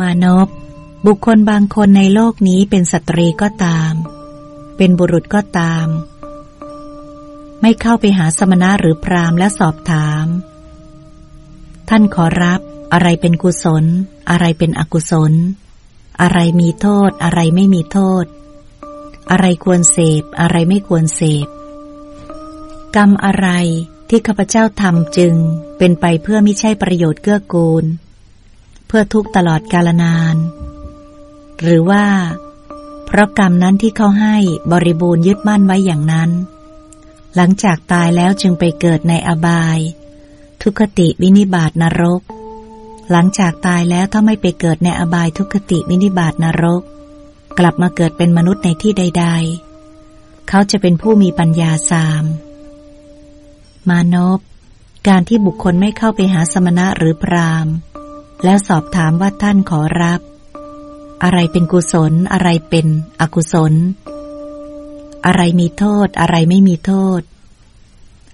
มานพบุคคลบางคนในโลกนี้เป็นสตรีก็ตาม เป็นบุรุษก็ตาม ไม่เข้าไปหาสมณะหรือพรามและสอบถาม ท่านขอรับอะไรเป็นกุศล อะไรเป็นอกุศล อะไรมีโทษ อะไรไม่มีโทษ อะไรควรเสพ อะไรไม่ควรเสพ กรรมอะไรที่ข้าพเจ้าทำจึงเป็นไปเพื่อไม่ใช่ประโยชน์เกื้อกูล พื่อทุกตลอดกาลนาน หรือว่า เพราะกรรมนั้นที่เขาให้บริบูรณ์ยึดมั่นไว้อย่างนั้น หลังจากตายแล้วจึงไปเกิดในอบาย ทุกติวินิบาตนรก หลังจากตายแล้วถ้าไม่ไปเกิดในอบายทุกติวินิบาตนรก กลับมาเกิดเป็นมนุษย์ในที่ใด ๆ เขาจะเป็นผู้มีปัญญาสาม มานพการที่บุคคลไม่เข้าไปหาสมณะหรือพราหมณ์ แล้วสอบถามว่าท่านขอรับ อะไรเป็นกุศล อะไรเป็นอกุศล อะไรมีโทษ อะไรไม่มีโทษ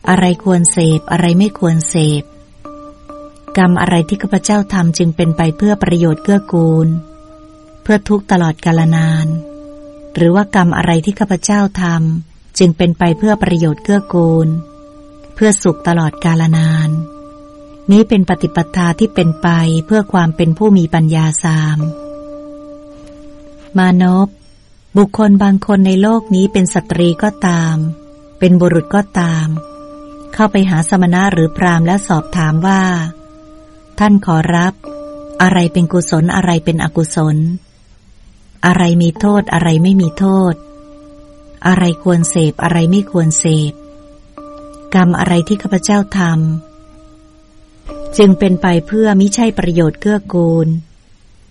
อะไรควรเสพ อะไรไม่ควรเสพ กรรมอะไรที่ข้าพเจ้าทำจึงเป็นไปเพื่อประโยชน์เกื้อกูล เพื่อทุกตลอดกาลนาน หรือว่ากรรมอะไรที่ข้าพเจ้าทำจึงเป็นไปเพื่อประโยชน์เกื้อกูล เพื่อสุขตลอดกาลนานนี้ นี้เป็นปฏิปทาที่เป็นไปเพื่อความเป็นผู้มีปัญญาสาม มานพบุคคลบางคนในโลกนี้เป็นสตรีก็ตาม เป็นบุรุษก็ตาม เข้าไปหาสมณะหรือพรามและสอบถามว่า ท่านขอรับ อะไรเป็นกุศลอะไรเป็นอกุศล อะไรมีโทษอะไรไม่มีโทษ อะไรควรเสพอะไรไม่ควรเสพ กรรมอะไรที่ข้าพเจ้าทำ จึงเป็นไปเพื่อมิใช่ประโยชน์เกื้อกูล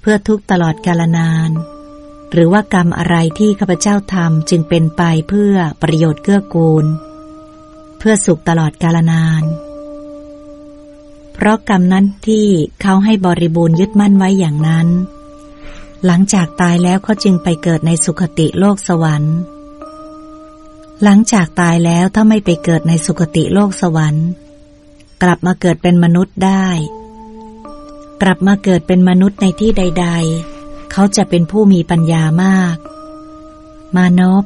เพื่อทุกตลอดกาลนาน หรือว่ากรรมอะไรที่ข้าพเจ้าทำจึงเป็นไปเพื่อประโยชน์เกื้อกูล เพื่อสุขตลอดกาลนาน เพราะกรรมนั้นที่เขาให้บริบูรณ์ยึดมั่นไว้อย่างนั้น หลังจากตายแล้วเขาจึงไปเกิดในสุคติโลกสวรรค์ หลังจากตายแล้วถ้าไม่ไปเกิดในสุคติโลกสวรรค์ กลับมาเกิดเป็นมนุษย์ได้ กลับมาเกิดเป็นมนุษย์ในที่ใด ๆ เขาจะเป็นผู้มีปัญญามาก มานพ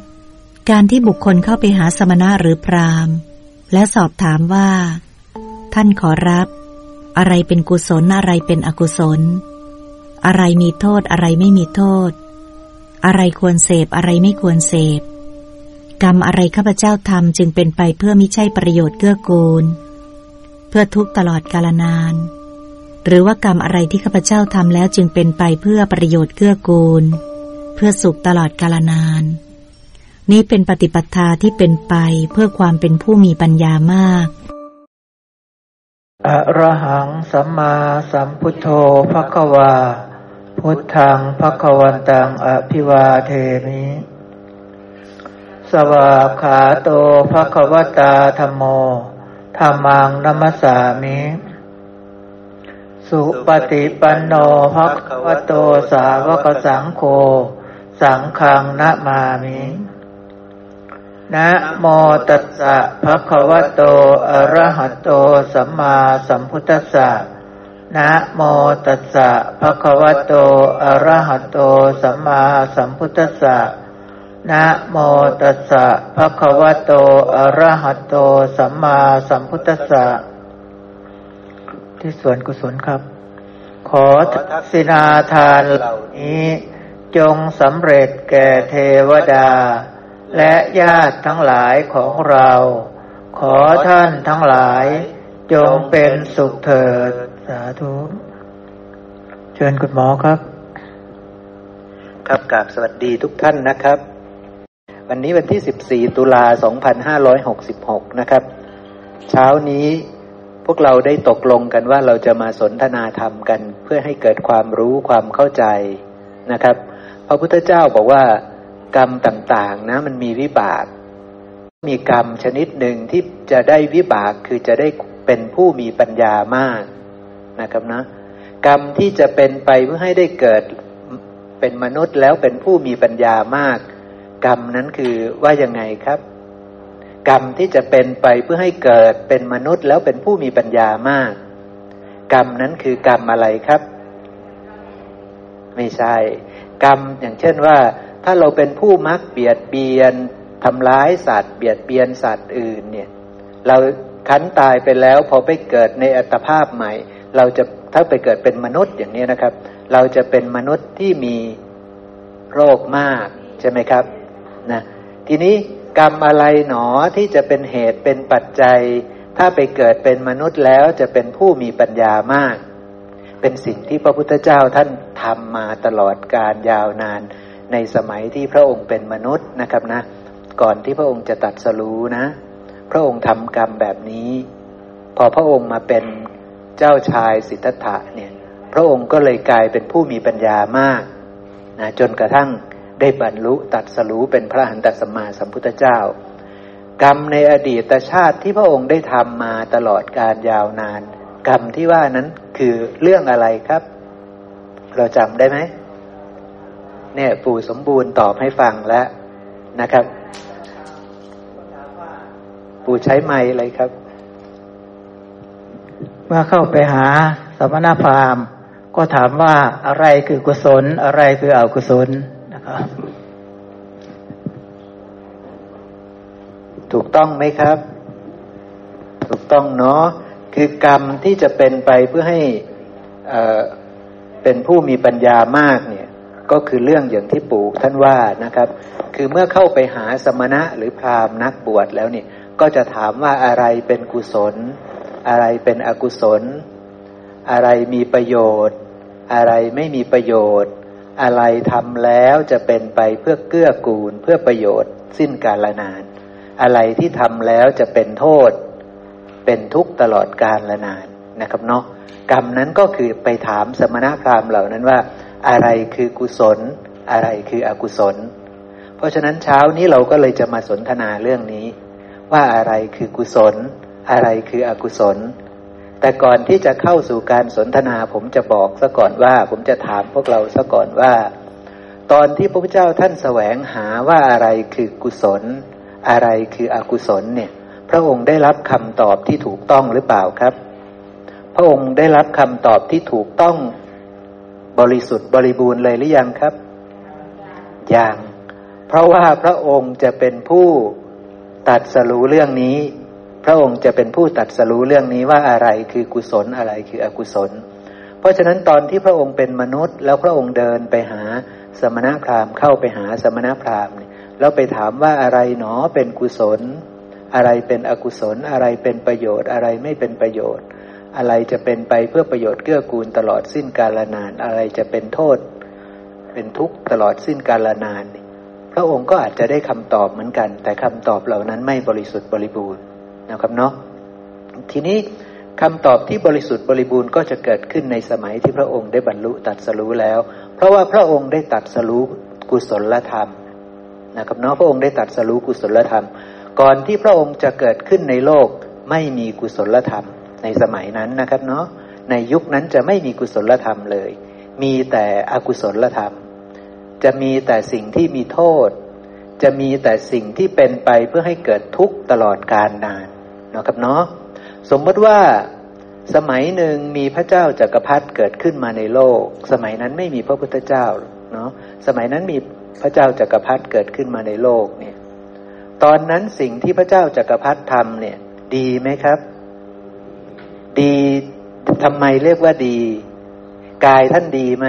การที่บุคคลเข้าไปหาสมณะหรือพรามและสอบถามว่า ท่านขอรับ อะไรเป็นกุศลอะไรเป็นอกุศล อะไรมีโทษอะไรไม่มีโทษ อะไรควรเสพอะไรไม่ควรเสพ กรรมอะไรข้าพเจ้าทำจึงเป็นไปเพื่อมิใช่ประโยชน์เกื้อกูล พื่อทุกตลอดกาลนาน หรือว่ากรรมอะไรที่ข้าพเจ้าทำแล้วจึงเป็นไปเพื่อประโยชน์เกื้อกูล เพื่อสุขตลอดกาลนาน นี้เป็นปฏิปทาที่เป็นไปเพื่อความเป็นผู้มีปัญญามากอะระหังสัมมาสัมพุทโธภควา พุทธังภควันตังอภิวาเทมิสวาขาโตภควตาธรรมโม ธรรมังนัมสามิ สุปฏิปันโนภควโตสาวกสังโฆ สังขังนะมามินะโมตัสสะภะคะวะโต อะระหะโต สัมมาสัมพุทธัสสะ นะโมตัสสะภะคะวะโต อะระหะโต สัมมาสัมพุทธัสสะ นะโมตัสสะภะคะวะโต อะระหะโต สัมมาสัมพุทธัสสะ ที่ส่วนกุศลครับ ขอทักษิณาทานเหล่านี้ จงสำเร็จแก่เทวดา และญาติทั้งหลายของเรา ขอท่านทั้งหลาย จงเป็นสุขเถิด สาธุ เชิญคุณหมอครับ ครับกราบสวัสดีทุกท่านนะครับ วันนี้วันที่ 14 ตุลา 2566 นะครับ เช้านี้พวกเราได้ตกลงกันว่าเราจะมาสนทนาธรรมกัน เพื่อให้เกิดความรู้ความเข้าใจนะครับ พระพุทธเจ้าบอกว่ากรรมต่างๆนะมันมีวิบาก มีกรรมชนิดหนึ่งที่จะได้วิบากคือจะได้เป็นผู้มีปัญญามากนะครับนะ กรรมที่จะเป็นไปเพื่อให้ได้เกิดเป็นมนุษย์แล้วเป็นผู้มีปัญญามาก กรรมนั้นคือว่ายังไงครับ กรรมที่จะเป็นไปเพื่อให้เกิดเป็นมนุษย์แล้วเป็นผู้มีปัญญามาก กรรมนั้นคือกรรมอะไรครับ ไม่ใช่ กรรมอย่างเช่นว่า ถ้าเราเป็นผู้มักเบียดเบียนทำร้ายสัตว์เบียดเบียนสัตว์อื่นเนี่ย เราคันตายไปแล้วพอไปเกิดในอัตภาพใหม่ เราจะถ้าไปเกิดเป็นมนุษย์อย่างนี้นะครับ เราจะเป็นมนุษย์ที่มีโรคมากใช่ไหมครับ นะทีนี้กรรมอะไรหนอที่จะเป็นเหตุเป็นปัจจัย ถ้าไปเกิดเป็นมนุษย์แล้วจะเป็นผู้มีปัญญามาก เป็นสิ่งที่พระพุทธเจ้าท่านทำมาตลอดการยาวนาน ในสมัยที่พระองค์เป็นมนุษย์นะครับนะ ก่อนที่พระองค์จะตัดสรู้นะ พระองค์ทำกรรมแบบนี้ พอพระองค์มาเป็นเจ้าชายสิทธัตถะเนี่ย พระองค์ก็เลยกลายเป็นผู้มีปัญญามากนะจนกระทั่ง ได้บรรลุตัดสรู้เป็นพระหันตสัมมาสัมพุทธเจ้า กรรมในอดีตชาติที่พระองค์ได้ทำมาตลอดการยาวนาน กรรมที่ว่านั้นคือเรื่องอะไรครับ เราจำได้ไหมเนี่ยปู่สมบูรณ์ตอบให้ฟังแล้วนะครับ ปู่ใช้ไม้อะไรครับ เมื่อเข้าไปหาสมณพราหมณ์ก็ถามว่าอะไรคือกุศลอะไรคืออกุศล ถูกต้องไหมครับ ถูกต้องเนาะคือกรรมที่จะเป็นไปเพื่อให้เป็นผู้มีปัญญามากเนี่ย ก็คือเรื่องอย่างที่ปู่ท่านว่านะครับ คือเมื่อเข้าไปหาสมณะหรือพราหมณ์นักบวชแล้วเนี่ย ก็จะถามว่าอะไรเป็นกุศล อะไรเป็นอกุศล อะไรมีประโยชน์ อะไรไม่มีประโยชน์ อะไรทำแล้วจะเป็นไปเพื่อเกื้อกูลเพื่อประโยชน์ สิ้นกาลนาน อะไรที่ทำแล้วจะเป็นโทษ เป็นทุกข์ตลอดกาลนานนะครับเนาะกรรมนั้นก็คือไปถามสมณพราหมณ์เหล่านั้นว่า อะไรคือกุศล อะไรคืออกุศล เพราะฉะนั้นเช้านี้เราก็เลยจะมาสนทนาเรื่องนี้ ว่าอะไรคือกุศล อะไรคืออกุศล แต่ก่อนที่จะเข้าสู่การสนทนาผมจะบอกซะก่อนว่า ผมจะถามพวกเราซะก่อนว่า ตอนที่พระพุทธเจ้าท่านแสวงหาว่าอะไรคือกุศล อะไรคืออกุศลเนี่ย พระองค์ได้รับคำตอบที่ถูกต้องหรือเปล่าครับ พระองค์ได้รับคำตอบที่ถูกต้องบริสุทธิ์บริบูรณ์เลยหรือยังครับยังเพราะว่าพระองค์จะเป็นผู้ตัดสรู้เรื่องนี้ พระองค์จะเป็นผู้ตัดสรู้เรื่องนี้ว่าอะไรคือกุศลอะไรคืออกุศล เพราะฉะนั้นตอนที่พระองค์เป็นมนุษย์ แล้วพระองค์เดินไปหาสมณพราหมณ์เข้าไปหาสมณพราหมณ์แล้วไปถามว่าอะไรหนอเป็นกุศล อะไรเป็นอกุศลอะไรเป็นประโยชน์อะไรไม่เป็นประโยชน์ อะไรจะเป็นไปเพื่อประโยชน์เกื้อกูลตลอดสิ้นกาลนาน อะไรจะเป็นโทษ เป็นทุกข์ตลอดสิ้นกาลนาน พระองค์ก็อาจจะได้คำตอบเหมือนกัน แต่คำตอบเหล่านั้นไม่บริสุทธิ์บริบูรณ์ นะครับเนาะทีนี้คำตอบที่บริสุทธิ์บริบูรณ์ก็จะเกิดขึ้นในสมัยที่พระองค์ได้บรรลุตัดสรู้แล้ว เพราะว่าพระองค์ได้ตัดสรู้กุศลธรรมนะครับเนาะพระองค์ได้ตัดสรู้กุศลธรรม ก่อนที่พระองค์จะเกิดขึ้นในโลกไม่มีกุศลธรรม ในสมัยนั้นนะครับเนาะในยุคนั้นจะไม่มีกุศลธรรมเลย มีแต่อกุศลธรรม จะมีแต่สิ่งที่มีโทษ จะมีแต่สิ่งที่เป็นไปเพื่อให้เกิดทุกข์ตลอดกาลนาน นะครับเนาะสมมติว่าสมัยหนึ่งมีพระเจ้าจากักรพรรดิเกิดขึ้นมาในโลก สมัยนั้นไม่มีพระพุทธเจ้าเนาะสมัยนั้นมีพระเจ้าจากักรพรรดิเกิดขึ้นมาในโลกเนี่ยตอนนั้นสิ่งที่พระเจ้าจากักรพรรดิทำเนี่ย ดีไหมครับ ดีทำไมเรียกว่าดี กายท่านดีไหม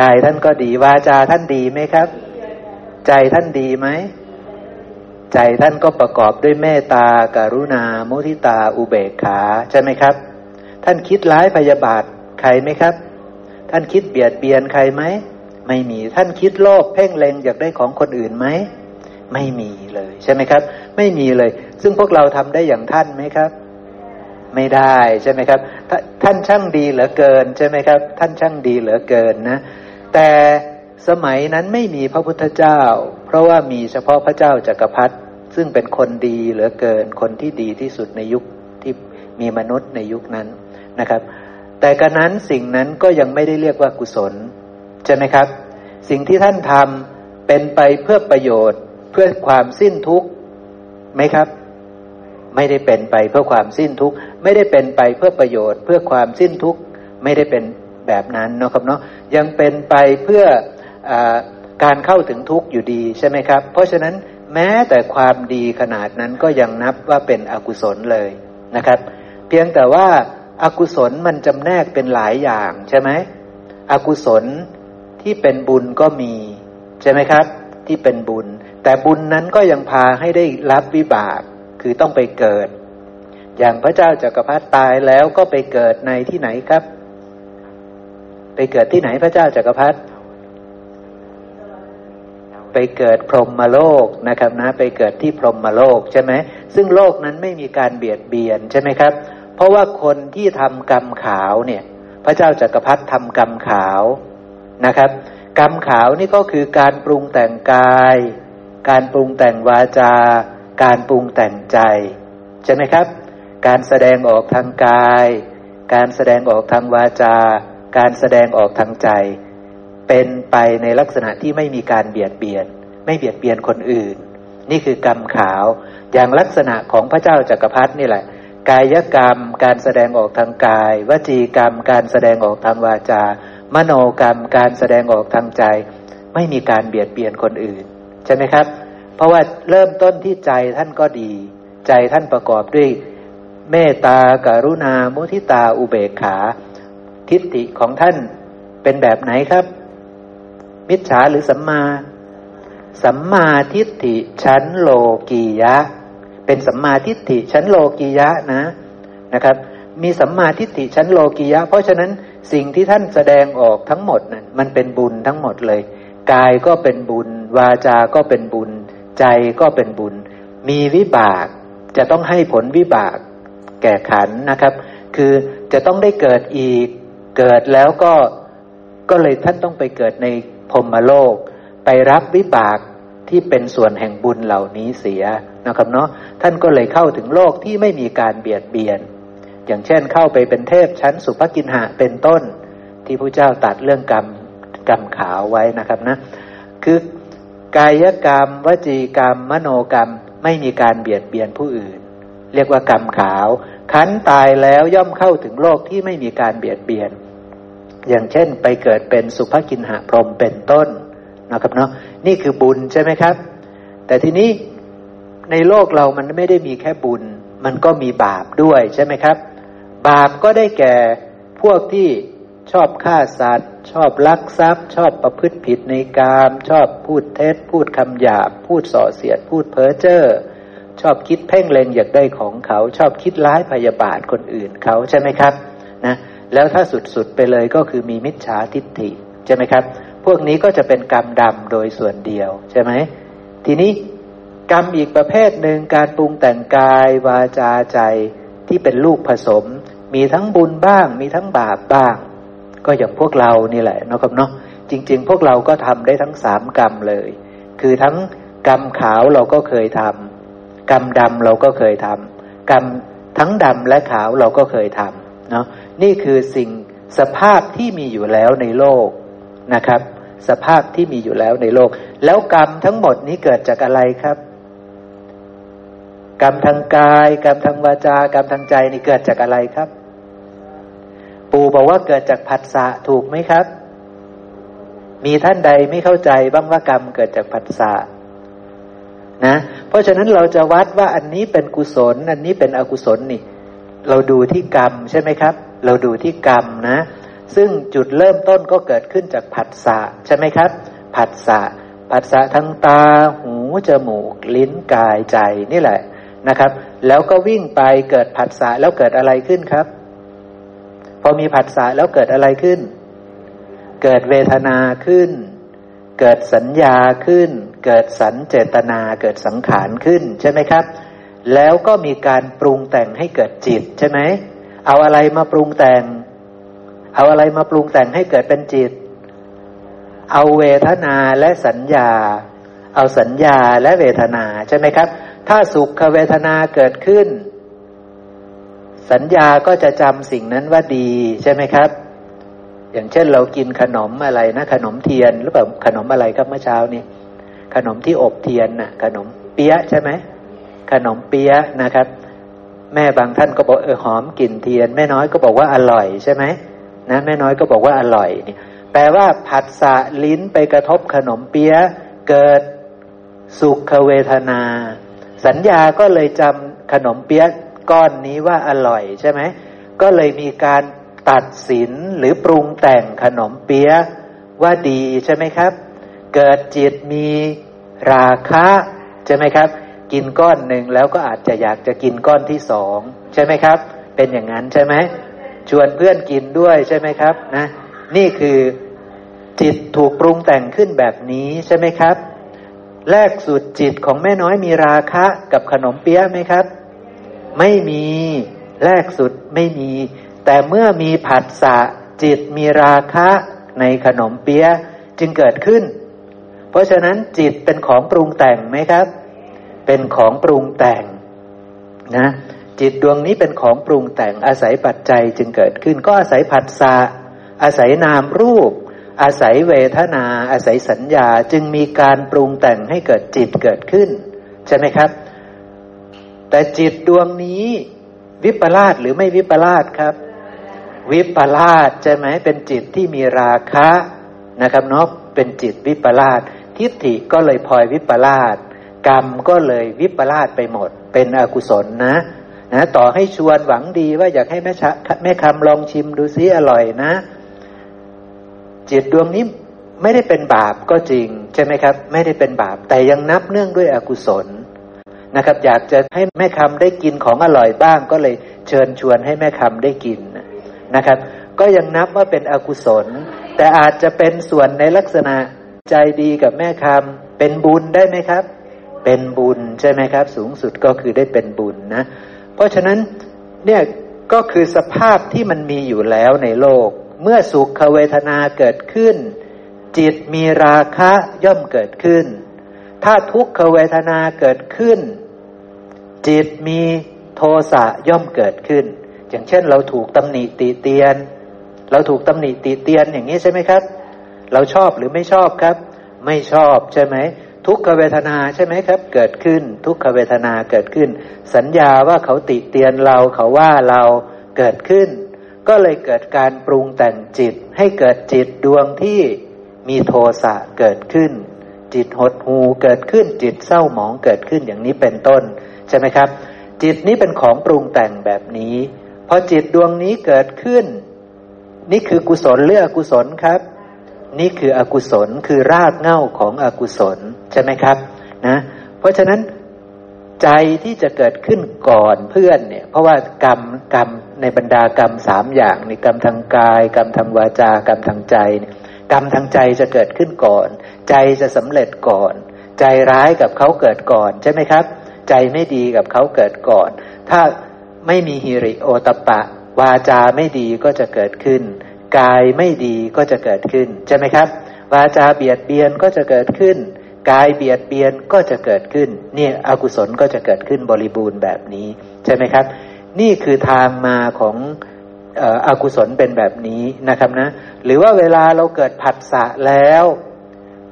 กายท่านก็ดีวาจาท่านดีไหมครับ ใจท่านดีไหม ใจท่านก็ประกอบด้วยเมตตาการุณา มุทิตา อุเบกขา ใช่ไหมครับ ท่านคิดร้ายพยาบาทใครไหมครับ ท่านคิดเบียดเบียนใครไหม ไม่มี ท่านคิดโลภเพ่งเล็งอยากได้ของคนอื่นไหม ไม่มีเลยใช่ไหมครับ ไม่มีเลย ซึ่งพวกเราทำได้อย่างท่านไหมครับ ไม่ได้ใช่ไหมครับท่านช่างดีเหลือเกินใช่ไหมครับ ท่านช่างดีเหลือเกินนะ แต่สมัยนั้นไม่มีพระพุทธเจ้า เพราะว่ามีเฉพาะพระเจ้าจากักรพรรดิซึ่งเป็นคนดีเหลือเกินคนที่ดีที่สุดในยุคที่มีมนุษย์ในยุคนั้นนะครับ แต่กระนั้นสิ่งนั้นก็ยังไม่ได้เรียกว่ากุศลใช่ไหมครับ สิ่งที่ท่านทำเป็นไปเพื่อประโยชน์เพื่อความสิ้นทุกข์ไหมครับ ไม่ได้เป็นไปเพื่อความสิ้นทุกข์ไม่ได้เป็นไปเพื่อประโยชน์ เพื่อความสิ้นทุกข์ไม่ได้เป็นแบบนั้นนะครับเนาะยังเป็นไปเพื่ออ การเข้าถึงทุกข์อยู่ดีใช่ไหมครับ เพราะฉะนั้นแม้แต่ความดีขนาดนั้นก็ยังนับว่าเป็นอกุศลเลยนะครับ เพียงแต่ว่าอากุศลมันจำแนกเป็นหลายอย่างใช่ไหมอกุศลที่เป็นบุญก็มีใช่ไหมครับ ที่เป็นบุญ แต่บุญนั้นก็ยังพาให้ได้รับวิบากคือต้องไปเกิด อย่างพระเจ้าจากักรพรรดิตายแล้วก็ไปเกิดในที่ไหนครับ ไปเกิดที่ไหนพระเจ้าจากักรพรรดิ ไปเกิดพรหมโลกนะครับนะไปเกิดที่พรหมโลกใช่ไหมซึ่งโลกนั้นไม่มีการเบียดเบียนใช่ไหมครับ เพราะว่าคนที่ทำกรรมขาวเนี่ย พระเจ้าจากักรพรรดิทำกรรมขาวนะครับ กรรมขาวนี่ก็คือการปรุงแต่งกาย การปรุงแต่งวาจา การปรุงแต่งใจใช่ไหมครับ การแสดงออกทางกาย การแสดงออกทางวาจา การแสดงออกทางใจ เป็นไปในลักษณะที่ไม่มีการเบียดเบียน ไม่เบียดเบียนคนอื่น นี่คือกรรมขาว อย่างลักษณะของพระเจ้าจากักรพรรดินี่แหละ กายกรรม การแสดงออกทางกาย วจีกรรม การแสดงออกทางวาจา มโนกรรม การแสดงออกทางใจ ไม่มีการเบียดเบียนคนอื่น ใช่ไหมครับ เพราะว่าเริ่มต้นที่ใจท่านก็ดี ใจท่านประกอบด้วยเมตตาการุณามุทิตาอุเบกขา ทิฏฐิของท่านเป็นแบบไหนครับ มิจฉาหรือสัมมา สัมมาทิฏฐิชั้นโลกียะ เป็นสัมมาทิฏฐิชั้นโลกียะนะนะครับ มีสัมมาทิฏฐิชั้นโลกียะ เพราะฉะนั้นสิ่งที่ท่านแสดงออกทั้งหมดนั้นมันเป็นบุญทั้งหมดเลย กายก็เป็นบุญ วาจา ก็เป็นบุญ ใจก็เป็นบุญ มีวิบากจะต้องให้ผลวิบากแก่ขันนะครับ คือจะต้องได้เกิดอีกเกิดแล้วก็ก็เลยท่านต้องไปเกิดใน พรมโลก ไปรับวิบากที่เป็นส่วนแห่งบุญเหล่านี้เสียนะครับเนาะท่านก็เลยเข้าถึงโลกที่ไม่มีการเบียดเบียน อย่างเช่นเข้าไปเป็นเทพชั้นสุภกินหะเป็นต้น ที่พระเจ้าตัดเรื่องกรรมกรรมขาวไว้นะครับนะคือกายกรรม วจีกรรม มโนกรรมไม่มีการเบียดเบียนผู้อื่น เรียกว่ากรรมขาว ขันตายแล้วย่อมเข้าถึงโลกที่ไม่มีการเบียดเบียน อย่างเช่น ไปเกิดเป็นสุภกินหาพรหมเป็นต้นนะครับเนาะนี่คือบุญใช่ไหมครับ แต่ทีนี้ในโลกเรามันไม่ได้มีแค่บุญ มันก็มีบาปด้วยใช่ไหมครับ บาปก็ได้แก่พวกที่ชอบฆ่าสัตว์ ชอบลักทรัพย์ ชอบประพฤติผิดในกามชอบพูดเท็จ พูดคำหยาบ พูดส่อเสียด พูดเพ้อเจ้อชอบคิดเพ่งเล็งอยากได้ของเขา ชอบคิดร้ายพยาบาทคนอื่นเขาใช่ไหมครับ นะ แล้วถ้าสุดๆไปเลยก็คือมีมิจฉาทิฏฐิใช่ไหมครับ พวกนี้ก็จะเป็นกรรมดำโดยส่วนเดียวใช่ไหมทีนี้กรรมอีกประเภทหนึ่งการปรุงแต่งกายวาจาใจที่เป็นลูกผสม มีทั้งบุญบ้าง มีทั้งบาปบ้าง ก็อย่างพวกเรานี่แหละนะครับเนาะจริง ๆ พวกเราก็ทำได้ทั้งสามกรรมเลย คือทั้งกรรมขาวเราก็เคยทำกรรมดำเราก็เคยทำกรรมทั้งดำและขาวเราก็เคยทำเนาะ นี่คือสิ่งสภาพที่มีอยู่แล้วในโลกนะครับ สภาพที่มีอยู่แล้วในโลก แล้วกรรมทั้งหมดนี้เกิดจากอะไรครับ กรรมทางกาย กรรมทางวาจา กรรมทางใจนี่เกิดจากอะไรครับ ปู่บอกว่าเกิดจากผัสสะถูกไหมครับ มีท่านใดไม่เข้าใจบ้างว่ากรรมเกิดจากผัสสะนะ เพราะฉะนั้นเราจะวัดว่าอันนี้เป็นกุศล อันนี้เป็นอกุศลนี่ เราดูที่กรรมใช่ไหมครับ เราดูที่กรรมนะ ซึ่งจุดเริ่มต้นก็เกิดขึ้นจากผัสสะใช่ไหมครับ ผัสสะผัสสะทั้งตา หู จมูก ลิ้น กาย ใจ นี่แหละนะครับ แล้วก็วิ่งไปเกิดผัสสะแล้วเกิดอะไรขึ้นครับ พอมีผัสสะแล้วเกิดอะไรขึ้น เกิดเวทนาขึ้น เกิดสัญญาขึ้น เกิดสัญเจตนา เกิดสังขารขึ้นใช่ไหมครับ แล้วก็มีการปรุงแต่งให้เกิดจิตใช่ไหม เอาอะไรมาปรุงแต่ง เอาอะไรมาปรุงแต่งให้เกิดเป็นจิต เอาเวทนาและสัญญา เอาสัญญาและเวทนาใช่ไหมครับ ถ้าสุขเวทนาเกิดขึ้น สัญญาก็จะจำสิ่งนั้นว่าดีใช่ไหมครับ อย่างเช่นเรากินขนมอะไรนะ ขนมเทียนหรือเปล่าขนมอะไรครับเมื่อเช้านี้ขนมที่อบเทียนน่ะ ขนมเปี๊ยะใช่ไหมขนมเปี๊ยะนะครับ แม่บางท่านก็บอกเออหอมกลิ่นเทียน แม่น้อยก็บอกว่าอร่อยใช่ไหมนะแม่น้อยก็บอกว่าอร่อยเนี่ยแปลว่าผัสสะลิ้นไปกระทบขนมเปี๊ยะเกิดสุขเวทนา สัญญาก็เลยจำขนมเปี๊ยะก้อนนี้ว่าอร่อยใช่ไหมก็เลยมีการตัดสินหรือปรุงแต่งขนมเปี๊ยะว่าดีใช่ไหมครับ เกิดจิตมีราคะใช่ไหมครับ กินก้อนหนึ่งแล้วก็อาจจะอยากจะกินก้อนที่สองใช่ไหมครับ เป็นอย่างนั้นใช่ไหมชวนเพื่อนกินด้วยใช่ไหมครับนะนี่คือจิตถูกปรุงแต่งขึ้นแบบนี้ใช่ไหมครับ แรกสุดจิตของแม่น้อยมีราคะกับขนมเปี๊ยะไหมครับ ไม่มีแรกสุดไม่มี แต่เมื่อมีผัสสะจิตมีราคะในขนมเปี๊ยะจึงเกิดขึ้น เพราะฉะนั้นจิตเป็นของปรุงแต่งไหมครับ เป็นของปรุงแต่งนะจิตดวงนี้เป็นของปรุงแต่งอาศัยปัจจัยจึงเกิดขึ้น ก็อาศัยผัสสะอาศัยนามรูป อาศัยเวทนา อาศัยสัญญาจึงมีการปรุงแต่งให้เกิดจิตเกิดขึ้น ใช่ไหมครับ แต่จิตดวงนี้วิปลาสหรือไม่วิปลาสครับ วิปลาสใช่ไหมเป็นจิตที่มีราคะนะครับเนาะเป็นจิตวิปลาสทิฏฐิก็เลยพลอยวิปลาส กรรมก็เลยวิปลาสไปหมด เป็นอกุศลนะนะต่อให้ชวนหวังดีว่าอยากให้แม่ชะแม่คำลองชิมดูซิอร่อยนะ จิตดวงนี้ไม่ได้เป็นบาปก็จริง ใช่ไหมครับ ไม่ได้เป็นบาป แต่ยังนับเนื่องด้วยอกุศลนะครับ อยากจะให้แม่คำได้กินของอร่อยบ้าง ก็เลยเชิญชวนให้แม่คำได้กินนะครับ ก็ยังนับว่าเป็นอกุศล แต่อาจจะเป็นส่วนในลักษณะใจดีกับแม่คำเป็นบุญได้ไหมครับ เป็นบุญใช่ไหมครับ สูงสุดก็คือได้เป็นบุญนะ เพราะฉะนั้นเนี่ยก็คือสภาพที่มันมีอยู่แล้วในโลก เมื่อสุขเวทนาเกิดขึ้น จิตมีราคะย่อมเกิดขึ้น ถ้าทุกขเวทนาเกิดขึ้น จิตมีโทสะย่อมเกิดขึ้น อย่างเช่น เราถูกตำหนิตีเตียน เราถูกตำหนิตีเตียนอย่างนี้ใช่ไหมครับ เราชอบหรือไม่ชอบครับ ไม่ชอบใช่ไหม ทุกขเวทนาใช่ไหมครับ เกิดขึ้น ทุกขเวทนาเกิดขึ้น สัญญาว่าเขาติเตียนเราเขาว่าเราเกิดขึ้น ก็เลยเกิดการปรุงแต่งจิต ให้เกิดจิตดวงที่มีโทสะเกิดขึ้น จิตหดหูเกิดขึ้น จิตเศร้าหมองเกิดขึ้นอย่างนี้เป็นต้น ใช่ไหมครับ จิตนี้เป็นของปรุงแต่งแบบนี้พอจิตดวงนี้เกิดขึ้น นี่คือกุศลหรืออกุศลครับ นี่คืออกุศลคือรากเหง้าของอกุศล ใช่ไหมครับนะเพราะฉะนั้นใจที่จะเกิดขึ้นก่อนเพื่อนเนี่ย เพราะว่ากรรมกรรมในบรรดากรรมสามอย่างในกรรมทางกาย กรรมทางวาจา กรรมทางใจกรรมทางใจจะเกิดขึ้นก่อน ใจจะสำเร็จก่อน ใจร้ายกับเขาเกิดก่อนใช่ไหมครับ ใจไม่ดีกับเขาเกิดก่อน ถ้าไม่มีฮิริโอตปะ วาจาไม่ดีก็จะเกิดขึ้น กายไม่ดีก็จะเกิดขึ้นใช่ไหมครับ วาจาเบียดเบียนก็จะเกิดขึ้น กายเบียดเบียนก็จะเกิดขึ้น เนี่ยอกุศลก็จะเกิดขึ้นบริบูรณ์แบบนี้ ใช่ไหมครับ นี่คือทางมาของอกุศลเป็นแบบนี้นะครับนะ หรือว่าเวลาเราเกิดผัสสะแล้ว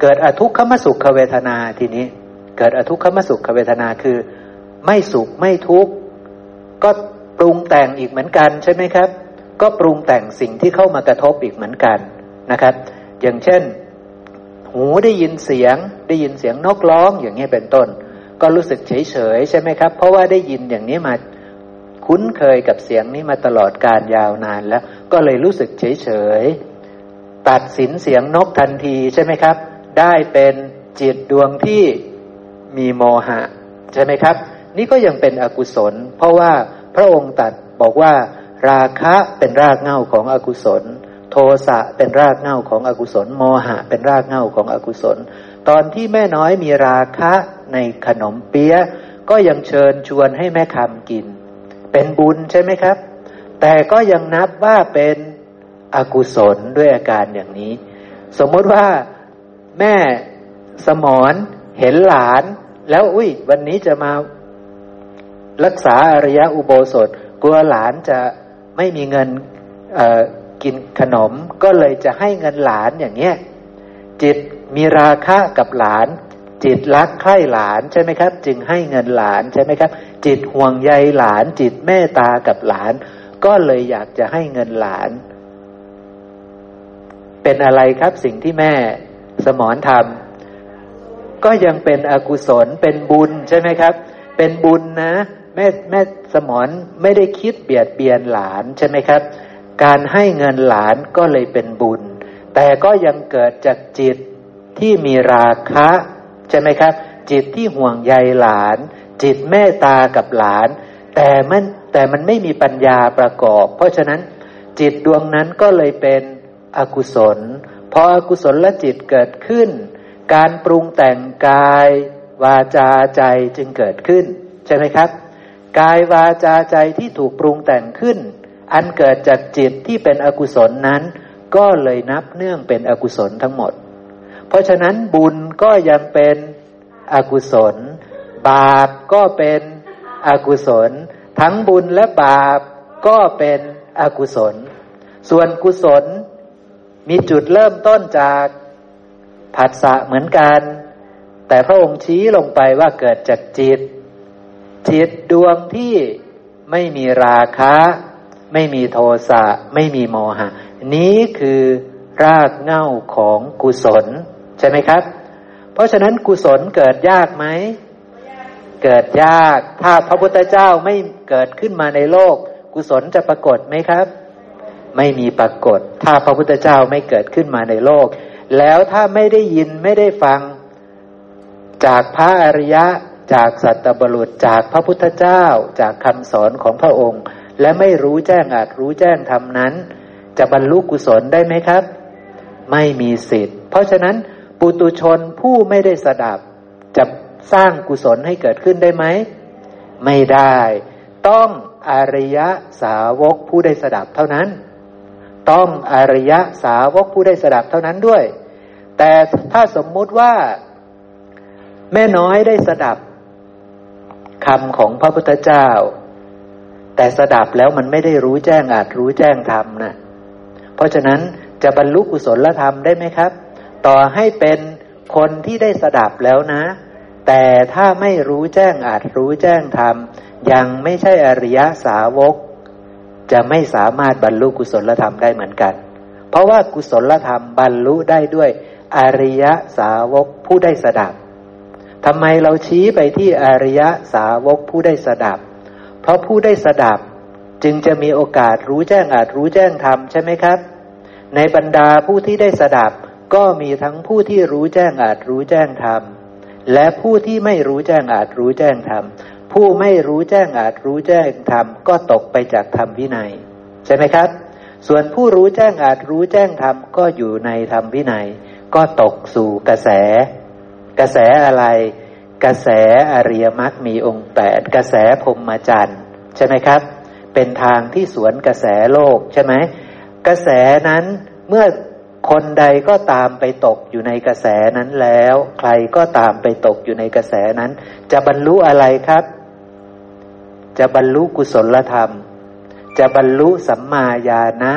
เกิดอทุกขมสุขเวทนาทีนี้ เกิดอทุกขมสุขเวทนาคือ ไม่สุขไม่ทุกข์ก็ปรุงแต่งอีกเหมือนกันใช่ไหมครับ ก็ปรุงแต่งสิ่งที่เข้ามากระทบอีกเหมือนกันนะครับ อย่างเช่น หูได้ยินเสียง ได้ยินเสียงนกร้องอย่างนี้เป็นต้น ก็รู้สึกเฉยเฉยใช่ไหมครับ เพราะว่าได้ยินอย่างนี้มาคุ้นเคยกับเสียงนี้มาตลอดการยาวนานแล้ว ก็เลยรู้สึกเฉยเฉยตัดสินเสียงนกทันทีใช่ไหมครับ ได้เป็นจิตดวงที่มีโมหะ ใช่ไหมครับ นี่ก็ยังเป็นอกุศล เพราะว่าพระองค์ตัดบอกว่า ราคะเป็นรากเหง้าของอกุศล โทสะเป็นรากเหง้าของอกุศล โมหะเป็นรากเหง้าของอกุศล ตอนที่แม่น้อยมีราคะในขนมเปี๊ยะก็ยังเชิญชวนให้แม่คำกิน เป็นบุญใช่ไหมครับ แต่ก็ยังนับว่าเป็นอกุศลด้วยอาการอย่างนี้ สมมติว่าแม่สมอนเห็นหลาน แล้วอุ้ย วันนี้จะมารักษาอริยะอุโบสถ กลัวหลานจะไม่มีเงิน กินขนมก็เลยจะให้เงินหลานอย่างเงี้ยจิตมีราคะกับหลาน จิตรักใคร่หลานใช่ไหมครับ จึงให้เงินหลานใช่ไหมครับ จิตห่วงใยหลาน จิตเมตตากับหลาน ก็เลยอยากจะให้เงินหลาน เป็นอะไรครับสิ่งที่แม่สมอนทำก็ยังเป็นอกุศลเป็นบุญใช่ไหมครับ เป็นบุญนะแม่แม่สมอนไม่ได้คิดเบียดเบียนหลานใช่ไหมครับ การให้เงินหลานก็เลยเป็นบุญ แต่ก็ยังเกิดจากจิตที่มีราคะ ใช่ไหมครับ จิตที่ห่วงใยหลาน จิตเมตตากับหลาน แต่มันแต่มันไม่มีปัญญาประกอบ เพราะฉะนั้นจิตดวงนั้นก็เลยเป็นอกุศลพออกุศลละจิตเกิดขึ้น การปรุงแต่งกาย วาจาใจจึงเกิดขึ้น ใช่ไหมครับ กายวาจาใจที่ถูกปรุงแต่งขึ้น อันเกิดจากจิตที่เป็นอกุศลนั้น ก็เลยนับเนื่องเป็นอกุศลทั้งหมด เพราะฉะนั้นบุญก็ยังเป็นอกุศล บาปก็เป็นอกุศล ทั้งบุญและบาปก็เป็นอกุศล ส่วนกุศลมีจุดเริ่มต้นจากผัสสะเหมือนกัน แต่พระองค์ชี้ลงไปว่าเกิดจากจิต จิตดวงที่ไม่มีราคะ ไม่มีโทสะไม่มีโมหะ นี้คือรากเง่าของกุศล ใช่ไหมครับ เพราะฉะนั้นกุศลเกิดยากไหม เกิดยาก ถ้าพระพุทธเจ้าไม่เกิดขึ้นมาในโลก กุศลจะปรากฏไหมครับ ไม่มีปรากฏ ถ้าพระพุทธเจ้าไม่เกิดขึ้นมาในโลก แล้วถ้าไม่ได้ยินไม่ได้ฟังจากพระอริยะจากสัตบุรุษจากพระพุทธเจ้าจากคำสอนของพระองค์ และไม่รู้แจ้งอาจรู้แจ้งทำนั้น จะบรรลุกุศลได้ไหมครับ ไม่มีสิทธิ์ เพราะฉะนั้นปุตุชนผู้ไม่ได้สดับ จะสร้างกุศลให้เกิดขึ้นได้ไหม ไม่ได้ ต้องอริยะสาวกผู้ได้สดับเท่านั้น ต้องอริยะสาวกผู้ได้สดับเท่านั้นด้วย แต่ถ้าสมมุติว่าแม่น้อยได้สดับคำของพระพุทธเจ้า แต่สดับแล้วมันไม่ได้รู้แจ้งอาจรู้แจ้งธรรมนะเพราะฉะนั้นจะบรรลุกุศลธรรมได้ไหมครับ ต่อให้เป็นคนที่ได้สดับแล้วนะ แต่ถ้าไม่รู้แจ้งอาจรู้แจ้งธรรม ยังไม่ใช่อริยสาวก จะไม่สามารถบรรลุกุศลธรรมได้เหมือนกัน เพราะว่ากุศลธรรมบรรลุได้ด้วยอริยสาวกผู้ได้สดับทำไมเราชี้ไปที่อริยสาวกผู้ได้สดับ เพราะผู้ได้สดับจึงจะมีโอกาสรู้แจ้งอาจรู้แจ้งธรรมใช่ไหมครับ ในบรรดาผู้ที่ได้สดับก็มีทั้งผู้ที่รู้แจ้งอาจรู้แจ้งธรรมและผู้ที่ไม่รู้แจ้งอาจรู้แจ้งธรรมผู้ไม่รู้แจ้งอาจรู้แจ้งธรรมก็ตกไปจากธรรมวินัย ใช่ไหมครับ ส่วนผู้รู้แจ้งอาจรู้แจ้งธรรมก็อยู่ในธรรมวินัย ก็ตกสู่กระแส กระแสอะไร กระแสอริยมรรคมีองค์แปดกระแสพรมจันทร์ใช่ไหมครับ เป็นทางที่สวนกระแสโลกใช่ไหมกระแสนั้นเมื่อคนใดก็ตามไปตกอยู่ในกระแสนั้นแล้ว ใครก็ตามไปตกอยู่ในกระแสนั้น จะบรรลุอะไรครับ จะบรรลุกุศลธรรม จะบรรลุสัมมาญาณะ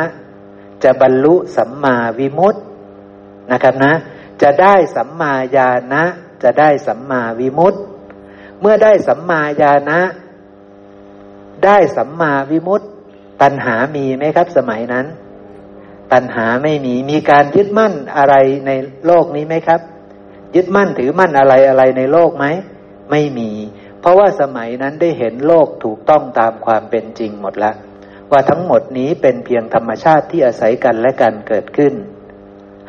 จะบรรลุสัมมาวิมุตตินะครับนะ จะได้สัมมาญาณะ จะได้สัมมาวิมุตติ เมื่อได้สัมมาญาณะ ได้สัมมาวิมุตติ ตัณหามีไหมครับ สมัยนั้น ตัณหาไม่มีมีการยึดมั่นอะไรในโลกนี้ไหมครับ ยึดมั่นถือมั่นอะไรอะไรในโลกไหมไม่มี เพราะว่าสมัยนั้นได้เห็นโลกถูกต้องตามความเป็นจริงหมดแล้วว่าทั้งหมดนี้เป็นเพียงธรรมชาติที่อาศัยกันและกันเกิดขึ้น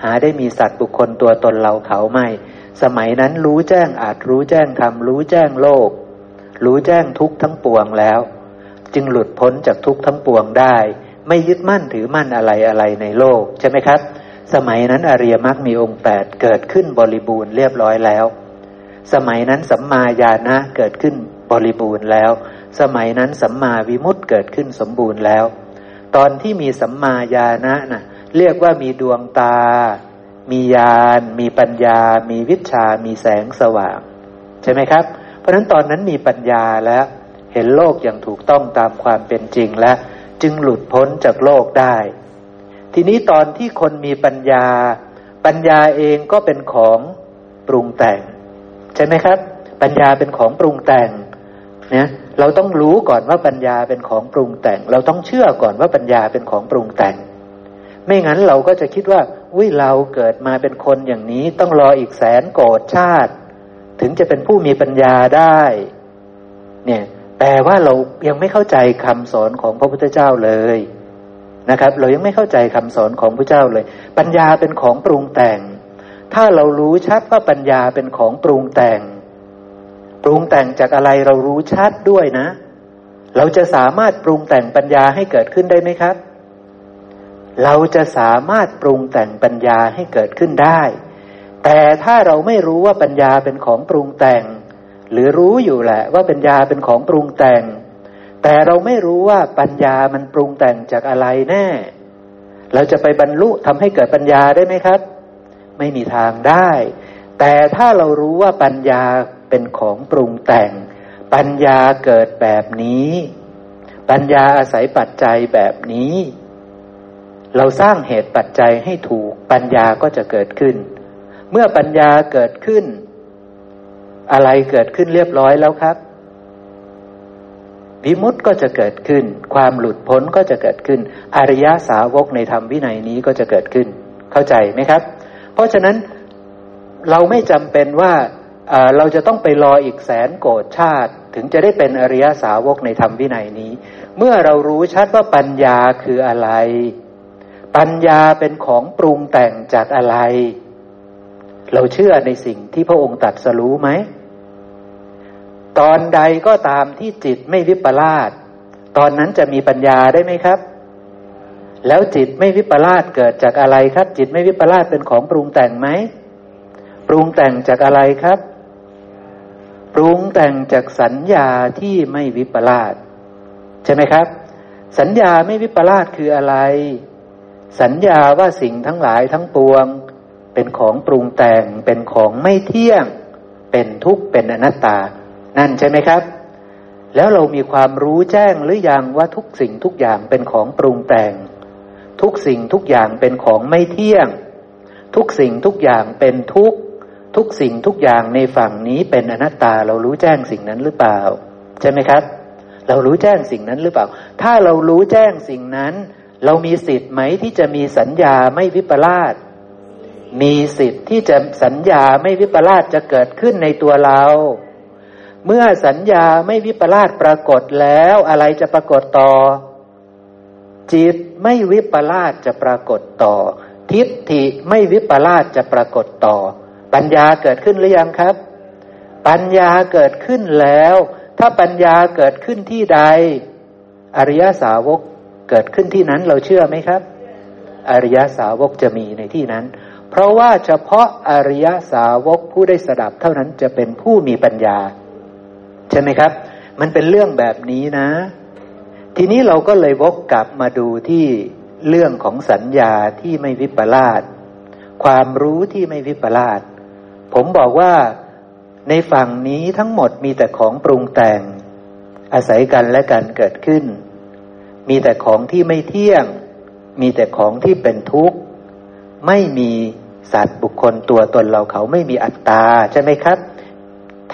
หาได้มีสัตว์บุคคลตัวตนเราเขาไม่ สมัยนั้นรู้แจ้งอาจรู้แจ้งธรรมรู้แจ้งโลก รู้แจ้งทุกทั้งปวงแล้ว จึงหลุดพ้นจากทุกทั้งปวงได้ ไม่ยึดมั่นถือมั่นอะไรอะไรในโลกใช่ไหมครับ สมัยนั้นอริยมรรคมีองค์แปดเกิดขึ้นบริบูรณ์เรียบร้อยแล้ว สมัยนั้นสัมมาญาณะเกิดขึ้นบริบูรณ์แล้ว สมัยนั้นสัมมาวิมุตติเกิดขึ้นสมบูรณ์แล้ว ตอนที่มีสัมมาญาณะนะ่ะเรียกว่ามีดวงตา มีญาณมีปัญญา มีวิชา มีแสงสว่าง ใช่ไหมครับ เพราะฉะนั้นตอนนั้นมีปัญญาแล้ว เห็นโลกอย่างถูกต้องตามความเป็นจริงและจึงหลุดพ้นจากโลกได้ ทีนี้ตอนที่คนมีปัญญา ปัญญาเองก็เป็นของปรุงแต่ง ใช่ไหมครับ ปัญญาเป็นของปรุงแต่งเนี่ยเราต้องรู้ก่อนว่าปัญญาเป็นของปรุงแต่ง เราต้องเชื่อก่อนว่าปัญญาเป็นของปรุงแต่ง ไม่งั้นเราก็จะคิดว่า อุ้ยเราเกิดมาเป็นคนอย่างนี้ต้องรออีกแสนโกรธชาติ ถึงจะเป็นผู้มีปัญญาได้ เนี่ยแต่ว่าเรายังไม่เข้าใจคำสอนของพระพุทธเจ้าเลยนะครับ เรายังไม่เข้าใจคำสอนของพระเจ้าเลย ปัญญาเป็นของปรุงแต่ง ถ้าเรารู้ชัดว่าปัญญาเป็นของปรุงแต่ง ปรุงแต่งจากอะไรเรารู้ชัดด้วยนะ เราจะสามารถปรุงแต่งปัญญาให้เกิดขึ้นได้ไหมครับ เราจะสามารถปรุงแต่งปัญญาให้เกิดขึ้นได้ แต่ถ้าเราไม่รู้ว่าปัญญาเป็นของปรุงแต่ง หรือรู้อยู่แหละว่าปัญญาเป็นของปรุงแต่ง แต่เราไม่รู้ว่าปัญญามันปรุงแต่งจากอะไรแน่ เราจะไปบรรลุทำให้เกิดปัญญาได้ไหมครับ ไม่มีทางได้ แต่ถ้าเรารู้ว่าปัญญาเป็นของปรุงแต่ง ปัญญาเกิดแบบนี้ ปัญญาอาศัยปัจจัยแบบนี้ เราสร้างเหตุปัจจัยให้ถูกปัญญาก็จะเกิดขึ้น เมื่อปัญญาเกิดขึ้น อะไรเกิดขึ้นเรียบร้อยแล้วครับ วิมุตต์ก็จะเกิดขึ้น ความหลุดพ้นก็จะเกิดขึ้น อริยาสาวกในธรรมวินัยนี้ก็จะเกิดขึ้น เข้าใจไหมครับ เพราะฉะนั้นเราไม่จำเป็นว่าเราจะต้องไปรออีกแสนโกรธชาติ ถึงจะได้เป็นอริยาสาวกในธรรมวินัยนี้ เมื่อเรารู้ชัดว่าปัญญาคืออะไร ปัญญาเป็นของปรุงแต่งจากอะไร เราเชื่อในสิ่งที่พระองค์ตรัสรู้ไหม ตอนใดก็ตามที่จิตไม่วิปลาสตอนนั้นจะมีปัญญาได้ไหมครับ แล้วจิตไม่วิปลาสเกิดจากอะไรครับ จิตไม่วิปลาสเป็นของปรุงแต่งไหม ปรุงแต่งจากอะไรครับ ปรุงแต่งจากสัญญาที่ไม่วิปลาสใช่ไหมครับ สัญญาไม่วิปลาสคืออะไร สัญญาว่าสิ่งทั้งหลายทั้งปวง เป็นของปรุงแต่งเป็นของไม่เที่ยง เป็นทุกข์เป็นอนัตตา นั่นใช่ไหมครับ แล้วเรามีความรู้แจ้งหรืออยังว่าทุกสิ่งทุกอย่างเป็นของปรุงแต่ง ทุกสิ่งทุกอย่างเป็นของไม่เที่ยง ทุกสิ่งทุกอย่างเป็นทุกทุกสิ่งทุกอย่างในฝั่งนี้เป็นอนัตตา เรารู้แจ้งสิ่งนั้นหรือเปล่า ใช่ไหมครับ เรารู้แจ้งสิ่งนั้นหรือเปล่า ถ้าเรารู้แจ้งสิ่งนั้น เรามีสิทธิ์ไหมที่จะมีสัญญาไม่วิปลาสมีสิทธิ์ที่จะสัญญาไม่วิปลาสจะเกิดขึ้นในตัวเรา เมื่อสัญญาไม่วิปลาสปรากฏแล้วอะไรจะปรากฏต่อ จิตไม่วิปลาสจะปรากฏต่อ ทิฏฐิไม่วิปลาสจะปรากฏต่อ ปัญญาเกิดขึ้นหรือยังครับ ปัญญาเกิดขึ้นแล้ว ถ้าปัญญาเกิดขึ้นที่ใด อริยสาวก เกิดขึ้นที่นั้นเราเชื่อไหมครับ อริยสาวกจะมีในที่นั้น เพราะว่าเฉพาะอริยสาวกผู้ได้สดับเท่านั้นจะเป็นผู้มีปัญญา ใช่ไหมครับ มันเป็นเรื่องแบบนี้นะ ทีนี้เราก็เลยวกกลับมาดูที่เรื่องของสัญญาที่ไม่วิปลาสความรู้ที่ไม่วิปลาสผมบอกว่าในฝั่งนี้ทั้งหมดมีแต่ของปรุงแต่ง อาศัยกันและกันเกิดขึ้น มีแต่ของที่ไม่เที่ยง มีแต่ของที่เป็นทุกข์ ไม่มีสัตว์บุคคลตัวตนเราเขาไม่มีอัตตาใช่ไหมครับ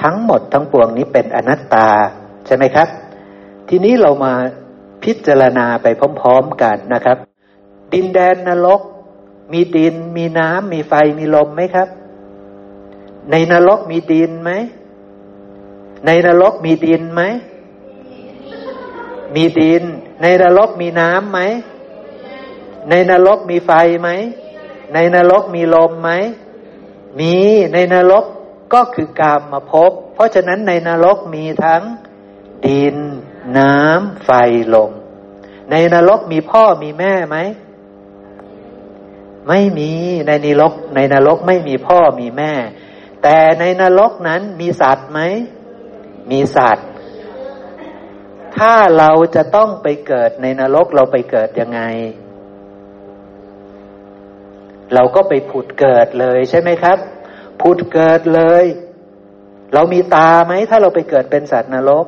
ทั้งหมดทั้งปวงนี้เป็นอนัตตาใช่ไหมครับ ทีนี้เรามาพิจารณาไปพร้อม ๆกันนะครับ ดินแดนนรก มีดิน มีน้ำมีไฟมีลมไหมครับ ในนรกมีดินไหม ในนรกมีดินไหม มีดิน ในนรกมีน้ำไหม ในนรกมีไฟไหม ในนรกมีลมไหม มีในนรกก็คือกามมาพบ เพราะฉะนั้นในนรกมีทั้งดิน น้ำไฟลม ในนรกมีพ่อมีแม่ไหม ไม่มีในนรก ในนรกไม่มีพ่อมีแม่ แต่ในนรกนั้นมีสัตว์ไหม มีสัตว์ ถ้าเราจะต้องไปเกิดในนรกเราไปเกิดยังไง เราก็ไปผุดเกิดเลยใช่ไหมครับ ผุดเกิดเลย เรามีตาไหมถ้าเราไปเกิดเป็นสัตว์นรก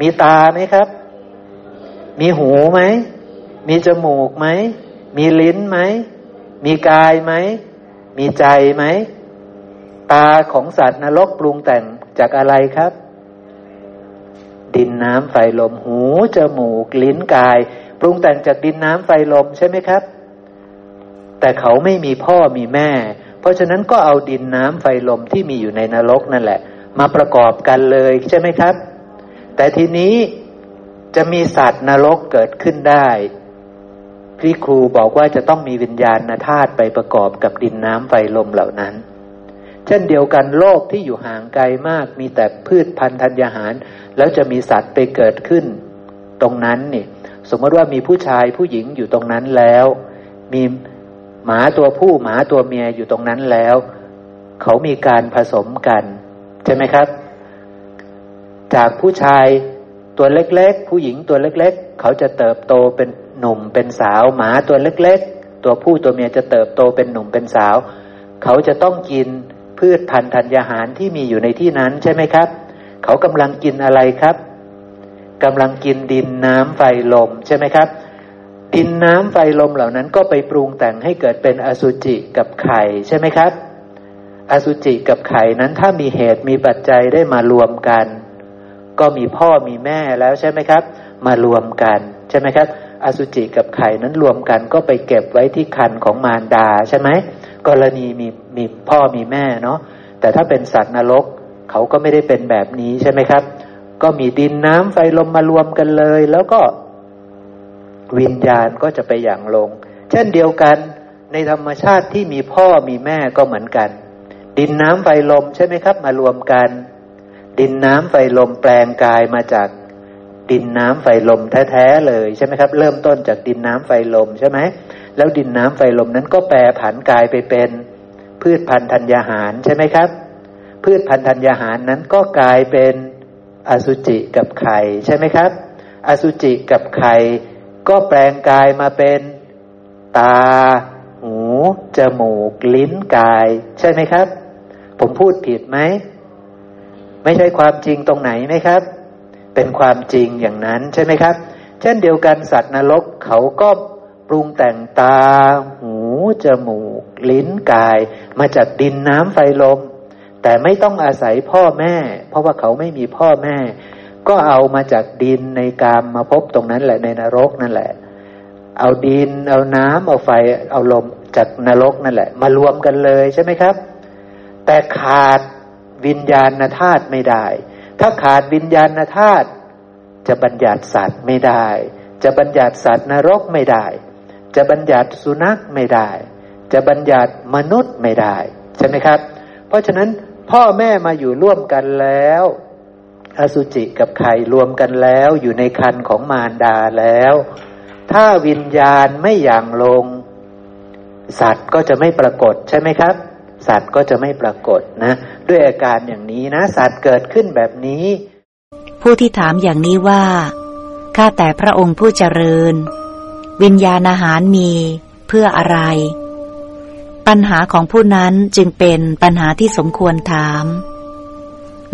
มีตาไหมครับ มีหูไหม มีจมูกไหม มีลิ้นไหม มีกายไหม มีใจไหม ตาของสัตว์นรกปรุงแต่งจากอะไรครับ ดินน้ำไฟลมหูจมูก ลิ้นกาย ปรุงแต่งจากดินน้ำไฟลมใช่ไหมครับ แต่เขาไม่มีพ่อมีแม่ เพราะฉะนั้นก็เอาดินน้ำไฟลมที่มีอยู่ในนรกนั่นแหละ มาประกอบกันเลยใช่ไหมครับ แต่ทีนี้จะมีสัตว์นรกเกิดขึ้นได้พี่ครูบอกว่าจะต้องมีวิญญาณธาตุไปประกอบกับดินน้ำไฟลมเหล่านั้น เช่นเดียวกันโลกที่อยู่ห่างไกลมากมีแต่พืชพันธุ์ธัญญาหาร แล้วจะมีสัตว์ไปเกิดขึ้น ตรงนั้นนี่สมมติว่ามีผู้ชายผู้หญิงอยู่ตรงนั้นแล้ว มีหมาตัวผู้หมาตัวเมียอยู่ตรงนั้นแล้ว เขามีการผสมกัน ใช่ไหมครับ จากผู้ชายตัวเล็กๆ ผู้หญิงตัวเล็ก ๆ เขาจะเติบโตเป็นหนุ่มเป็นสาวหมาตัวเล็ก ๆ ตัวผู้ตัวเมียจะเติบโตเป็นหนุ่มเป็นสาว เขาจะต้องกินพืชพันธุ์ธัญญาหารที่มีอยู่ในที่นั้นใช่ไหมครับ เขากำลังกินอะไรครับกำลังกินดินน้ำไฟลมใช่ไหมครับ ดินน้ำไฟลมเหล่านั้นก็ไปปรุงแต่งให้เกิดเป็นอสุจิกับไข่ใช่ไหมครับ อสุจิกับไข่นั้นถ้ามีเหตุมีปัจจัยได้มารวมกัน ก็มีพ่อมีแม่แล้วใช่ไหมครับ มารวมกันใช่ไหมครับ อสุจิกับไข่นั้นรวมกันก็ไปเก็บไว้ที่คันของมารดาใช่ไหมกรณีมีมีพ่อมีแม่เนาะแต่ถ้าเป็นสัตว์นรก เขาก็ไม่ได้เป็นแบบนี้ใช่ไหมครับ ก็มีดินน้ำไฟลมมารวมกันเลย แล้วก็วิญญาณก็จะไปอย่างลง เช่นเดียวกันในธรรมชาติที่มีพ่อมีแม่ก็เหมือนกัน ดินน้ำไฟลมใช่ไหมครับ มารวมกัน ดินน้ำไฟลมแปลงกายมาจากดินน้ำไฟลมแท้ๆเลยใช่ไหมครับ เริ่มต้นจากดินน้ำไฟลมใช่ไหมแล้วดินน้ำไฟลมนั้นก็แปรผันกายไปเป็นพืชพันธุ์ธัญญาหารใช่ไหมครับ พืชพันธัญญาหารนั้นก็กลายเป็นอสุจิกับไข่ใช่ไหมครับ อสุจิกับไข่ก็แปลงกายมาเป็นตา หู จมูก ลิ้นกาย ใช่ไหมครับ ผมพูดผิดไหม ไม่ใช่ความจริงตรงไหนไหมครับ เป็นความจริงอย่างนั้นใช่ไหมครับ เช่นเดียวกันสัตว์นรกเขาก็ปรุงแต่งตา หู จมูก ลิ้นกาย มาจากดินน้ำไฟลม แต่ไม่ต้องอาศัยพ่อแม่ เพราะว่าเขาไม่มีพ่อแม่ ก็เอามาจากดินในกามมาพบตรงนั้นแหละในนรกนั่นแหละ เอาดิน เอาน้ำเอาไฟ เอาลมจากนรกนั่นแหละ มารวมกันเลยใช่ไหมครับ แต่ขาดวิญญาณธาตุไม่ได้ ถ้าขาดวิญญาณธาตุจะบัญญัติสัตว์ไม่ได้ จะบัญญัติสัตว์นรกไม่ได้ จะบัญญัติสุนัขไม่ได้ จะบัญญัติมนุษย์ไม่ได้ ใช่ไหมครับ เพราะฉะนั้น พ่อแม่มาอยู่ร่วมกันแล้ว อสุจิกับไข่รวมกันแล้วอยู่ในคันของมารดาแล้ว ถ้าวิญญาณไม่อย่างลง สัตว์ก็จะไม่ปรากฏใช่ไหมครับ สัตว์ก็จะไม่ปรากฏนะ ด้วยอาการอย่างนี้นะ สัตว์เกิดขึ้นแบบนี้ ผู้ที่ถามอย่างนี้ว่าข้าแต่พระองค์ผู้เจริญ วิญญาณอาหารมีเพื่ออะไร ปัญหาของผู้นั้นจึงเป็นปัญหาที่สมควรถาม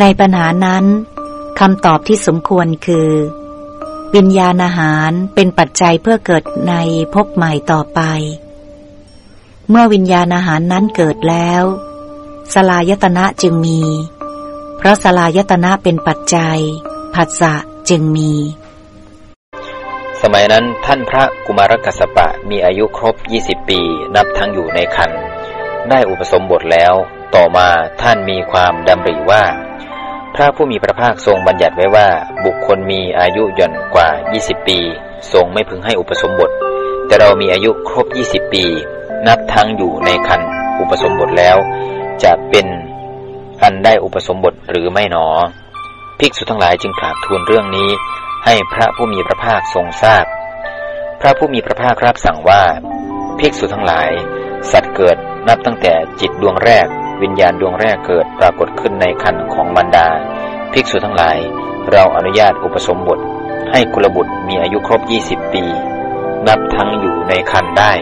ในปัญหานั้นคำตอบที่สมควรคือ วิญญาณอาหารเป็นปัจจัยเพื่อเกิดในภพใหม่ต่อไป เมื่อวิญญาณอาหารนั้นเกิดแล้วสลายตนะจึงมี เพราะสลายตนะเป็นปัจจัย ผัสสะจึงมี สมัยนั้นท่านพระกุมารกัสปะมีอายุครบ 20 ปี นับทั้งอยู่ในคันได้อุปสมบทแล้ว ต่อมาท่านมีความดำริว่า พระผู้มีพระภาคทรงบัญญัติไว้ว่า บุคคลมีอายุย่อนกว่า 20 ปี ทรงไม่พึงให้อุปสมบท แต่เรามีอายุครบ 20 ปี นับทั้งอยู่ในคันอุปสมบทแล้ว จะเป็นอันได้อุปสมบทหรือไม่หนอ ภิกษุทั้งหลายจึงกราบทูลเรื่องนี้ ให้พระผู้มีพระภาคทรงทราบพพระผู้มีพระภาครับสั่งว่า ภิกษุทั้งหลาย สัตว์เกิดนับตั้งแต่จิตดวงแรก วิญญาณดวงแรกเกิดปรากฏขึ้นในคันของมารดา ภิกษุทั้งหลาย เราอนุญาตอุปสมบท ให้กุลบุตรมีอายุครบยี่สิบปี นับทั้งอยู่ในคันได้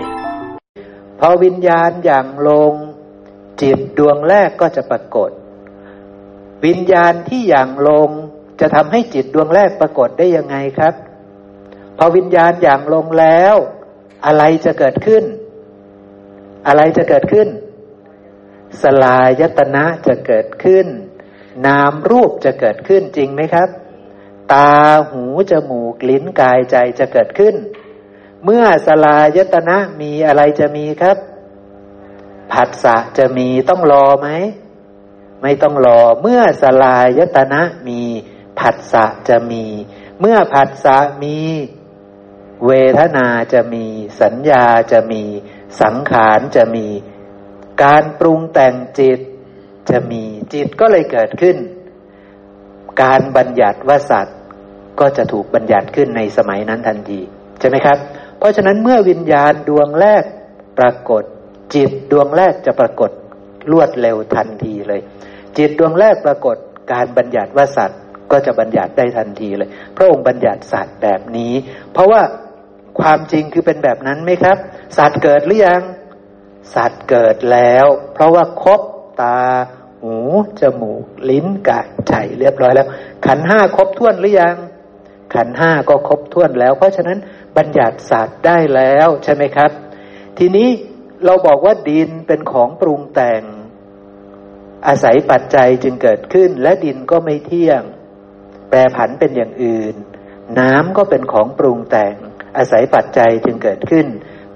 พอวิญญาณอย่างลง จิตดวงแรกก็จะปรากฏ วิญญาณที่อย่างลง จะทำให้จิตดวงแรกปรากฏได้ยังไงครับ พอวิญญาณอย่างลงแล้ว อะไรจะเกิดขึ้น อะไรจะเกิดขึ้น สลายตนะจะเกิดขึ้น นามรูปจะเกิดขึ้นจริงไหมครับ ตาหูจมูกลิ้นกายใจจะเกิดขึ้น เมื่อสลายตนะมีอะไรจะมีครับ ผัสสะจะมีต้องรอไหมไม่ต้องรอเมื่อสลายตนะมี ผัสสะจะมี เมื่อผัสสะมี เวทนาจะมี สัญญาจะมี สังขารจะมี การปรุงแต่งจิตจะมีจิตก็เลยเกิดขึ้น การบัญญัติว่าสัตว์ก็จะถูกบัญญัติขึ้นในสมัยนั้นทันทีใช่ไหมครับ เพราะฉะนั้นเมื่อวิญญาณดวงแรกปรากฏ จิตดวงแรกจะปรากฏรวดเร็วทันทีเลย จิตดวงแรกปรากฏการบัญญัติว่าสัตว์ ก็จะบัญญัติได้ทันทีเลย พระองค์บัญญัติสัตว์แบบนี้ เพราะว่าความจริงคือเป็นแบบนั้นไหมครับ สัตว์เกิดหรือยัง สัตว์เกิดแล้ว เพราะว่าครบตา หู จมูก ลิ้นกายใจเรียบร้อยแล้ว ขันห้าครบถ้วนหรือยัง ขันห้าก็ครบถ้วนแล้ว เพราะฉะนั้นบัญญัติสัตว์ได้แล้วใช่ไหมครับ ทีนี้เราบอกว่าดินเป็นของปรุงแต่ง อาศัยปัจจัยจึงเกิดขึ้น และดินก็ไม่เที่ยง แปรผันเป็นอย่างอื่น น้ำก็เป็นของปรุงแต่ง อาศัยปัจจัยจึงเกิดขึ้น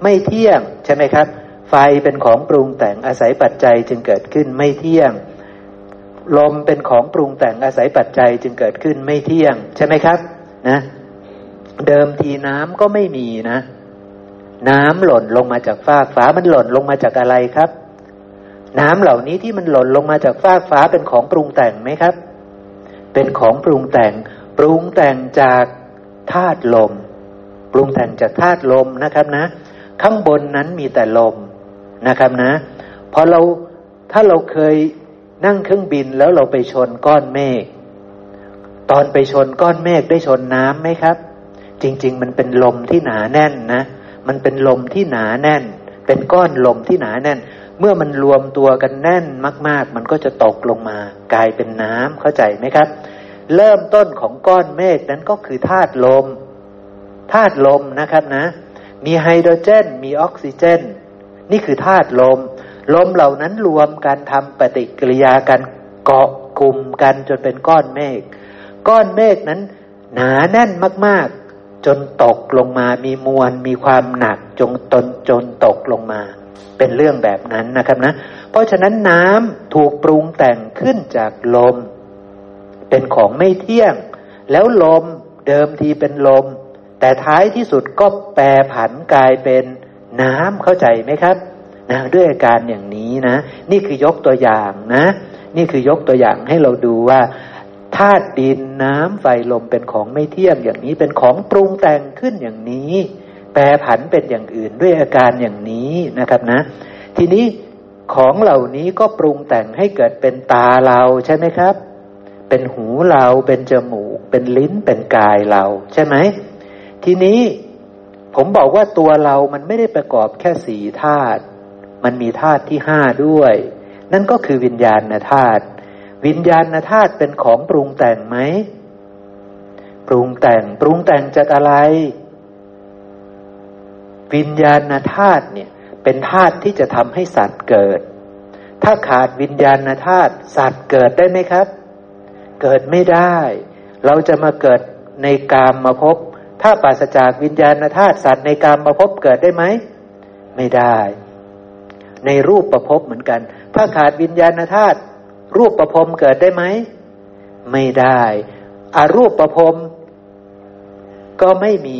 ไม่เที่ยงใช่ไหมครับ ไฟเป็นของปรุงแต่งอาศัยปัจจัยจึงเกิดขึ้นไม่เที่ยง ลมเป็นของปรุงแต่งอาศัยปัจจัยจึงเกิดขึ้นไม่เที่ยง ใช่ไหมครับ นะ เดิมทีน้ำก็ไม่มีนะ น้ำหล่นลงมาจากฟากฟ้ามันหล่นลงมาจากอะไรครับน้ำเหล่านี้ที่มันหล่นลงมาจากฟากฟ้าเป็นของปรุงแต่งไหมครับ เป็นของปรุงแต่ง ปรุงแต่งจากธาตุลม ปรุงแต่งจากธาตุลมนะครับนะ ข้างบนนั้นมีแต่ลมนะครับนะพอเราถ้าเราเคยนั่งเครื่องบินแล้วเราไปชนก้อนเมฆตอนไปชนก้อนเมฆได้ชนน้ำไหมครับ จริง ๆ มันเป็นลมที่หนาแน่นนะ มันเป็นลมที่หนาแน่น เป็นก้อนลมที่หนาแน่น เมื่อมันรวมตัวกันแน่นมาก ๆ มันก็จะตกลงมากลายเป็นน้ำเข้าใจไหมครับ เริ่มต้นของก้อนเมฆนั้นก็คือธาตุลมธาตุลมนะครับนะ มีไฮโดรเจน มีออกซิเจน นี่คือธาตุลม ลมเหล่านั้นรวมกันทำปฏิกิริยากันเกาะกลุ่มกันจนเป็นก้อนเมฆก้อนเมฆนั้นหนาแน่นมาก ๆ จนตกลงมามีมวลมีความหนักจงตนจนตกลงมา เป็นเรื่องแบบนั้นนะครับนะ เพราะฉะนั้นน้ำถูกปรุงแต่งขึ้นจากลม เป็นของไม่เที่ยง แล้วลมเดิมทีเป็นลม แต่ท้ายที่สุดก็แปรผันกลายเป็นน้ำเข้าใจไหมครับนะด้วยอาการอย่างนี้นะ นี่คือยกตัวอย่างนะ นี่คือยกตัวอย่างให้เราดูว่าธาตุดินน้ำไฟลมเป็นของไม่เที่ยงอย่างนี้เป็นของปรุงแต่งขึ้นอย่างนี้ แปรผันเป็นอย่างอื่นด้วยอาการอย่างนี้นะครับนะ ทีนี้ของเหล่านี้ก็ปรุงแต่งให้เกิดเป็นตาเราใช่ไหมครับ เป็นหูเราเป็นจมูก เป็นลิ้นเป็นกายเรา ใช่ไหม ทีนี้ผมบอกว่าตัวเรามันไม่ได้ประกอบแค่สี่ธาตุมันมีธาตุที่ห้าด้วย นั่นก็คือวิญญาณธาตุวิญญาณธาตุเป็นของปรุงแต่งไหมปรุงแต่งปรุงแต่งจากอะไร วิญญาณธาตุเนี่ยเป็นธาตุที่จะทำให้สัตว์เกิด ถ้าขาดวิญญาณธาตุสัตว์เกิดได้ไหมครับ เกิดไม่ได้ เราจะมาเกิดในกามมาพบ ถ้าปราศจากวิญญาณธาตุสัตว์ในกามมาพบเกิดได้ไหม ไม่ได้ ในรูปประพบเหมือนกัน ถ้าขาดวิญญาณธาตุรูปประพรมเกิดได้ไหม ไม่ได้อารูปประพรมก็ไม่มี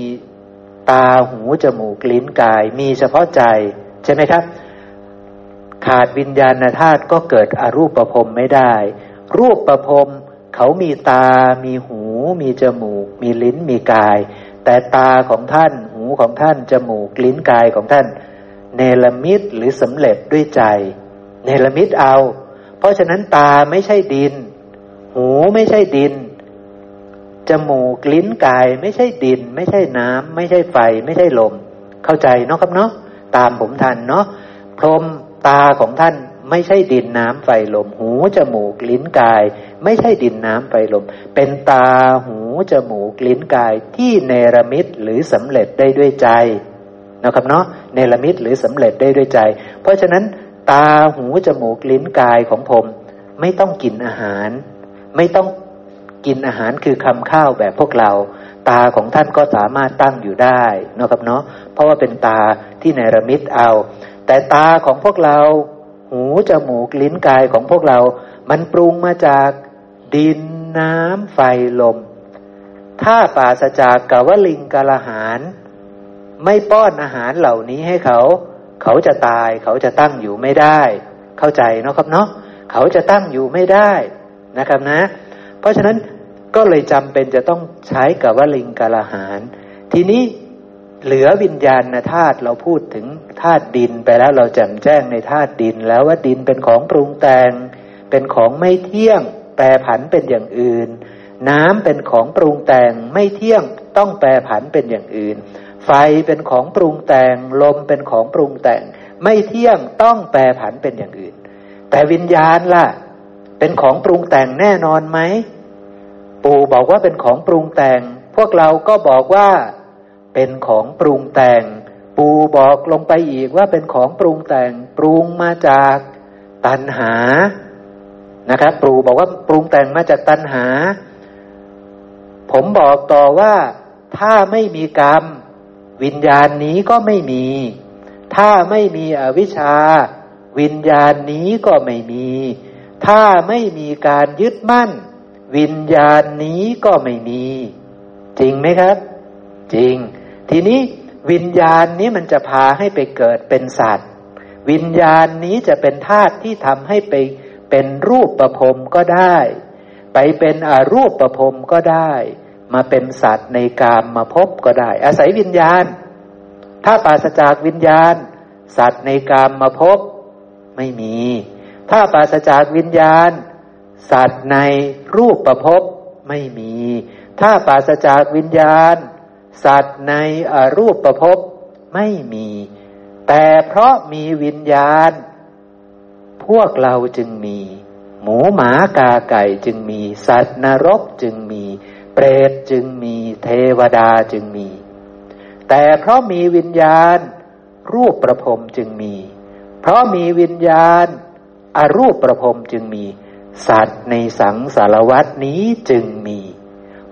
ตาหูจมูกลิ้นกาย มีเฉพาะใจใช่ไหมครับ ขาดวิญญาณธาตุก็เกิดอรูปประพรมไม่ได้ รูปประพรมเขามีตา มีหู มีจมูก มีลิ้น มีกาย แต่ตาของท่าน หูของท่าน จมูก ลิ้นกายของท่าน เนลมิตหรือสำเร็จด้วยใจ เนลมิตเอา เพราะฉะนั้นตาไม่ใช่ดิน หูไม่ใช่ดิน จมูกลิ้นกาย ไม่ใช่ดิน ไม่ใช่น้ำ ไม่ใช่ไฟ ไม่ใช่ลม เข้าใจเนาะครับเนาะตามผมทันเนาะพรมตาของท่านไม่ใช่ดินน้ำไฟลม หูจมูกลิ้นกาย ไม่ใช่ดินน้ำไฟลม เป็นตาหูจมูกลิ้นกายที่เนรมิตหรือสำเร็จได้ด้วยใจนะครับเนาะเนรมิตหรือสำเร็จได้ด้วยใจ เพราะฉะนั้น ตาหูจมูกลิ้นกายของผม ไม่ต้องกินอาหาร ไม่ต้อง กินอาหารคือคำข้าวแบบพวกเรา ตาของท่านก็สามารถตั้งอยู่ได้นะครับเนาะเพราะว่าเป็นตาที่เนรมิตเอา แต่ตาของพวกเรา หูจมูกลิ้นกายของพวกเรา มันปรุงมาจากดินน้ำไฟลม ถ้าปราศจากกวลิงกาลหาร ไม่ป้อนอาหารเหล่านี้ให้เขา เขาจะตายเขาจะตั้งอยู่ไม่ได้ เข้าใจเนาะครับเนาะเขาจะตั้งอยู่ไม่ได้นะครับนะ เพราะฉะนั้น ก็เลยจำเป็นจะต้องใช้กับวลิงกาลหาร ทีนี้เหลือวิญญาณธาตุเราพูดถึงธาตุดินไปแล้วเราแจ่มแจ้งในธาตุดิน แล้วว่าดินเป็นของปรุงแต่ง เป็นของไม่เที่ยง แปรผันเป็นอย่างอื่น น้ำเป็นของปรุงแต่งไม่เที่ยงต้องแปรผันเป็นอย่างอื่น ไฟเป็นของปรุงแต่งลมเป็นของปรุงแต่ง ไม่เที่ยงต้องแปรผันเป็นอย่างอื่น แต่วิญญาณล่ะ เป็นของปรุงแต่งแน่นอนไหม ปู่บอกว่าเป็นของปรุงแต่ง พวกเราก็บอกว่าเป็นของปรุงแต่ง ปู่บอกลงไปอีกว่าเป็นของปรุงแต่ง ปรุงมาจากตัณหานะครับปู่บอกว่าปรุงแต่งมาจากตัณหา ผมบอกต่อว่าถ้าไม่มีกรรม วิญญาณนี้ก็ไม่มี ถ้าไม่มีอวิชชา วิญญาณนี้ก็ไม่มี ถ้าไม่มีการยึดมั่น วิญญาณนี้ก็ไม่มี จริงไหมครับ จริง ทีนี้วิญญาณนี้มันจะพาให้ไปเกิดเป็นสัตว์ วิญญาณนี้จะเป็นธาตุที่ทำให้ไปเป็นรูปประพรมก็ได้ ไปเป็นอรูปประพรมก็ได้ มาเป็นสัตว์ในกามมาพบก็ได้ อาศัยวิญญาณ ถ้าปราศจากวิญญาณ สัตว์ในกามมาพบไม่มี ถ้าปราศจากวิญญาณ สัตว์ในรูปประพบไม่มี ถ้าปราศจากวิญญาณ สัตว์ในรูปประพบไม่มี แต่เพราะมีวิญญาณ พวกเราจึงมี หมูหมากาไก่จึงมี สัตว์นรกจึงมี เปรตจึงมีเทวดาจึงมี แต่เพราะมีวิญญาณ รูปประพรมจึงมี เพราะมีวิญญาณอรูปประพรมจึงมี สัตว์ในสังสารวัตนี้จึงมี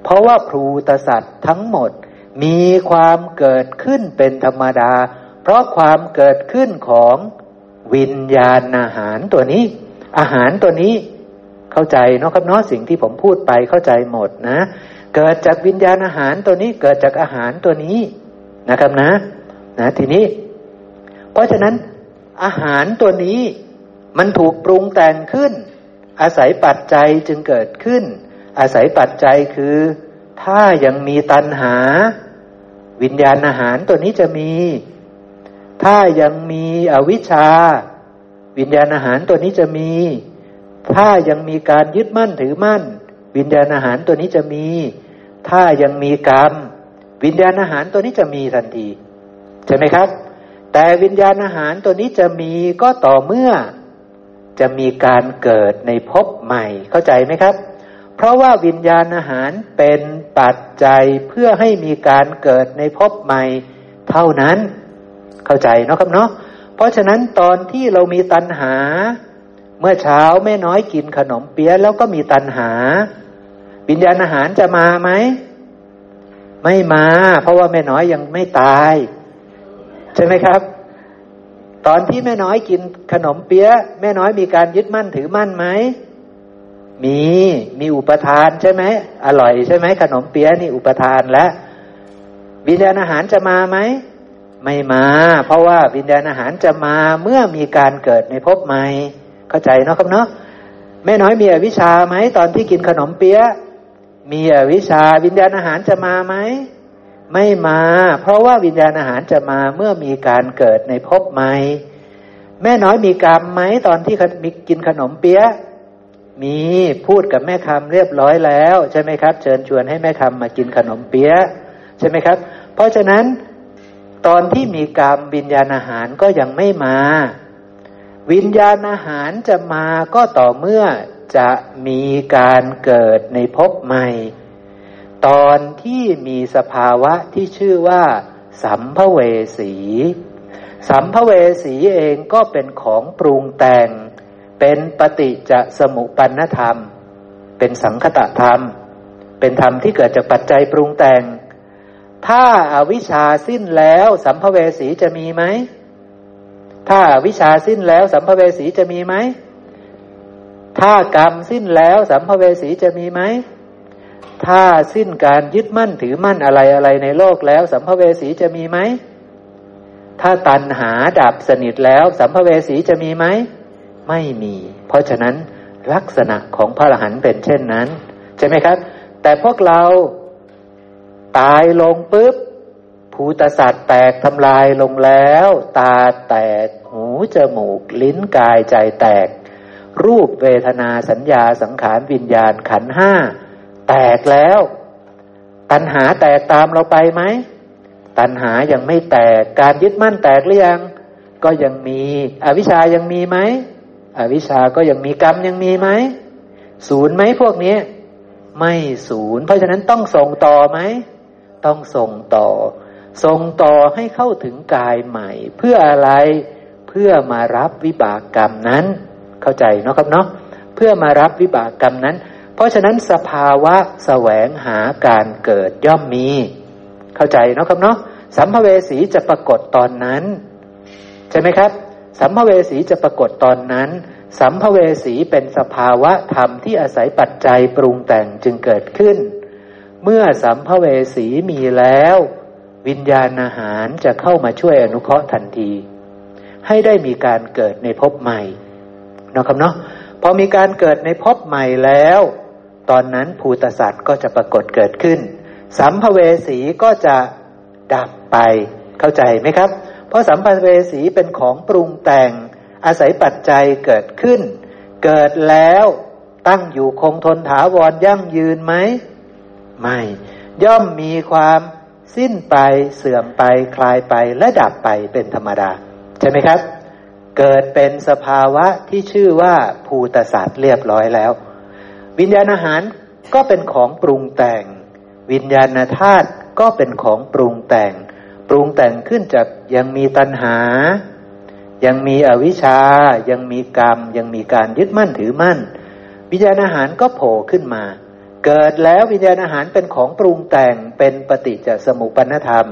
เพราะว่าพรูตสัตว์ทั้งหมดมีความเกิดขึ้นเป็นธรรมดา เพราะความเกิดขึ้นของวิญญาณอาหารตัวนี้ อาหารตัวนี้เข้าใจเนาะครับเนาะสิ่งที่ผมพูดไปเข้าใจหมดนะ เกิดจากวิญญาณอาหารตัวนี้เกิดจากอาหารตัวนี้นะครับนะ นะ ทีนี้ เพราะฉะนั้นอาหารตัวนี้มันถูกปรุงแต่งขึ้น อาศัยปัจจัยจึงเกิดขึ้น อาศัยปัจจัยคือ ถ้ายังมีตัณหา วิญญาณอาหารตัวนี้จะมี ถ้ายังมีอวิชชา วิญญาณอาหารตัวนี้จะมี ถ้ายังมีการยึดมั่นถือมั่น วิญญาณอาหารตัวนี้จะมี ถ้ายังมีกรรม วิญญาณอาหารตัวนี้จะมีทันทีใช่ไหมครับ แต่วิญญาณอาหารตัวนี้จะมีก็ต่อเมื่อ จะมีการเกิดในภพใหม่เข้าใจไหมครับ เพราะว่าวิญญาณอาหารเป็นปัจจัยเพื่อให้มีการเกิดในภพใหม่เท่านั้น เข้าใจเนาะครับเนาะเพราะฉะนั้นตอนที่เรามีตัณหา เมื่อเช้าแม่น้อยกินขนมเปี๊ยะแล้วก็มีตัณหา วิญญาณอาหารจะมาไหมไม่มา เพราะว่าแม่น้อยยังไม่ตาย ใช่ไหมครับ ตอนที่แม่น้อยกินขนมเปี๊ยะแม่น้อยมีการยึดมั่นถือมั่นไหมมีมีอุปทานใช่ไหมอร่อยใช่ไหมขนมเปี๊ยะนี่อุปทานแล้ววิญญาณอาหารจะมาไหมไม่มา เพราะว่าวิญญาณอาหารจะมาเมื่อมีการเกิดในภพใหม่เข้าใจเนาะครับเนาะแม่น้อยมีอวิชาไหมตอนที่กินขนมเปี๊ยะมีอวิชาวิญญาณอาหารจะมาไหม ไม่มา เพราะว่าวิญญาณอาหารจะมาเมื่อมีการเกิดในภพใหม่แม่น้อยมีกรรมไหมตอนที่มีกินขนมเปี๊ยะมีพูดกับแม่คำเรียบร้อยแล้ว ใช่ไหมครับ เชิญชวนให้แม่คำมากินขนมเปี๊ยะใช่ไหมครับ เพราะฉะนั้นตอนที่มีกรรมวิญญาณอาหารก็ยังไม่มา วิญญาณอาหารจะมาก็ต่อเมื่อจะมีการเกิดในภพใหม่ ตอนที่มีสภาวะที่ชื่อว่า สัมภเวสี สัมภเวสีเองก็เป็นของปรุงแต่ง เป็นปฏิจสมุปันธรรม เป็นสังคตธรรม เป็นธรรมที่เกิดจากปัจจัยปรุงแต่ง ถ้าอาวิชชาสิ้นแล้วสัมภเวสีจะมีไหม ถ้าวิชาสิ้นแล้วสัมภเวสีจะมีไหม ถ้ากรรมสิ้นแล้วสัมภเวสีจะมีไหม ถ้าสิ้นการยึดมั่นถือมั่นอะไรอะไรในโลกแล้ว สัมภเวสีจะมีไหม ถ้าตัณหาดับสนิทแล้ว สัมภเวสีจะมีไหม ไม่มี เพราะฉะนั้นลักษณะของพระอรหันต์เป็นเช่นนั้น ใช่ไหมครับ แต่พวกเราตายลงปุ๊บภูตสัตว์แตกทำลายลงแล้ว ตาแตก หูจมูก ลิ้นกายใจแตก รูปเวทนาสัญญาสังขารวิญญาณขันห้า แตกแล้ว ตัณหาแตกตามเราไปไหม ตัณหายังไม่แตกการยึดมั่นแตกหรือยัง ก็ยังมี อวิชายังมีไหมอวิชาก็ยังมีกรรมยังมีไหมศูนย์ไหมพวกนี้ ไม่ศูนย์ เพราะฉะนั้นต้องส่งต่อไหม ต้องส่งต่อ ส่งต่อให้เข้าถึงกายใหม่ เพื่ออะไรเพื่อมารับวิบากกรรมนั้น เข้าใจเนาะครับเนาะเพื่อมารับวิบากกรรมนั้น เพราะฉะนั้นสภาวะแสวงหาการเกิดย่อมมี เข้าใจเนาะครับเนาะสัมภเวสีจะปรากฏตอนนั้น ใช่ไหมครับ สัมภเวสีจะปรากฏตอนนั้น สัมภเวสีเป็นสภาวะธรรมที่อาศัยปัจจัยปรุงแต่งจึงเกิดขึ้น เมื่อสัมภเวสีมีแล้ว วิญญาณอาหารจะเข้ามาช่วยอนุเคราะห์ทันที ให้ได้มีการเกิดในภพใหม่นะครับเนาะพอมีการเกิดในภพใหม่แล้ว ตอนนั้นภูตสัตว์ก็จะปรากฏเกิดขึ้น สัมภเวสีก็จะดับไป เข้าใจไหมครับ เพราะสัมภเวสีเป็นของปรุงแต่ง อาศัยปัจจัยเกิดขึ้น เกิดแล้วตั้งอยู่คงทนถาวรยั่งยืนไหม ไม่ ย่อมมีความสิ้นไปเสื่อมไปคลายไปและดับไปเป็นธรรมดา ใช่ไหมครับ เกิดเป็นสภาวะที่ชื่อว่าภูตศาสตร์เรียบร้อยแล้ว วิญญาณอาหารก็เป็นของปรุงแต่ง วิญญาณธาตุก็เป็นของปรุงแต่ง ปรุงแต่งขึ้นจากยังมีตัณหา ยังมีอวิชชา ยังมีกรรม ยังมีการยึดมั่นถือมั่น วิญญาณอาหารก็โผล่ขึ้นมา เกิดแล้ววิญญาณอาหารเป็นของปรุงแต่งเป็นปฏิจจสมุปนธรรม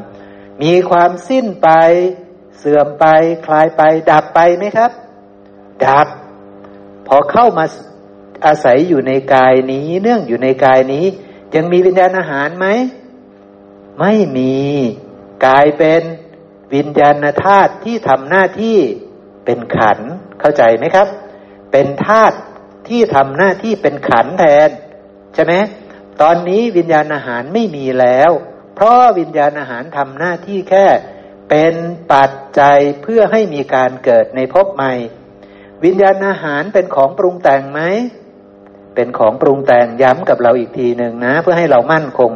มีความสิ้นไป เสื่อมไป คลายไป ดับไปไหมครับ ดับ พอเข้ามา อาศัยอยู่ในกายนี้ เนื่องอยู่ในกายนี้ ยังมีวิญญาณอาหารไหม ไม่มี กายเป็นวิญญาณธาตุที่ทำหน้าที่เป็นขัน เข้าใจไหมครับ เป็นธาตุที่ทำหน้าที่เป็นขันแทน ใช่ไหมตอนนี้วิญญาณอาหารไม่มีแล้ว เพราะวิญญาณอาหารทำหน้าที่แค่ เป็นปัจจัยเพื่อให้มีการเกิดในภพใหม่ วิญญาณอาหารเป็นของปรุงแต่งไหม เป็นของปรุงแต่งย้ำกับเราอีกทีหนึ่งนะ เพื่อให้เรามั่นคง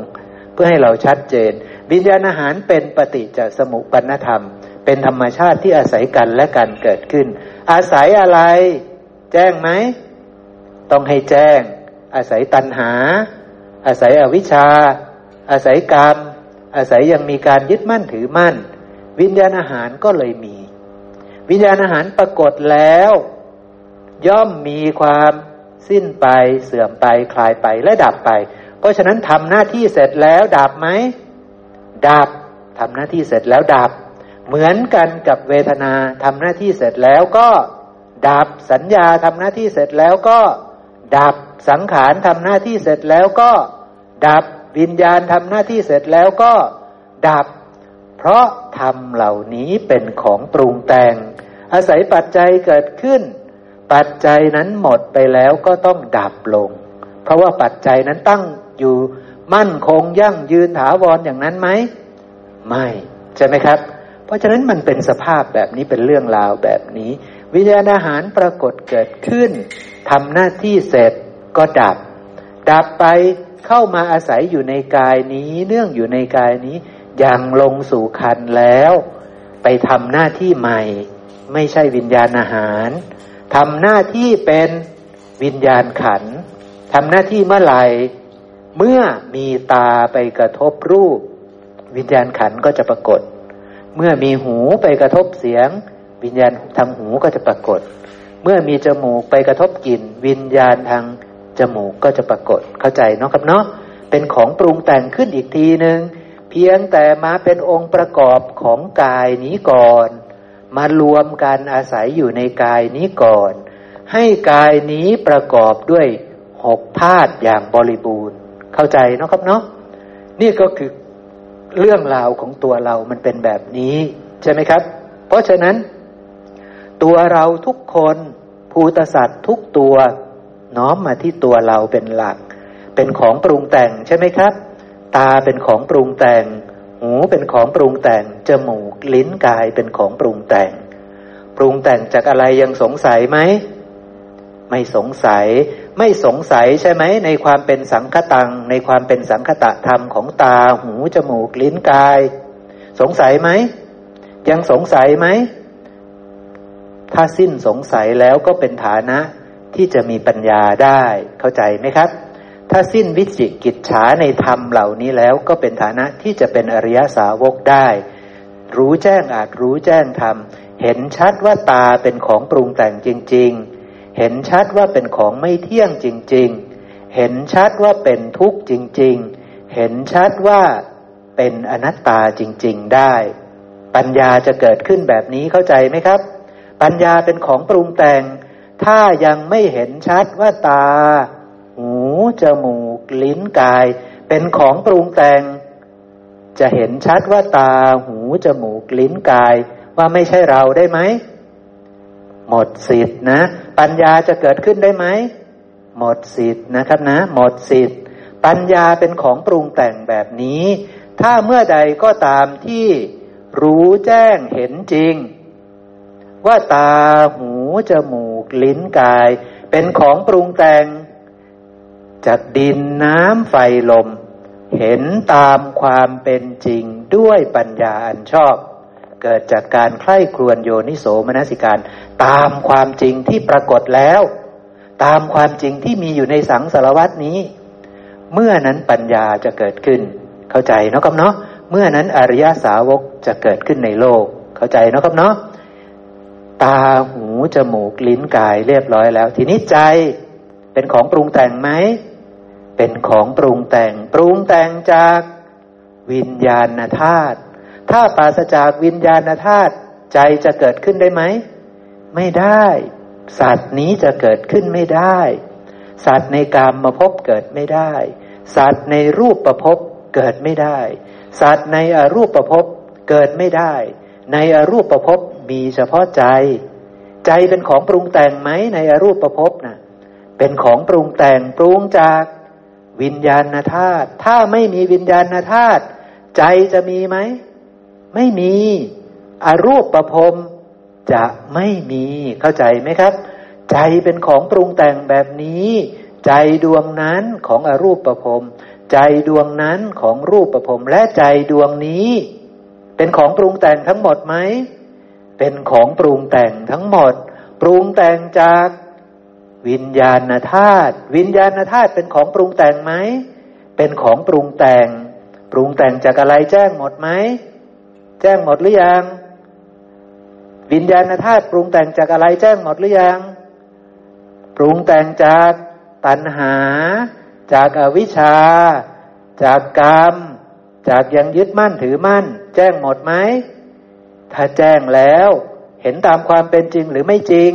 เพื่อให้เราชัดเจน วิญญาณอาหารเป็นปฏิจจสมุปนธรรม เป็นธรรมชาติที่อาศัยกันและกันเกิดขึ้น อาศัยอะไร แจ้งไหม ต้องให้แจ้ง อาศัยตัณหา อาศัยอวิชชา อาศัยกรรม อาศัยยังมีการยึดมั่นถือมั่น วิญญาณอาหารก็เลยมี วิญญาณอาหารปรากฏแล้ว ย่อมมีความ สิ้นไปเสื่อมไปคลายไปและดับไป เพราะฉะนั้นทำหน้าที่เสร็จแล้วดับไหมดับทำหน้าที่เสร็จแล้วดับ เหมือนกันกับเวทนาทำหน้าที่เสร็จแล้วก็ดับสัญญาทำหน้าที่เสร็จแล้วก็ ดับสังขารทำหน้าที่เสร็จแล้วก็ ดับวิญญาณทำหน้าที่เสร็จแล้วก็ ดับ เพราะธรรมเหล่านี้เป็นของปรุงแต่ง อาศัยปัจจัยเกิดขึ้น ปัจจัยนั้นหมดไปแล้วก็ต้องดับลง เพราะว่าปัจจัยนั้นตั้งอยู่มั่นคงยั่งยืนถาวรออย่างนั้นไหม ไม่ ใช่ไหมครับ เพราะฉะนั้นมันเป็นสภาพแบบนี้เป็นเรื่องราวแบบนี้ วิญญาณอาหารปรากฏเกิดขึ้นทำหน้าที่เสร็จก็ดับ ดับไปเข้ามาอาศัยอยู่ในกายนี้ เนื่องอยู่ในกายนี้ยังลงสู่คันแล้ว ไปทำหน้าที่ใหม่ ไม่ใช่วิญญาณอาหาร ทำหน้าที่เป็นวิญญาณขันทำหน้าที่เมื่อไหร่ เมื่อมีตาไปกระทบรูป วิญญาณขันก็จะปรากฏ เมื่อมีหูไปกระทบเสียง วิญญาณทางหูก็จะปรากฏ เมื่อมีจมูกไปกระทบกลิ่น วิญญาณทางจมูกก็จะปรากฏเข้าใจเนาะครับเนาะเป็นของปรุงแต่งขึ้นอีกทีหนึ่งเพียงแต่มาเป็นองค์ประกอบของกายนี้ก่อน มารวมกันอาศัยอยู่ในกายนี้ก่อน ให้กายนี้ประกอบด้วยหกธาตุอย่างบริบูรณ์ เข้าใจนะครับเนาะนี่ก็คือเรื่องราวของตัวเรามันเป็นแบบนี้ใช่ไหมครับ เพราะฉะนั้น ตัวเราทุกคนภูตสัตว์ทุกตัวน้อมมาที่ตัวเราเป็นหลัก เป็นของปรุงแต่งใช่ไหมครับ ตาเป็นของปรุงแต่ง หูเป็นของปรุงแต่ง จมูกลิ้นกายเป็นของปรุงแต่ง ปรุงแต่งจากอะไรยังสงสัยไหม ไม่สงสัย ไม่สงสัยใช่ไหม ในความเป็นสังคตัง ในความเป็นสังคตะธรรมของตา หู จมูก ลิ้นกาย สงสัยไหม ยังสงสัยไหม ถ้าสิ้นสงสัยแล้วก็เป็นฐานะที่จะมีปัญญาได้ เข้าใจไหมครับ ถ้าสิ้นวิจิกิจฉาในธรรมเหล่านี้แล้วก็เป็นฐานะที่จะเป็นอริยสาวกได้ รู้แจ้งอาจรู้แจ้งธรรม เห็นชัดว่าตาเป็นของปรุงแต่งจริง ๆ เห็นชัดว่าเป็นของไม่เที่ยงจริง ๆ เห็นชัดว่าเป็นทุกข์จริง ๆ เห็นชัดว่าเป็นอนัตตาจริง ๆ ได้ ปัญญาจะเกิดขึ้นแบบนี้เข้าใจไหมครับ ปัญญาเป็นของปรุงแต่ง ถ้ายังไม่เห็นชัดว่าตา หูจมูก ลิ้นกาย เป็นของปรุงแต่ง จะเห็นชัดว่าตาหูจมูก ลิ้นกาย ว่าไม่ใช่เราได้ไหม หมดสิทธินะ ปัญญาจะเกิดขึ้นได้ไหม หมดสิทธินะครับนะ หมดสิทธิปัญญาเป็นของปรุงแต่งแบบนี้ ถ้าเมื่อใดก็ตามที่รู้แจ้งเห็นจริง ว่าตาหูจมูก ลิ้นกาย เป็นของปรุงแต่ง จากดินน้ำไฟลม เห็นตามความเป็นจริงด้วยปัญญาอันชอบ เกิดจากการใคร่ครวญโยนิโสมนสิการ ตามความจริงที่ปรากฏแล้ว ตามความจริงที่มีอยู่ในสังสารวัตนี้ เมื่อนั้นปัญญาจะเกิดขึ้น เข้าใจเนาะครับเนาะเมื่อนั้นอริยสาวกจะเกิดขึ้นในโลก เข้าใจเนาะครับเนาะตาหูจมูกลิ้นกายเรียบร้อยแล้ว ทีนี้ใจเป็นของปรุงแต่งไหม เป็นของปรุงแต่ง ปรุงแต่งจากวิญญาณธาตุถ้าปราศจากวิญญาณธาตุใจจะเกิดขึ้นได้ไหม ไม่ได้ สัตว์นี้จะเกิดขึ้นไม่ได้ สัตว์ในกามมาพบเกิดไม่ได้ สัตว์ในรูปประพบเกิดไม่ได้ สัตว์ในอรูปประพบเกิดไม่ได้ ในอรูปประพบมีเฉพาะใจ ใจเป็นของปรุงแต่งไหมในอรูปประพบนะ่ะเป็นของปรุงแต่งปรุงจาก วิญญาณธาตุถ้าไม่มีวิญญาณธาตุใจจะมีไหม ไม่มีอรูปประพรมจะไม่มีเข้าใจไหมครับ ใจเป็นของปรุงแต่งแบบนี้ ใจดวงนั้นของอรูปประพรมใจดวงนั้นของรูปประพรมและใจดวงนี้ เป็นของปรุงแต่งทั้งหมดไหมเป็นของปรุงแต่งทั้งหมด ปรุงแต่งจาก วิญญาณธาตุวิญญาณธาตุเป็นของปรุงแต่งไหม เป็นของปรุงแต่ง ปรุงแต่งจากอะไรแจ้งหมดไหม แจ้งหมดหรือยัง วิญญาณธาตุปรุงแต่งจากอะไรแจ้งหมดหรือยัง ปรุงแต่งจากตัณหา จากอวิชชา จากกรรม จากยังยึดมั่นถือมั่น แจ้งหมดไหม ถ้าแจ้งแล้ว เห็นตามความเป็นจริงหรือไม่จริง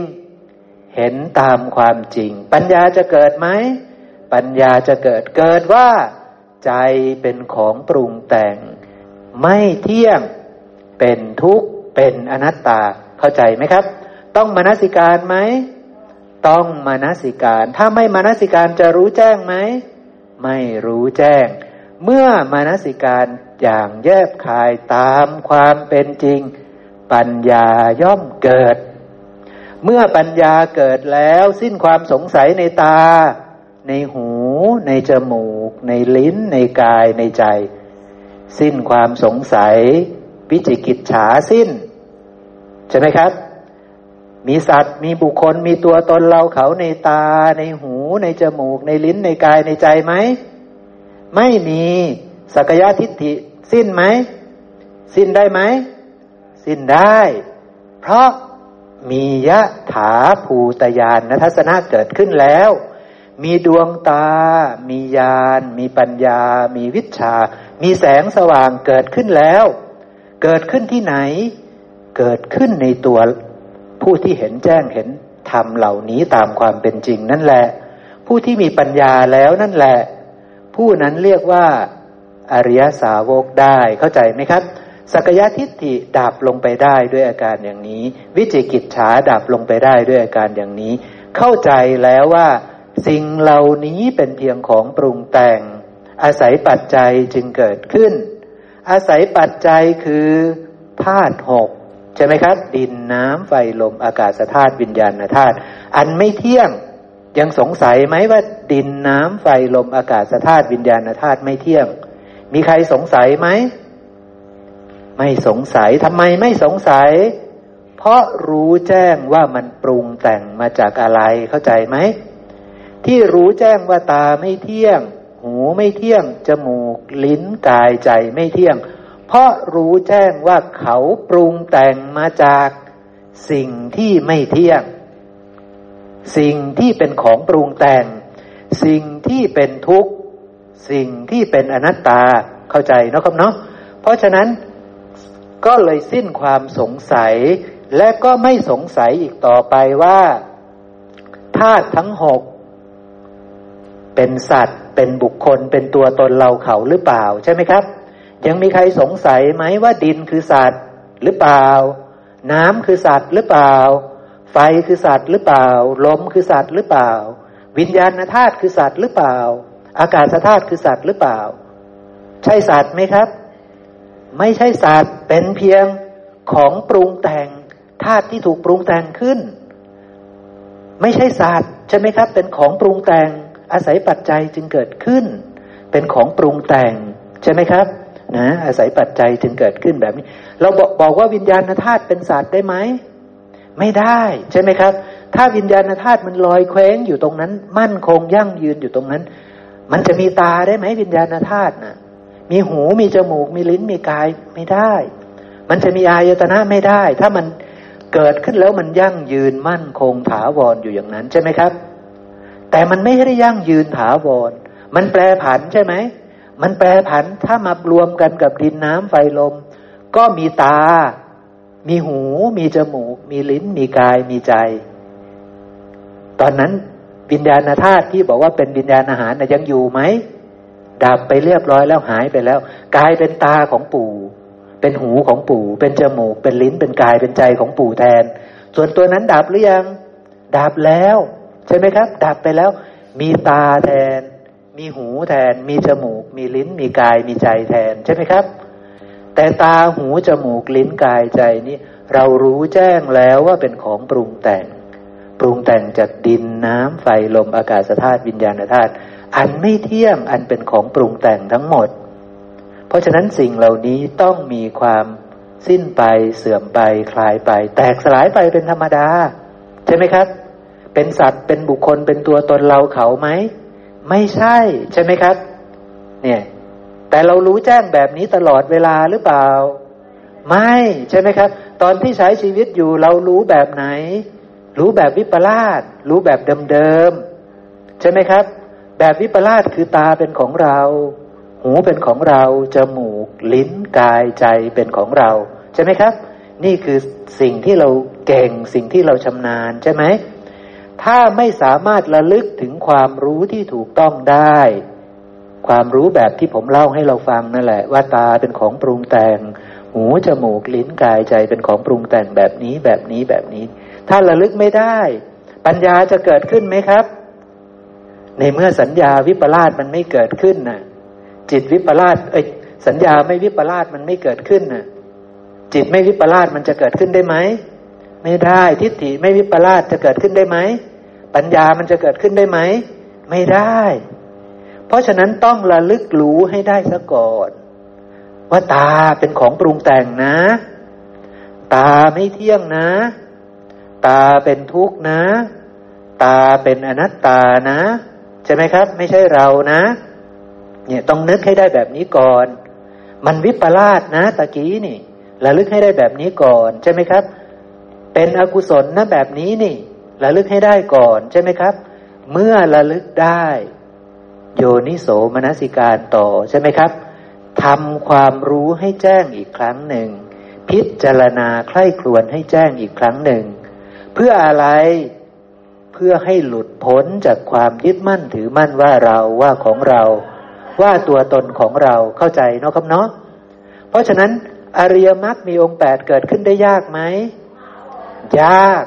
เห็นตามความจริง ปัญญาจะเกิดไหม ปัญญาจะเกิดเกิดว่า ใจเป็นของปรุงแต่ง ไม่เที่ยงเป็นทุกข์เป็นอนัตตาเข้าใจไหมครับ ต้องมนสิการไหมต้องมนสิการ ถ้าไม่มนสิการจะรู้แจ้งไหม ไม่รู้แจ้ง เมื่อมนสิการอย่างแยบคายตามความเป็นจริง ปัญญาย่อมเกิด เมื่อปัญญาเกิดแล้วสิ้นความสงสัยในตา ในหู ในจมูก ในลิ้น ในกายในใจ สิ้นความสงสัย วิจิกิจฉาสิ้น ใช่ไหมครับ มีสัตว์มีบุคคลมีตัวตนเราเขาในตา ในหู ในจมูก ในลิ้นในกายในใจไหม ไม่มีสักยะทิฏฐิ สิ้นไหม สิ้นได้ไหม สิ้นได้ เพราะ มียะถาภูตยานนทัศนะเกิดขึ้นแล้ว มีดวงตา มีญาณ มีปัญญา มีวิชา มีแสงสว่างเกิดขึ้นแล้ว เกิดขึ้นที่ไหน เกิดขึ้นในตัวผู้ที่เห็นแจ้งเห็นธรรมเหล่านี้ตามความเป็นจริงนั่นแหละ ผู้ที่มีปัญญาแล้วนั่นแหละ ผู้นั้นเรียกว่าอริยสาวกได้เข้าใจไหมครับ สักยะทิฏฐิดับลงไปได้ด้วยอาการอย่างนี้ วิจิกิจฉาดับลงไปได้ด้วยอาการอย่างนี้ เข้าใจแล้วว่า สิ่งเหล่านี้เป็นเพียงของปรุงแต่ง อาศัยปัจจัยจึงเกิดขึ้น อาศัยปัจจัยคือธาตุหกใช่ไหมครับ ดินน้ำไฟลมอากาศธาตุวิญญาณธาตุอันไม่เที่ยงยังสงสัยไหมว่า ดินน้ำไฟลมอากาศธาตุวิญญาณธาตุไม่เที่ยง มีใครสงสัยไหม ไม่สงสัยทำไมไม่สงสัย เพราะรู้แจ้งว่ามันปรุงแต่งมาจากอะไรเข้าใจไหม ที่รู้แจ้งว่าตาไม่เที่ยง หูไม่เที่ยง จมูก ลิ้นกายใจไม่เที่ยง เพราะรู้แจ้งว่าเขาปรุงแต่งมาจากสิ่งที่ไม่เที่ยง สิ่งที่เป็นของปรุงแต่ง สิ่งที่เป็นทุกข์ สิ่งที่เป็นอนัตตาเข้าใจเนาะครับเนาะเพราะฉะนั้น ก็เลยสิ้นความสงสัย และก็ไม่สงสัยอีกต่อไปว่าธาตุทั้งหกเป็นสัตว์ เป็นบุคคล เป็นตัวตนเราเขาหรือเปล่า ใช่ไหมครับ ยังมีใครสงสัยไหมว่าดินคือสัตว์หรือเปล่า น้ำคือสัตว์หรือเปล่า ไฟคือสัตว์หรือเปล่า ลมคือสัตว์หรือเปล่า วิญญาณธาตุคือสัตว์หรือเปล่า อากาศธาตุคือสัตว์หรือเปล่า ใช่สัตว์ไหมครับ ไม่ใช่สัตว์เป็นเพียงของปรุงแต่งธาตุที่ถูกปรุงแต่งขึ้น ไม่ใช่สัตว์ใช่ไหมครับ เป็นของปรุงแต่งอาศัยปัจจัยจึงเกิดขึ้น เป็นของปรุงแต่งใช่ไหมครับนะอาศัยปัจจัยจึงเกิดขึ้นแบบนี้ เราบอกบอกว่าวิญญาณธาตุเป็นสัตว์ได้ไหมไม่ได้ใช่ไหมครับ ถ้าวิญญาณธาตุมันลอยเคว้งอยู่ตรงนั้น มั่นคงยั่งยืนอยู่ตรงนั้น มันจะมีตาได้ไหมวิญญาณธาตุนะ่ะ มีหูมีจมูก มีลิ้นมีกายไม่ได้ มันจะมีอายตนะไม่ได้ ถ้ามันเกิดขึ้นแล้วมันยั่งยืนมั่นคงถาวรออยู่อย่างนั้นใช่ไหมครับ แต่มันไม่ได้ยั่งยืนถาวร มันแปรผันใช่ไหม มันแปรผันถ้ามารวมกันกับดินน้ำไฟลม ก็มีตา มีหู มีจมูก มีลิ้น มีกาย มีใจ ตอนนั้นวิญญาณธาตุที่บอกว่าเป็นวิญญาณอาหารนะยังอยู่ไหม ดับไปเรียบร้อยแล้วหายไปแล้ว กลายเป็นตาของปู่ เป็นหูของปู่ เป็นจมูก เป็นลิ้นเป็นกายเป็นใจของปู่แทน ส่วนตัวนั้นดับหรือยัง ดับแล้ว ใช่ไหมครับ ดับไปแล้ว มีตาแทน มีหูแทน มีจมูก มีลิ้น มีกาย มีใจแทน ใช่ไหมครับ แต่ตาหูจมูกลิ้นกายใจนี้เรารู้แจ้งแล้วว่าเป็นของปรุงแต่ง ปรุงแต่งจากดินน้ำไฟลมอากาศธาตุวิญญาณธาตุ อันไม่เที่ยงอันเป็นของปรุงแต่งทั้งหมด เพราะฉะนั้นสิ่งเหล่านี้ต้องมีความสิ้นไปเสื่อมไปคลายไป แตกสลายไปเป็นธรรมดา ใช่ไหมครับ เป็นสัตว์เป็นบุคคลเป็นตัวตนเราเขาไหม ไม่ใช่ ใช่ไหมครับ เนี่ย แต่เรารู้แจ้งแบบนี้ตลอดเวลาหรือเปล่า ไม่ใช่ไหมครับ ตอนที่ใช้ชีวิตอยู่เรารู้แบบไหน รู้แบบวิปลาสรู้แบบเดิมๆใช่ไหมครับ แบบวิปลาสคือตาเป็นของเรา หูเป็นของเรา จมูก ลิ้นกายใจเป็นของเรา ใช่ไหมครับ นี่คือสิ่งที่เราเก่งสิ่งที่เราชำนาญใช่ไหมถ้าไม่สามารถระลึกถึงความรู้ที่ถูกต้องได้ ความรู้แบบที่ผมเล่าให้เราฟังนั่นแหละ ว่าตาเป็นของปรุงแต่ง หูจมูกลิ้นกายใจเป็นของปรุงแต่งแบบนี้แบบนี้แบบนี้ ถ้าระลึกไม่ได้ ปัญญาจะเกิดขึ้นไหมครับ ในเมื่อสัญญาวิปลาสมันไม่เกิดขึ้นน่ะ จิตวิปลาสเอ้ยสัญญาไม่วิปลาสมันไม่เกิดขึ้นน่ะ จิตไม่วิปลาสมันจะเกิดขึ้นได้ไหมไม่ได้ทิฏฐิไม่วิปลาสจะเกิดขึ้นได้ไหมปัญญามันจะเกิดขึ้นได้ไหมไม่ได้ เพราะฉะนั้นต้องระลึกรู้ให้ได้ซะก่อน ว่าตาเป็นของปรุงแต่งนะ ตาไม่เที่ยงนะ ตาเป็นทุกข์นะ ตาเป็นอนัตตานะ ช่ไหมครับ ไม่ใช่เรานะ เนี่ยต้องนึกให้ได้แบบนี้ก่อน มันวิปลาสนะตะกี้นี่ระลึกให้ได้แบบนี้ก่อน ใช่ไหมครับ เป็นอกุศลนะแบบนี้นี่ระลึกให้ได้ก่อน ใช่ไหมครับ เมื่อระลึกได้ โยนิโสมนสิการต่อใช่ไหมครับทำความรู้ให้แจ้งอีกครั้งหนึ่ง พิจารณาใคร่ครวญให้แจ้งอีกครั้งหนึ่ง เพื่ออะไร พื่อให้หลุดพ้นจากความยึดมั่นถือมั่นว่าเราว่าของเรา ว่าตัวตนของเราเข้าใจเนาะครับเนาะเพราะฉะนั้นอริยมรรคมีองค์แปดเกิดขึ้นได้ยากไหมยาก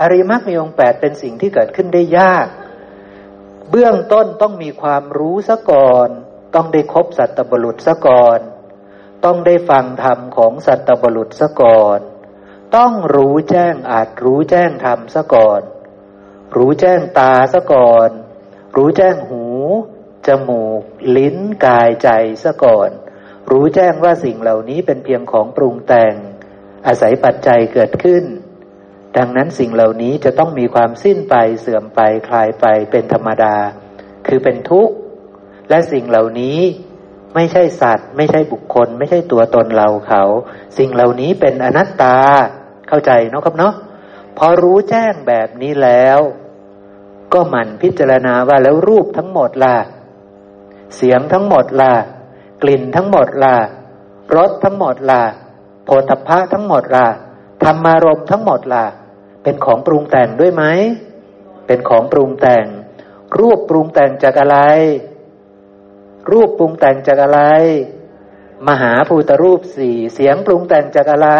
อริยมรรคมีองค์แปดเป็นสิ่งที่เกิดขึ้นได้ยาก เบื้องต้นต้องมีความรู้ซะก่อน ต้องได้คบสัตบุรุษซะก่อน ต้องได้ฟังธรรมของสัตบุรุษซะก่อน ต้องรู้แจ้งอาจรู้แจ้งธรรมซะก่อน รู้แจ้งตาซะก่อน รู้แจ้งหู จมูก ลิ้นกายใจซะก่อน รู้แจ้งว่าสิ่งเหล่านี้เป็นเพียงของปรุงแต่ง อาศัยปัจจัยเกิดขึ้น ดังนั้นสิ่งเหล่านี้จะต้องมีความสิ้นไปเสื่อมไปคลายไปเป็นธรรมดา คือเป็นทุกข์ และสิ่งเหล่านี้ไม่ใช่สัตว์ ไม่ใช่บุคคล ไม่ใช่ตัวตนเราเขา สิ่งเหล่านี้เป็นอนัตตาเข้าใจเนาะครับเนาะพอรู้แจ้งแบบนี้แล้ว ก็หมั่นพิจารณาว่าแล้วรูปทั้งหมดล่ะ เสียงทั้งหมดล่ะ กลิ่นทั้งหมดล่ะ รสทั้งหมดล่ะโพธพะทั้งหมดล่ะธรรมารมทั้งหมดล่ะ เป็นของปรุงแต่งด้วยไหม เป็นของปรุงแต่ง รูปปรุงแต่งจากอะไร รูปปรุงแต่งจากอะไร มหาภูตรูปสี่เสียงปรุงแต่งจากอะไร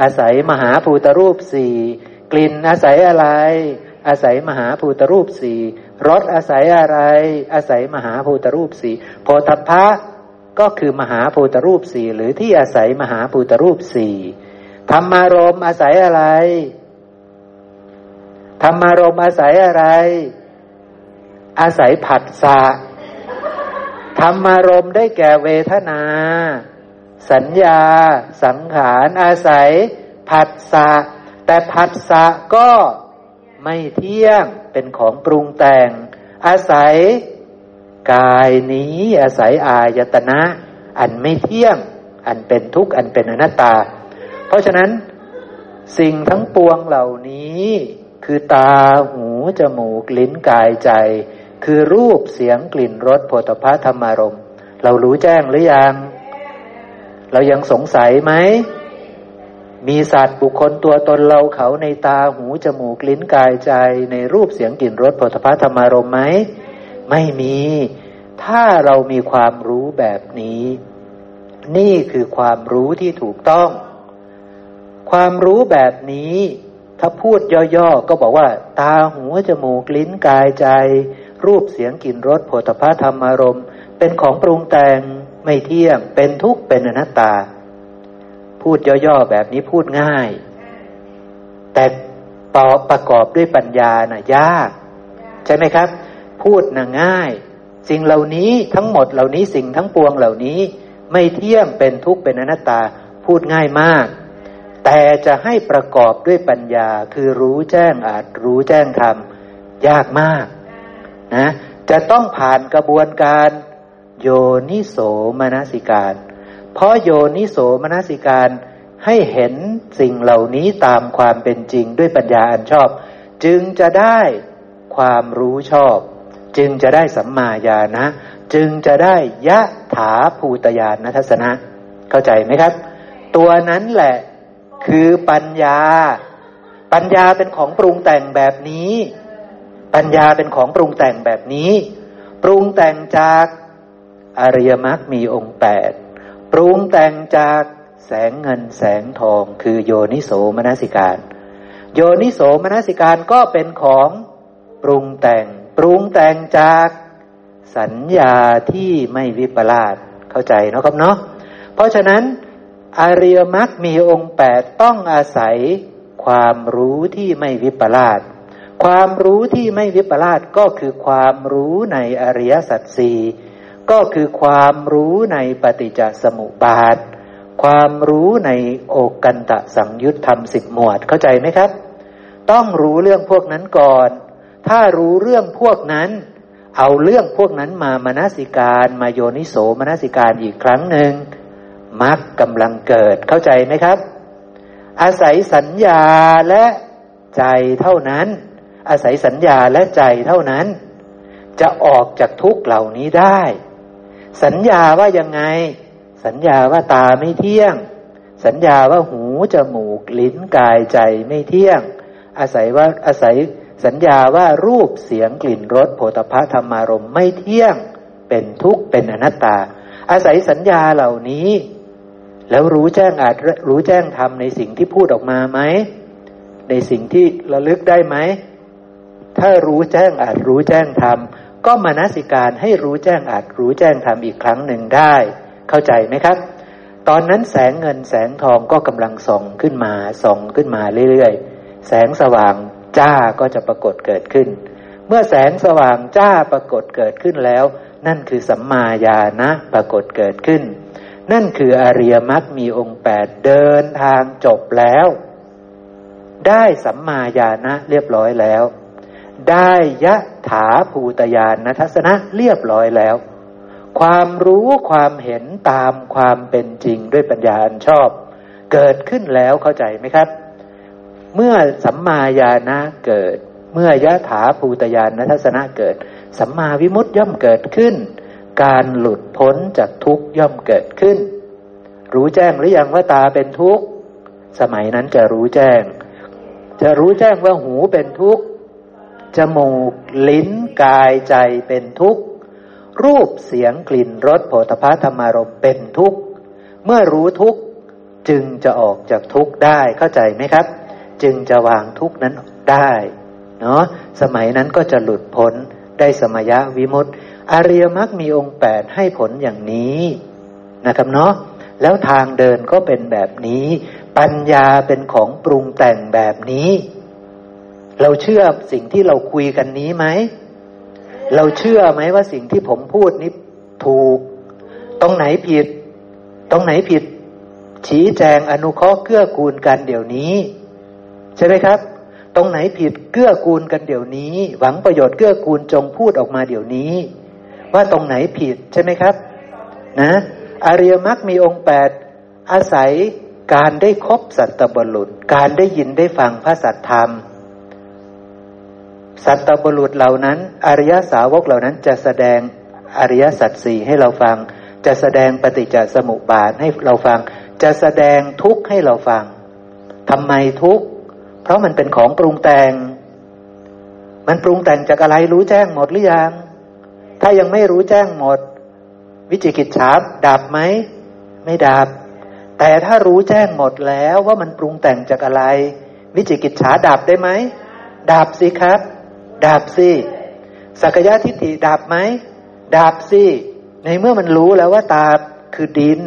อาศัยมหาภูตรูปสี่กลิ่นอาศัยอะไร อาศัยมหาภูตรูปสี่รสอาศัยอะไร อาศัยมหาภูตรูปสี่โพธพะก็คือมหาภูตรูปสี่หรือที่อาศัยมหาภูตรูปสี่ธรรมารมอาศัยอะไรธรรมารมอาศัยอะไร อาศัยผัสสะธรรมารมได้แก่เวทนา สัญญา สังขารอาศัยผัสสะแต่ผัสสะก็ ไม่เที่ยงเป็นของปรุงแต่ง อาศัยกายนี้ อาศัยอายตนะ อันไม่เที่ยง อันเป็นทุกข์อันเป็นอนัตตา เพราะฉะนั้นสิ่งทั้งปวงเหล่านี้ คือตาหูจมูกลิ้นกายใจ คือรูปเสียงกลิ่นรสโผฏฐะธรรมารม เรารู้แจ้งหรือยัง เรายังสงสัยไหม มีสัตว์บุคคลตัวตนเราเขาในตาหูจมูกลิ้นกายใจในรูปเสียงกลิ่นรสโผฏฐะธรรมารมไหมไม่มี ถ้าเรามีความรู้แบบนี้ นี่คือความรู้ที่ถูกต้อง ความรู้แบบนี้ ถ้าพูดย่อๆก็บอกว่า ตาหูจมูกลิ้นกายใจ รูปเสียงกลิ่นรสโผฏฐะธรรมารมเป็นของปรุงแต่งไม่เที่ยงเป็นทุกข์เป็นอนัตตา พูดย่อๆแบบนี้พูดง่าย แต่ต่อประกอบด้วยปัญญานะ่ะยาก ใช่ไหมครับ พูดน่ะง่าย สิ่งเหล่านี้ทั้งหมดเหล่านี้สิ่งทั้งปวงเหล่านี้ ไม่เที่ยงเป็นทุกข์เป็นอนัตตาพูดง่ายมาก แต่จะให้ประกอบด้วยปัญญาคือรู้แจ้งอาจรู้แจ้งธรรมยากมากนะจะต้องผ่านกระบวนการโยนิโสมนสิการ เพราะโยนิโสมนสิการให้เห็นสิ่งเหล่านี้ตามความเป็นจริงด้วยปัญญาอันชอบ จึงจะได้ความรู้ชอบ จึงจะได้สัมมาญาณนะ จึงจะได้ยะถาภูตญาณทัศนะ เข้าใจไหมครับ ตัวนั้นแหละคือปัญญา ปัญญาเป็นของปรุงแต่งแบบนี้ ปัญญาเป็นของปรุงแต่งแบบนี้ ปรุงแต่งจากอริยมรรคมีองค์แปด ปรุงแต่งจากแสงเงินแสงทองคือโยนิโสมนสิการ โยนิโสมนสิการก็เป็นของปรุงแต่ง ปรุงแต่งจากสัญญาที่ไม่วิปลาสเข้าใจนะครับเนาะเพราะฉะนั้นอริยมรรคมีองค์แปดต้องอาศัยความรู้ที่ไม่วิปลาสความรู้ที่ไม่วิปลาสก็คือความรู้ในอริยสัจสี่ ก็คือความรู้ในปฏิจจสมุปบาท ความรู้ในโอกันตะสังยุตธรรมสิบหมวดเข้าใจไหมครับ ต้องรู้เรื่องพวกนั้นก่อน ถ้ารู้เรื่องพวกนั้น เอาเรื่องพวกนั้นมามนสิการมาโยนิโสมนสิการอีกครั้งหนึ่งมรรคกำลังเกิดเข้าใจไหมครับ อาศัยสัญญาและใจเท่านั้น อาศัยสัญญาและใจเท่านั้น จะออกจากทุกเหล่านี้ได้ สัญญาว่ายังไง สัญญาว่าตาไม่เที่ยง สัญญาว่าหูจมูกลิ้นกายใจไม่เที่ยง อาศัยว่าอาศัยสัญญาว่ารูปเสียงกลิ่นรสโผฏฐะธรรมารมไม่เที่ยง เป็นทุกข์เป็นอนัตตา อาศัยสัญญาเหล่านี้ แล้วรู้แจ้งอาจรู้แจ้งทำในสิ่งที่พูดออกมาไหมในสิ่งที่ระลึกได้ไหมถ้ารู้แจ้งอาจรู้แจ้งทำ ก็มานาสิการให้รู้แจ้งอาจรู้แจ้งทำอีกครั้งหนึ่งได้ เข้าใจไหมครับ ตอนนั้นแสงเงินแสงทองก็กำลังส่องขึ้นมาส่องขึ้นมาเรื่อยๆ แสงสว่างจ้าก็จะปรากฏเกิดขึ้น เมื่อแสงสว่างจ้าปรากฏเกิดขึ้นแล้ว นั่นคือสัมมาญาณะปรากฏเกิดขึ้น นั่นคืออริยมรรคมีองค์แปดเดินทางจบแล้ว ได้สัมมาญาณะเรียบร้อยแล้ว ได้ยะถาภูตยานทัศนะเรียบร้อยแล้ว ความรู้ความเห็นตามความเป็นจริงด้วยปัญญาอันชอบ เกิดขึ้นแล้วเข้าใจไหมครับ เมื่อสัมมาญาณะเกิด เมื่อยะถาภูตยานทัศนะเกิด สัมมาวิมุตติย่อมเกิดขึ้น การหลุดพ้นจากทุกข์ย่อมเกิดขึ้น รู้แจ้งหรือยังว่าตาเป็นทุกข์สมัยนั้นจะรู้แจ้ง จะรู้แจ้งว่าหูเป็นทุกข์ จมูก ลิ้นกายใจเป็นทุกข์ รูปเสียงกลิ่นรสโผฏฐัธรรมารมเป็นทุกข์ เมื่อรู้ทุกข์จึงจะออกจากทุกข์ได้เข้าใจไหมครับ จึงจะวางทุกข์นั้นได้เนาะสมัยนั้นก็จะหลุดพ้นได้สมยะวิมุตติอริยมรรคมีองค์แปดให้ผลอย่างนี้นะครับเนาะแล้วทางเดินก็เป็นแบบนี้ ปัญญาเป็นของปรุงแต่งแบบนี้ เราเชื่อสิ่งที่เราคุยกันนี้ไหม เราเชื่อไหมว่าสิ่งที่ผมพูดนี้ถูก ตรงไหนผิด ตรงไหนผิด ชี้แจงอนุเคราะห์เกื้อกูลกันเดี๋ยวนี้ ใช่ไหมครับ ตรงไหนผิดเกื้อกูลกันเดี๋ยวนี้ หวังประโยชน์เกื้อกูลจงพูดออกมาเดี๋ยวนี้ ว่าตรงไหนผิดใช่ไหมครับ นะอริยมรรคมีองค์แปดอาศัยการได้คบสัตตบรุษการได้ยินได้ฟังพระสัตธรรม สัตตบรุษเหล่านั้น อริยสาวกเหล่านั้นจะแสดงอริยสัจสี่ให้เราฟัง จะแสดงปฏิจจสมุปบาทให้เราฟัง จะแสดงทุกข์ให้เราฟังทำไมทุกข์ เพราะมันเป็นของปรุงแต่ง มันปรุงแต่งจากอะไรรู้แจ้งหมดหรือยัง ถ้ายังไม่รู้แจ้งหมด วิจิกิจฉาดับไหม ไม่ดับ แต่ถ้ารู้แจ้งหมดแล้วว่ามันปรุงแต่งจากอะไร วิจิกิจฉาดับได้ไหมดับสิครับ ดับสิสักยะทิฏฐิดับไหมดับสิในเมื่อมันรู้แล้วว่าตาคือดิน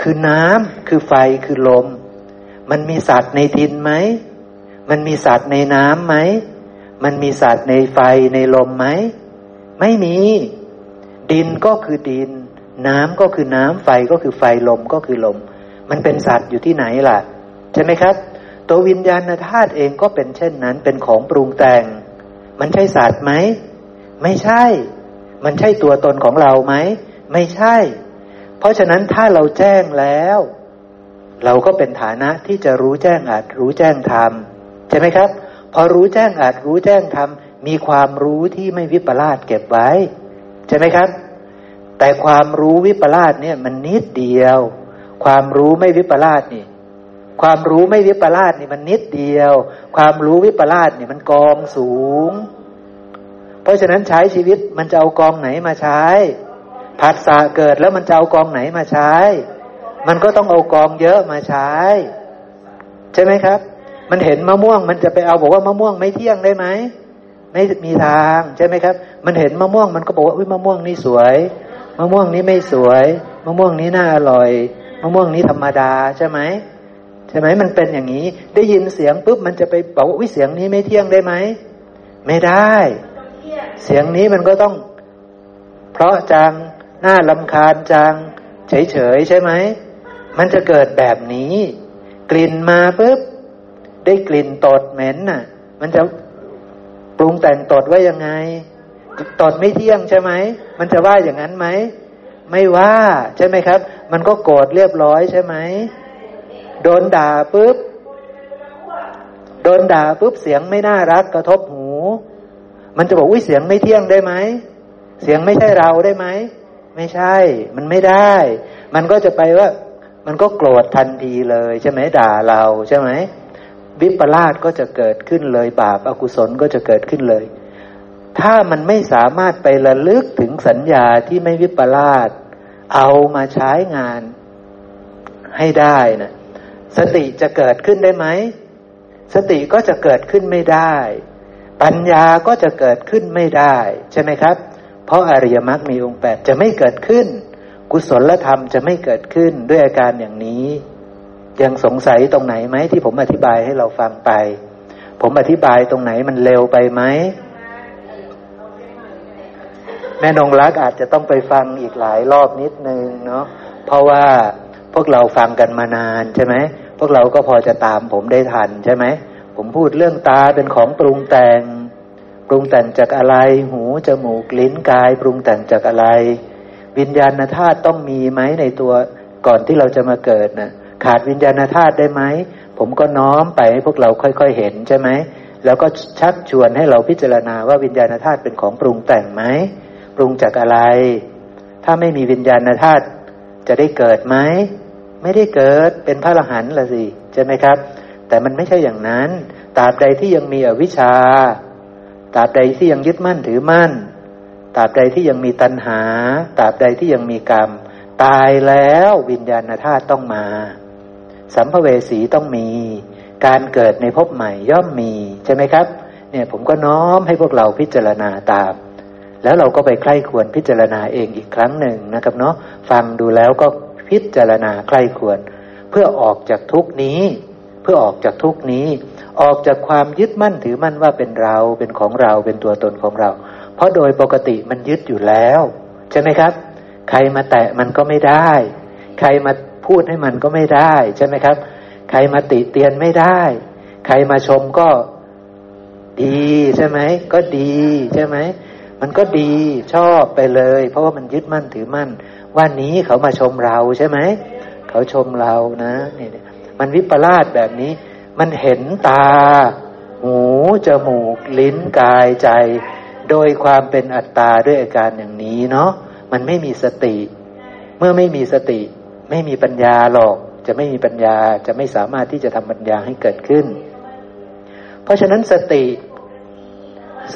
คือน้ำคือไฟคือลม มันมีสัตว์ในดินไหมมันมีสัตว์ในน้ำไหมมันมีสัตว์ในไฟในลมไหมไม่มี ดินก็คือดิน น้ำก็คือน้ำไฟก็คือไฟลมก็คือลม มันเป็นสัตว์อยู่ที่ไหนล่ะ ใช่ไหมครับ ตัววิญญาณธาตุเองก็เป็นเช่นนั้นเป็นของปรุงแต่ง มันใช่สัตว์ไหม ไม่ใช่ มันใช่ตัวตนของเราไหม ไม่ใช่ เพราะฉะนั้นถ้าเราแจ้งแล้ว เราก็เป็นฐานะที่จะรู้แจ้งอาจรู้แจ้งธรรมใช่ไหมครับ พอรู้แจ้งอาจรู้แจ้งทำมีความรู้ที่ไม่วิปลาสเก็บไว้ ใช่ไหมครับ แต่ความรู้วิปลาสเนี่ยมันนิดเดียว ความรู้ไม่วิปลาสนี่ ความรู้ไม่วิปลาสนี่มันนิดเดียว ความรู้วิปลาสนี่มันกองสูง เพราะฉะนั้นใช้ชีวิตมันจะเอากองไหนมาใช้ผัสสะเกิดแล้วมันจะเอากองไหนมาใช้ มันก็ต้องเอากองเยอะมาใช้ ใช่ไหมครับ มันเห็นมะม่วง มันจะไปเอาบอกว่ามะม่วงไม่เที่ยงได้ไหมไม่มีทางใช่ไหมครับ มันเห็นมะม่วงมันก็บอกว่าอุ้ยมะม่วงนี่สวยมะม่วงนี้ไม่สวยมะม่วงนี้น่าอร่อยมะม่วงนี้ธรรมดาใช่ไหม ใช่ไหมมันเป็นอย่างนี้ ได้ยินเสียงปุ๊บมันจะไปบอกว่าอุ้ยเสียงนี้ไม่เที่ยงได้ไหมไม่ได้ เสียงนี้มันก็ต้อง เพราะจังน่าลำคาญจัง เฉยๆใช่ไหมมันจะเกิดแบบนี้ กลิ่นมาปุ๊บได้กลิ่นตดเหม็นน่ะ มันจะปรุงแต่งตดว่ายังไงตดไม่เที่ยงใช่ไหม มันจะว่าอย่างนั้นไหม ไม่ว่าใช่ไหมครับ มันก็โกรธเรียบร้อยใช่ไหม โดนด่าปุ๊บโดนด่าปุ๊บเสียงไม่น่ารักกระทบหู มันจะบอกวิเสียงไม่เที่ยงได้ไหมเสียงไม่ใช่เราได้ไหมไม่ใช่ มันไม่ได้ มันก็จะไปว่า มันก็โกรธทันทีเลยใช่ไหมด่าเราใช่ไหมวิปลาสก็จะเกิดขึ้นเลยบาปอากุศลก็จะเกิดขึ้นเลย ถ้ามันไม่สามารถไประลึกถึงสัญญาที่ไม่วิปลาสเอามาใช้งานให้ได้นะ สติจะเกิดขึ้นได้ไหม สติก็จะเกิดขึ้นไม่ได้ ปัญญาก็จะเกิดขึ้นไม่ได้ ใช่ไหมครับ เพราะอริยมรรคมีองค์แปดจะไม่เกิดขึ้น กุศลธรรมจะไม่เกิดขึ้นด้วยอาการอย่างนี้ ยังสงสัยตรงไหนไหมที่ผมอธิบายให้เราฟังไป ผมอธิบายตรงไหนมันเร็วไปไหมแม่นงรักอาจจะต้องไปฟังอีกหลายรอบนิดนึงเนาะเพราะว่า พวกเราฟังกันมานานใช่ไหมพวกเราก็พอจะตามผมได้ทันใช่ไหมผมพูดเรื่องตาเป็นของปรุงแต่ง ปรุงแต่งจากอะไร หูจมูกลิ้นกาย ปรุงแต่งจากอะไร วิญญาณธาตุต้องมีไหมในตัวก่อนที่เราจะมาเกิดนะขาดวิญญาณธาตุได้ไหมผมก็น้อมไปให้พวกเราค่อย ๆเห็นใช่ไหมแล้วก็ชักชวนให้เราพิจารณาว่าวิญญาณธาตุเป็นของปรุงแต่งไหมปรุงจากอะไร ถ้าไม่มีวิญญาณธาตุ จะได้เกิดไหมไม่ได้เกิดเป็นพระอรหันต์ละสิใช่ไหมครับ แต่มันไม่ใช่อย่างนั้นตราบใดที่ยังมีอวิชชาตราบใดที่ยังยึดมั่นถือมั่นตราบใดที่ยังมีตัณหาตราบใดที่ยังมีกรรม ตายแล้ววิญญาณธาตุต้องมา สัมภเวสีต้องมี การเกิดในภพใหม่ย่อมมีใช่ไหมครับ เนี่ยผมก็น้อมให้พวกเราพิจารณาตาม แล้วเราก็ไปใคร่ควรพิจารณาเองอีกครั้งหนึ่งนะครับเนาะฟังดูแล้วก็พิจารณาใคร่ควร เพื่อออกจากทุกนี้ เพื่อออกจากทุกนี้ ออกจากความยึดมั่นถือมั่นว่าเป็นเราเป็นของเราเป็นตัวตนของเรา เพราะโดยปกติมันยึดอยู่แล้ว ใช่ไหมครับ ใครมาแตะมันก็ไม่ได้ ใครมาพูดให้มันก็ไม่ได้ ใช่ไหมครับ ใครมาติเตียนไม่ได้ ใครมาชมก็ดีใช่ไหมก็ดีใช่ไหม มันก็ดีชอบไปเลย เพราะว่ามันยึดมั่นถือมั่น ว่านี้เขามาชมเราใช่ไหมเขาชมเรานะนี่มันวิปลาสแบบนี้ มันเห็นตา หูจมูก ลิ้นกายใจ โดยความเป็นอัตตาด้วยอาการอย่างนี้เนาะมันไม่มีสติ เมื่อไม่มีสติ ไม่มีปัญญาหรอก จะไม่มีปัญญาจะไม่สามารถที่จะทำปัญญาให้เกิดขึ้น เพราะฉะนั้นสติ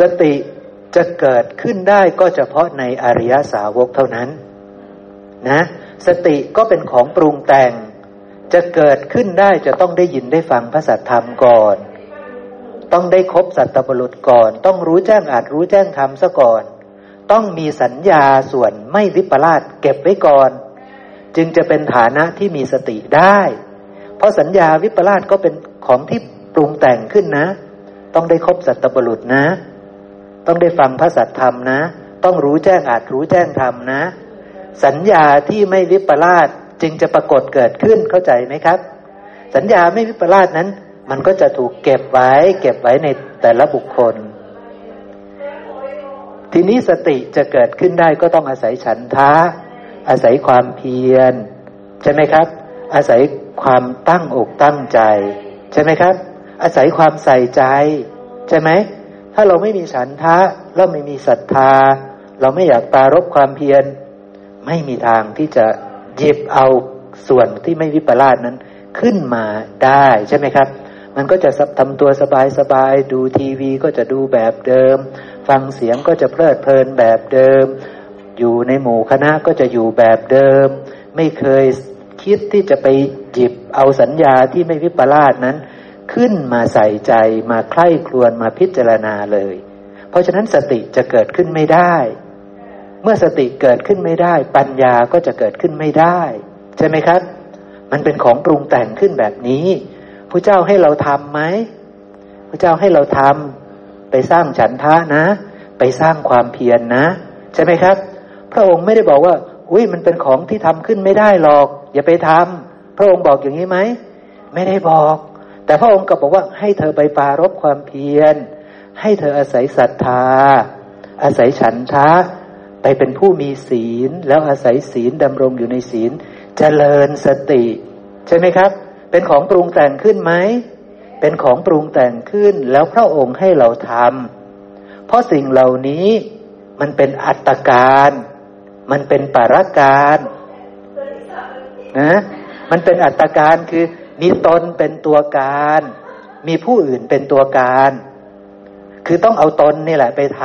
สติ จะเกิดขึ้นได้ก็เฉพาะในอริยสาวกเท่านั้น นะ สติก็เป็นของปรุงแต่ง จะเกิดขึ้นได้จะต้องได้ยินได้ฟังพระสัทธรรมก่อน ต้องได้คบสัตตบรุษก่อน ต้องรู้แจ้งอาจรู้แจ้งธรรมซะก่อน ต้องมีสัญญาส่วนไม่วิปลาสเก็บไว้ก่อน จึงจะเป็นฐานะที่มีสติได้ เพราะสัญญาวิปลาสก็เป็นของที่ปรุงแต่งขึ้นนะ ต้องได้คบสัตตบรุษนะ ต้องได้ฟังพระสัทธรรมนะ ต้องรู้แจ้งอาจรู้แจ้งธรรมนะ สัญญาที่ไม่วิปลาสจึงจะปรากฏเกิดขึ้นเข้าใจไหมครับ สัญญาไม่วิปลาสนั้น มันก็จะถูกเก็บไว้ เก็บไว้ในแต่ละบุคคล ทีนี้สติจะเกิดขึ้นได้ก็ต้องอาศัยฉันทะ อาศัยความเพียร ใช่ไหมครับ อาศัยความตั้งอกตั้งใจ ใช่ไหมครับ อาศัยความใส่ใจ ใช่ไหม ถ้าเราไม่มีฉันทะเราไม่มีศรัทธา เราไม่อยากปารบความเพียร ไม่มีทางที่จะหยิบเอาส่วนที่ไม่วิปลาสนั้นขึ้นมาได้ใช่ไหมครับ มันก็จะทำตัวสบายสบายดูทีวีก็จะดูแบบเดิม ฟังเสียงก็จะเพลิดเพลินแบบเดิม อยู่ในหมู่คณะก็จะอยู่แบบเดิม ไม่เคยคิดที่จะไปหยิบเอาสัญญาที่ไม่วิปลาสนั้น ขึ้นมาใส่ใจมาใคร่ครวญมาพิจารณาเลย เพราะฉะนั้นสติจะเกิดขึ้นไม่ได้ เมื่อสติเกิดขึ้นไม่ได้ ปัญญาก็จะเกิดขึ้นไม่ได้ ใช่ไหมครับ มันเป็นของปรุงแต่งขึ้นแบบนี้พระเจ้าให้เราทำไหมพระเจ้าให้เราทำไปสร้างฉันทะนะ ไปสร้างความเพียรนนะ ใช่ไหมครับ พระองค์ไม่ได้บอกว่า อุ้ยมันเป็นของที่ทำขึ้นไม่ได้หรอก อย่าไปทำพระองค์บอกอย่างนี้ไหมไม่ได้บอก แต่พระองค์ก็บอกว่าให้เธอไปปารบความเพียร ให้เธออาศัยศรัทธา อาศัยฉันทะ ไปเป็นผู้มีศีล แล้วอาศัยศีลดำรงอยู่ในศีล เจริญสติ ใช่ไหมครับ เป็นของปรุงแต่งขึ้นไหม เป็นของปรุงแต่งขึ้นแล้วพระองค์ให้เราทำเพราะสิ่งเหล่านี้มันเป็นอัตการ มันเป็นปาราการนะมันเป็นอัตการคือ มีตนเป็นตัวการ มีผู้อื่นเป็นตัวการ คือต้องเอาตนนี่แหละไปท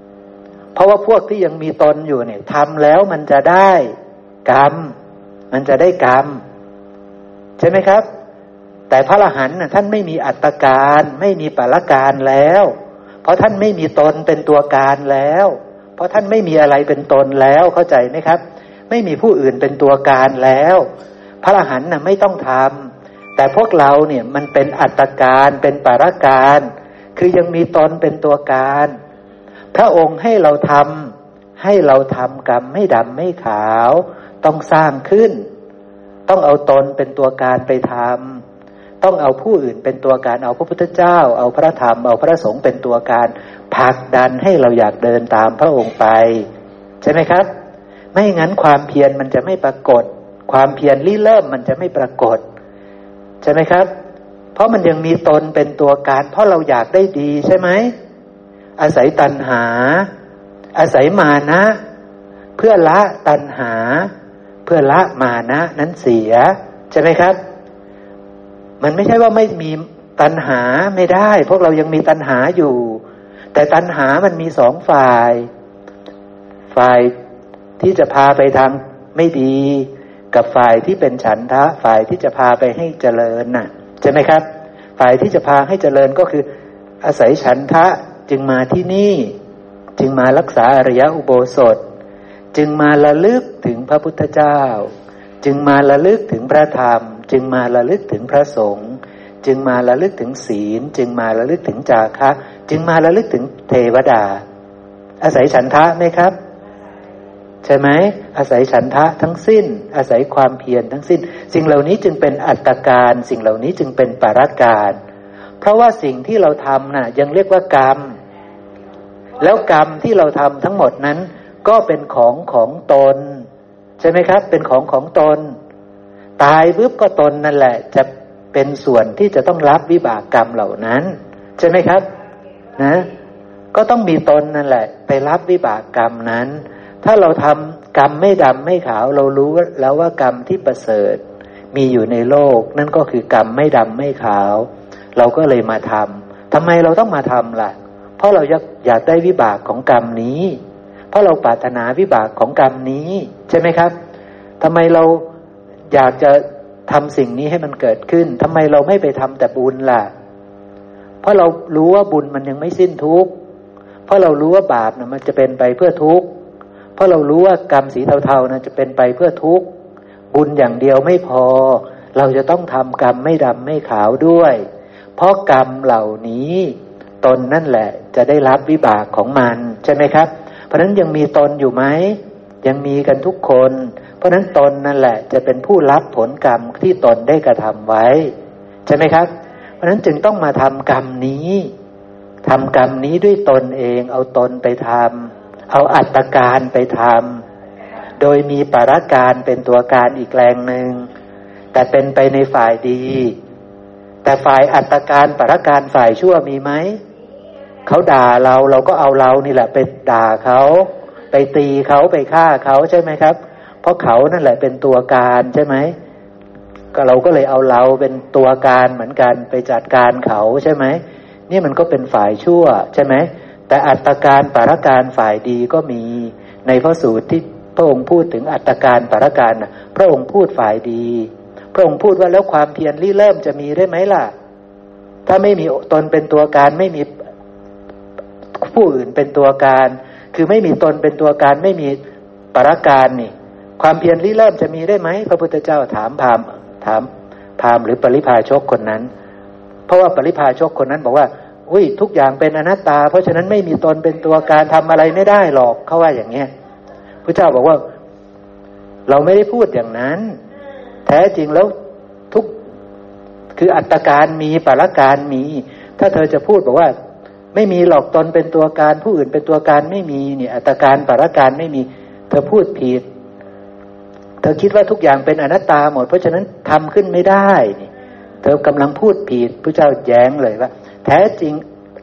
ำเพราะว่าพวกที่ยังมีตนอยู่เนี่ยทำแล้วมันจะได้กรรม มันจะได้กรรม ใช่ไหมครับ แต่พระอรหันต์ท่านไม่มีอัตการ ไม่มีปรการแล้ว เพราะท่านไม่มีตนเป็นตัวการแล้ว เพราะท่านไม่มีอะไรเป็นตนแล้วเข้าใจไหมครับ ไม่มีผู้อื่นเป็นตัวการแล้วพระอรหันต์น่ะไม่ต้องทำ แต่พวกเราเนี่ยมันเป็นอัตการเป็นปรการ คือยังมีตนเป็นตัวการ พระองค์ให้เราทำให้เราทำกรรมไม่ดำไม่ขาว ต้องสร้างขึ้น ต้องเอาตนเป็นตัวการไปทำต้องเอาผู้อื่นเป็นตัวการ เอาพระพุทธเจ้า เอาพระธรรม เอาพระสงฆ์เป็นตัวการผลักดันให้เราอยากเดินตามพระองค์ไป ใช่ไหมครับ ไม่งั้นความเพียรมันจะไม่ปรากฏ ความเพียรริเริ่มมันจะไม่ปรากฏ ช่ไหมครับ เพราะมันยังมีตนเป็นตัวการ เพราะเราอยากได้ดีใช่ไหม อาศัยตัณหา อาศัยมานะ เพื่อละตัณหา เพื่อละมานะนั้นเสีย ใช่ไหมครับ มันไม่ใช่ว่าไม่มีตัณหาไม่ได้ พวกเรายังมีตัณหาอยู่ แต่ตัณหามันมีสองฝ่าย ฝ่ายที่จะพาไปทางไม่ดี กับฝ่ายที่เป็นฉันทะฝ่ายที่จะพาไปให้เจริญน่ะใช่ไหมครับ ฝ่ายที่จะพาให้เจริญก็คือ อาศัยฉันทะจึงมาที่นี่ จึงมารักษาอริยอุโบสถ จึงมาระลึกถึงพระพุทธเจ้า จึงมาระลึกถึงพระธรรม จึงมาระลึกถึงพระสงฆ์จึงมาระลึกถึงศีล จึงมาระลึกถึงจาคะ จึงมาระลึกถึงเทวดา อาศัยฉันทะไหมครับ ใช่ไหมอาศัยฉันทะทั้งสิ้น อาศัยความเพียรทั้งสิ้น สิ่งเหล่านี้จึงเป็นอัตตการ สิ่งเหล่านี้จึงเป็นปาราการ เพราะว่าสิ่งที่เราทำน่ะยังเรียกว่ากรรม แล้วกรรมที่เราทำทั้งหมดนั้น ก็เป็นของของตน ใช่ไหมครับ เป็นของของตน ตายปุ๊บก็ตนนั่นแหละ จะเป็นส่วนที่จะต้องรับวิบากกรรมเหล่านั้น ใช่ไหมครับ นะ ก็ต้องมีตนนั่นแหละ ไปรับวิบากกรรมนั้น ถ้าเราทำกรรมไม่ดำไม่ขาว เรารู้แล้วว่ากรรมที่ประเสริฐ มีอยู่ในโลก นั่นก็คือกรรมไม่ดำไม่ขาว เราก็เลยมาทำทำไมเราต้องมาทำล่ะ เพราะเราอยากอยากได้วิบากของกรรมนี้ เพราะเราปรารถนาวิบากของกรรมนี้ ใช่ไหมครับทำไมเราอยากจะทำสิ่งนี้ให้มันเกิดขึ้นทำไมเราไม่ไปทำแต่บุญล่ะ เพราะเรารู้ว่าบุญมันยังไม่สิ้นทุกข์เพราะเรารู้ว่าบาปนะมันจะเป็นไปเพื่อทุกข์ เพราะเรารู้ว่ากรรมสีเทาๆนะจะเป็นไปเพื่อทุกข์บุญอย่างเดียวไม่พอ เราจะต้องทำกรรมไม่ดำไม่ขาวด้วย เพราะกรรมเหล่านี้ตนนั่นแหละ จะได้รับวิบากของมันใช่ไหมครับ เพราะฉะนั้นยังมีตนอยู่ไหมยังมีกันทุกคน เพราะนั้นตนนั่นแหละ จะเป็นผู้รับผลกรรมที่ตนได้กระทำไว้ ใช่ไหมครับ เพราะนั้นจึงต้องมาทำกรรมนี้ทำกรรมนี้ด้วยตนเอง เอาตนไปทำ เอาอัตการไปทำโดยมีปาราการเป็นตัวการอีกแรงหนึ่งแต่เป็นไปในฝ่ายดี แต่ฝ่ายอัตการปาราการฝ่ายชั่วมีไหมเขาด่าเราเราก็เอาเรานี่แหละไปด่าเขา ไปตีเขาไปฆ่าเขาใช่ไหมครับ เพราะเขานั่นแหละเป็นตัวการใช่ไหมก็เราก็เลยเอาเราเป็นตัวการเหมือนกันไปจัดการเขาใช่ไหมนี่มันก็เป็นฝ่ายชั่วใช่ไหม แต่อัตการปารการฝ่ายดีก็มีในพระสูตรที่พระองค์พูดถึงอัตการปารการพระองค์พูดฝ่ายดี พระองค์พูดว่าแล้วความเพียรริเริ่มจะมีได้ไหมล่ะ ถ้าไม่มีตนเป็นตัวการไม่มีผู้อื่นเป็นตัวการ คือไม่มีตนเป็นตัวการไม่มีปารการนี่ ความเพียรริเริ่มจะมีได้ไหมพระพุทธเจ้าถามพามถามพามหรือปริพาชกคนนั้น เพราะว่าปริพาชกคนนั้นบอกว่า อุ้ยทุกอย่างเป็นอนัตตา เพราะฉะนั้นไม่มีตนเป็นตัวการทำอะไรไม่ได้หรอกเขาว่าอย่างเงี้ยพระเจ้าบอกว่า เราไม่ได้พูดอย่างนั้น แท้จริงแล้วทุกคืออัตการมีปรการมี ถ้าเธอจะพูดบอกว่า ไม่มีหลอกตนเป็นตัวการ ผู้อื่นเป็นตัวการไม่มีเนี่ย อัตการปรการไม่มี เธอพูดผิด เธอคิดว่าทุกอย่างเป็นอนัตตาหมด เพราะฉะนั้นทำขึ้นไม่ได้เธอกำลังพูดผิดพระเจ้าแย้งเลยว่า แท้จริง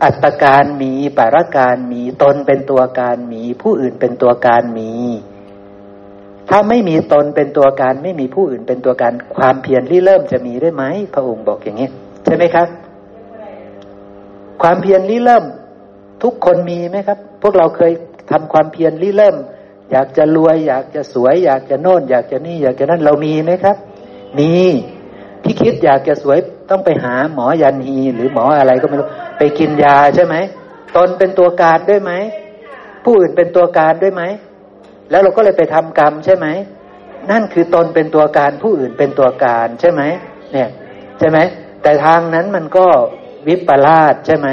อัตการมีปาราการมีตนเป็นตัวการมี ผู้อื่นเป็นตัวการมี ถ้าไม่มีตนเป็นตัวการไม่มีผู้อื่นเป็นตัวการความเพียรที่เริ่มจะมีได้ไหมพระองค์บอกอย่างนี้ใช่ไหมครับ ความเพียรที่เริ่มทุกคนมีไหมครับ พวกเราเคยทำความเพียรที่เริ่ม อยากจะรวย อยากจะสวย อยากจะโน่น อยากจะนี่ อยากจะนั่นเรามีไหมครับ มี ที่คิดอยากจะสวยต้องไปหาหมอยันฮีหรือหมออะไรก็ไม่รู้ ไปกินยาใช่ไหมตนเป็นตัวการด้วยไหมผู้อื่นเป็นตัวการด้วยไหมแล้วเราก็เลยไปทำกรรมใช่ไหมนั่นคือตนเป็นตัวการผู้อื่นเป็นตัวการใช่ไหมเนี่ยใช่ไหมแต่ทางนั้นมันก็วิปลาสใช่ไหม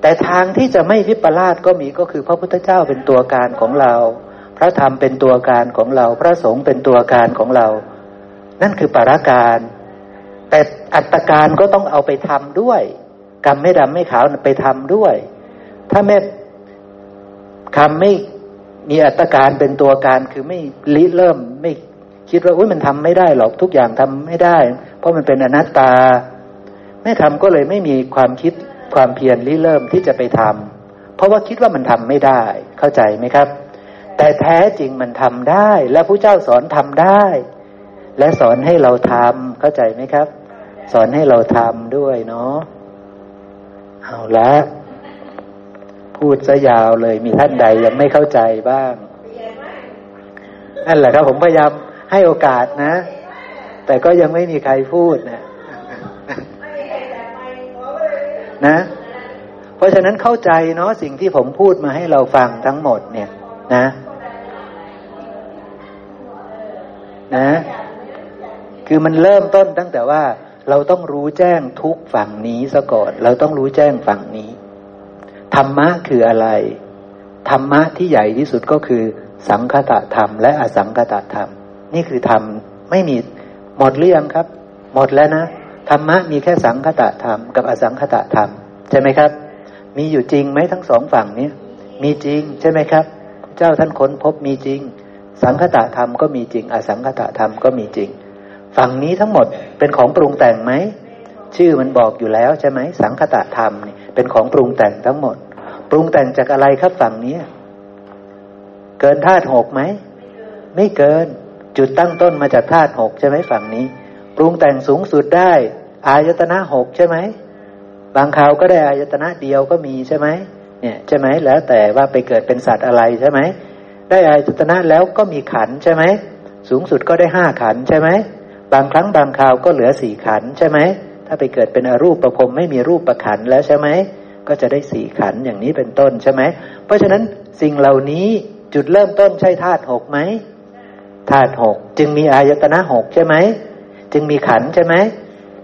แต่ทางที่จะไม่วิปลาสก็มีก็คือ พระพุทธเจ้าเป็นตัวการของเรา พระธรรมเป็นตัวการของเรา พระสงฆ์เป็นตัวการของเรา นั่นคือปราการ แต่อัตการก็ต้องเอาไปทำด้วย กรรมไม่ดำไม่ขาวไปทำด้วย ถ้าไม่คำไม่มีอัตการเป็นตัวการคือไม่ลิเริ่มไม่คิดว่าอุ้ยมันทำไม่ได้หรอกทุกอย่างทำไม่ได้ เพราะมันเป็นอนัตตาไม่ทำก็เลยไม่มีความคิดความเพียรริเริ่มที่จะไปทำเพราะว่าคิดว่ามันทำไม่ได้ เข้าใจไหมครับ แต่แท้จริงมันทำได้ และผู้เจ้าสอนทำได้ และสอนให้เราทำเข้าใจไหมครับ สอนให้เราทำด้วยเนาะเอาละพูดซะยาวเลยมีท่านใดยังไม่เข้าใจบ้างนั่นแหละครับผมพยายามให้โอกาสนะ แต่ก็ยังไม่มีใครพูดนะนะ เพราะฉะนั้นเข้าใจเนาะสิ่งที่ผมพูดมาให้เราฟังทั้งหมดเนี่ย นะ นะ คือมันเริ่มต้นตั้งแต่ว่าเราต้องรู้แจ้งทุกฝั่งนี้ซะก่อน เราต้องรู้แจ้งฝั่งนี้ ธรรมะคืออะไร ธรรมะที่ใหญ่ที่สุดก็คือ สังคตะธรรม และอสังคตะธรรม นี่คือธรรมไม่มีหมดเรื่องครับ หมดแล้วนะธรรมะมีแค่สังคตะธรรมกับอสังคตะธรรม ใช่ไหมครับ มีอยู่จริงไหมทั้งสองฝั่งนี้มีจริงใช่ไหมครับ เจ้าท่านค้นพบมีจริง สังคตะธรรมก็มีจริง อสังคตะธรรมก็มีจริง ฝั่งนี้ทั้งหมดเป็นของปรุงแต่งไหม ชื่อมันบอกอยู่แล้วใช่ไหมสังคตะธรรมนี่เป็นของปรุงแต่งทั้งหมด ปรุงแต่งจากอะไรครับฝั่งนี้เกินธาตุหกไหมไม่เกิน จุดตั้งต้นมาจากธาตุหกใช่ไหมฝั่งนี้ ปรุงแต่งสูงสุดได้ อายตนะหกใช่ไหมบางคราวก็ได้อายตนะเดียวก็มีใช่ไหมเนี่ยใช่ไหมแล้วแต่ว่าไปเกิดเป็นสัตว์อะไรใช่ไหมได้อายตนะแล้วก็มีขันใช่ไหมสูงสุดก็ได้ห้าขันใช่ไหม บางครั้งบางคราวก็เหลือสี่ขันใช่ไหม ถ้าไปเกิดเป็นอรูปประพรมไม่มีรูปประขันแล้วใช่ไหม ก็จะได้สี่ขันอย่างนี้เป็นต้นใช่ไหม เพราะฉะนั้นสิ่งเหล่านี้จุดเริ่มต้นใช่ธาตุหกไหมธาตุหกจึงมีอายตนะหกใช่ไหม จึงมีขันใช่ไหม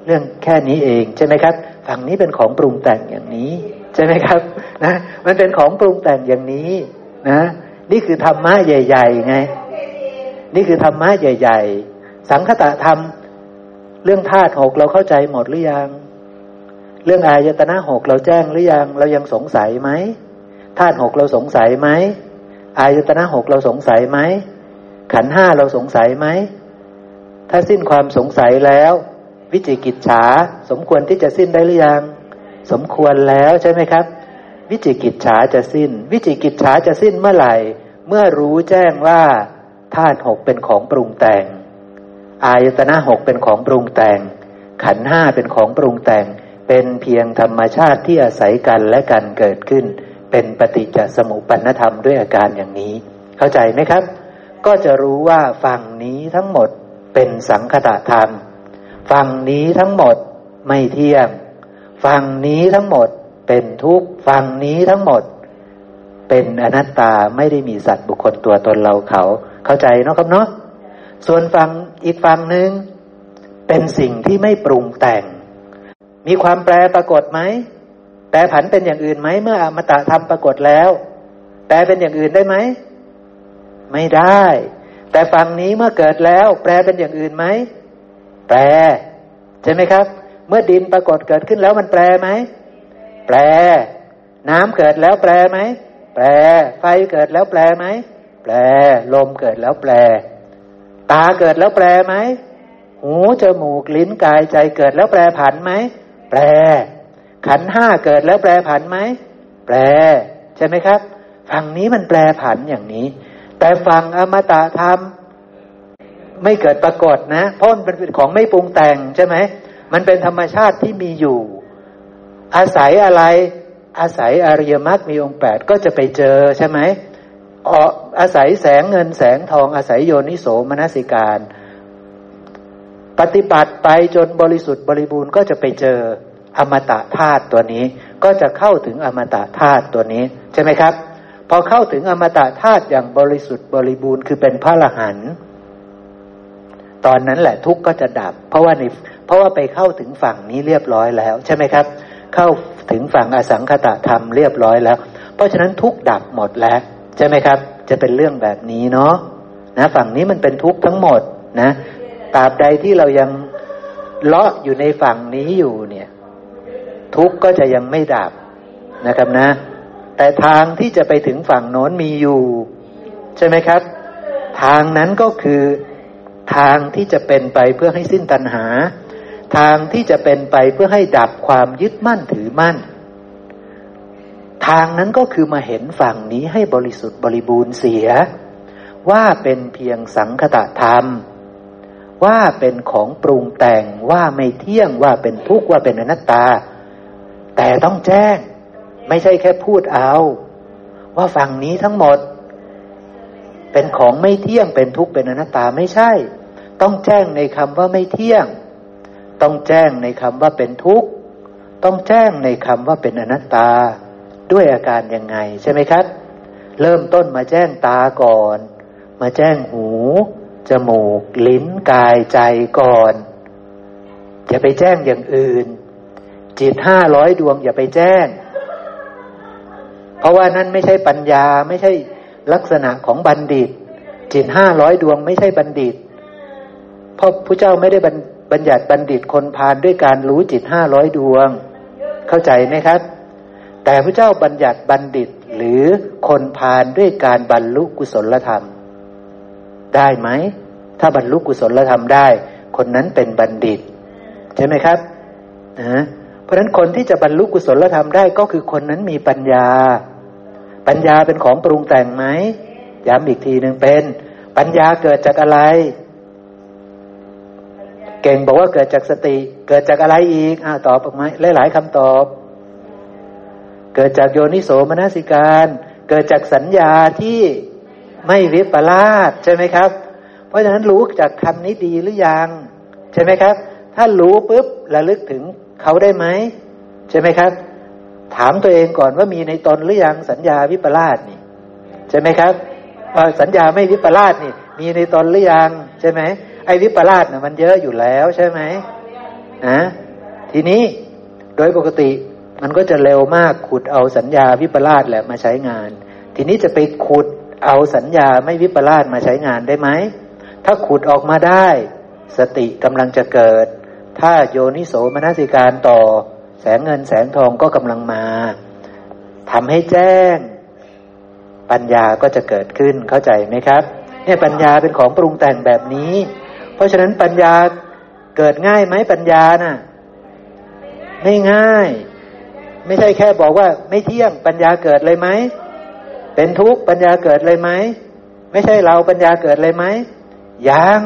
เรื่องแค่นี้เองใช่ไหมครับ ฝั่งนี้เป็นของปรุงแต่งอย่างนี้ ใช่ไหมครับนะมันเป็นของปรุงแต่งอย่างนี้นะ นี่คือธรรมะใหญ่ ๆ ไง นี่คือธรรมะใหญ่ ๆ สังคตะธรรม เรื่องธาตุหกเราเข้าใจหมดหรือยัง เรื่องอายตนะหกเราแจ้งหรือยัง เรายังสงสัยไหมธาตุหกเราสงสัยไหมอายตนะหกเราสงสัยไหม ขันห้าเราสงสัยไหม ถ้าสิ้นความสงสัยแล้ว วิจิกิจฉาสมควรที่จะสิ้นได้หรือยัง สมควรแล้วใช่ไหมครับ วิจิกิจฉาจะสิ้น วิจิกิจฉาจะสิ้นเมื่อไหร่ เมื่อรู้แจ้งว่าธาตุหกเป็นของปรุงแต่ง อายตนะหกเป็นของปรุงแต่ง ขันห้าเป็นของปรุงแต่ง เป็นเพียงธรรมชาติที่อาศัยกันและกันเกิดขึ้น เป็นปฏิจจสมุปนธรรมด้วยอาการอย่างนี้ เข้าใจไหมครับ ก็จะรู้ว่าฝั่งนี้ทั้งหมดเป็นสังคตะธรรม ฝั่งนี้ทั้งหมดไม่เที่ยง ฝั่งนี้ทั้งหมดเป็นทุกฝั่งนี้ทั้งหมด เป็นอนัตตาไม่ได้มีสัตว์บุคคลตัวตนเราเขา เข้าใจเนาะครับเนาะส่วนฝั่ง อีกฝั่งหนึ่งเป็นสิ่งที่ไม่ปรุงแต่ง มีความแปรปรากฏไหมแปรผันเป็นอย่างอื่นไหมเมื่ออมตะธรรมปรากฏแล้ว แปลเป็นอย่างอื่นได้ไหม ไม่ได้ แต่ฝั่งนี้เมื่อเกิดแล้ว แปลเป็นอย่างอื่นไหม แปลใช่ไหมครับ เมื่อดินปรากฏเกิดขึ้นแล้วมันแปลไหม แปลน้ำเกิดแล้วแปลไหม แปลไฟเกิดแล้วแปลไหม แปลลมเกิดแล้วแปล ตาเกิดแล้วแปลไหมหูจมูกลิ้นกายใจเกิดแล้วแปลผันไหมแปลขันห้าเกิดแล้วแปลผันไหมแปลใช่ไหมครับ ฝั่งนี้มันแปลผันอย่างนี้ แต่ฝั่งอมตะธรรมไม่เกิดปรากฏนะเพราะมันเป็นของไม่ปรุงแต่งใช่ไหมมันเป็นธรรมชาติที่มีอยู่ อาศัยอะไร อาศัยอริยมรรคมีองค์แปดก็จะไปเจอใช่ไหม อาศัยแสงเงินแสงทองอาศัยโยนิโสมนสิการ ปฏิบัติไปจนบริสุทธิ์บริบูรณ์ก็จะไปเจออมตะธาตุตัวนี้ ก็จะเข้าถึงอมตะธาตุตัวนี้ ใช่ไหมครับ พอเข้าถึงอมตะธาตุอย่างบริสุทธิ์บริบูรณ์คือเป็นพระละหันตอนนั้นแหละทุกข์ก็จะดับ เพราะว่าในเพราะว่าไปเข้าถึงฝั่งนี้เรียบร้อยแล้ว ใช่ไหมครับ เข้าถึงฝั่งอสังคตะธรรมเรียบร้อยแล้ว เพราะฉะนั้นทุกข์ดับหมดแล้ว ช่ไหมครับ จะเป็นเรื่องแบบนี้เนาะนะ ฝั่งนี้มันเป็นทุกข์ทั้งหมดนะตราบใดที่เรายังเลาะอยู่ในฝั่งนี้อยู่เนี่ย ทุกข์ก็จะยังไม่ดับนะครับนะ แต่ทางที่จะไปถึงฝั่งโน้นมีอยู่ ใช่ไหมครับ ทางนั้นก็คือทางที่จะเป็นไปเพื่อให้สิ้นตัณหา ทางที่จะเป็นไปเพื่อให้ดับความยึดมั่นถือมั่น ทางนั้นก็คือมาเห็นฝั่งนี้ให้บริสุทธิ์บริบูรณ์เสีย ว่าเป็นเพียงสังคตะธรรม ว่าเป็นของปรุงแต่งว่าไม่เที่ยงว่าเป็นทุกข์ว่าเป็นอนัตตา แต่ต้องแจ้ง ไม่ใช่แค่พูดเอา ว่าฝั่งนี้ทั้งหมด เป็นของไม่เที่ยงเป็นทุกข์เป็นอนัตตาไม่ใช่ ต้องแจ้งในคำว่าไม่เที่ยง ต้องแจ้งในคำว่าเป็นทุกข์ต้องแจ้งในคำว่าเป็นอนัตตา ด้วยอาการยังไงใช่ไหมครับ เริ่มต้นมาแจ้งตาก่อน มาแจ้งหู จมูก ลิ้นกายใจก่อน อย่าไปแจ้งอย่างอื่น จิตห้าร้อยดวง อย่าไปแจ้ง เพราะว่านั่นไม่ใช่ปัญญาไม่ใช่ลักษณะของบัณฑิต จิตห้าร้อยดวงไม่ใช่บัณฑิต เพราะพระเจ้าไม่ได้บัญญัติบัณฑิตคนพาลด้วยการรู้จิตห้าร้อยดวง เข้าใจไหมครับ แต่พระเจ้าบัญญัติบัณฑิตหรือคนพาลด้วยการบรรลุกุศลธรรม ได้ไหม ถ้าบรรลุกุศลธรรมได้ คนนั้นเป็นบัณฑิต ใช่ไหมครับนะเพราะฉะนั้นคนที่จะบรรลุกุศลธรรมได้ก็คือคนนั้นมีปัญญา ปัญญาเป็นของปรุงแต่งไหมย้ำอีกทีหนึ่งเป็น ปัญญาเกิดจากอะไร เก่งบอกว่าเกิดจากสติ เกิดจากอะไรอีกอ่าตอบออกมาหลายๆคำตอบ เกิดจากโยนิโสมนสิการ เกิดจากสัญญาที่ไม่วิปลาสใช่ไหมครับ เพราะฉะนั้นรู้จากคำนี้ดีหรือยังใช่ไหมครับ ถ้ารู้ปุ๊บระลึกถึงเขาได้ไหมใช่ไหมครับ ถามตัวเองก่อนว่ามีในตนหรือยังสัญญาวิปลาสนี่ใช่ไหมครับสัญญาไม่วิปลาสนี่ มีในตนหรือยังใช่ไหมไอ้วิปลาสนะ่ะมันเยอะอยู่แล้วใช่ไหมนะทีนี้โดยปกติ มันก็จะเร็วมากขุดเอาสัญญาวิปลาสแหละมาใช้งาน ทีนี้จะไปขุดเอาสัญญาไม่วิปลาสมาใช้งานได้ไหม ถ้าขุดออกมาได้ สติกำลังจะเกิด ถ้าโยนิโสมนสิการต่อ แสงเงินแสงทองก็กำลังมาทำให้แจ้ง ปัญญาก็จะเกิดขึ้นเข้าใจไหมครับเนี่ยปัญญาเป็นของปรุงแต่งแบบนี้ เพราะฉะนั้นปัญญาเกิดง่ายไหมปัญญานะ่ะไม่ง่าย ไม่ใช่แค่บอกว่า ไม่เที่ยงปัญญาเกิดเลยไหมเป็นทุกข์ปัญญาเกิดเลยไหมไม่ใช่เราปัญญาเกิดเลยไหมยัง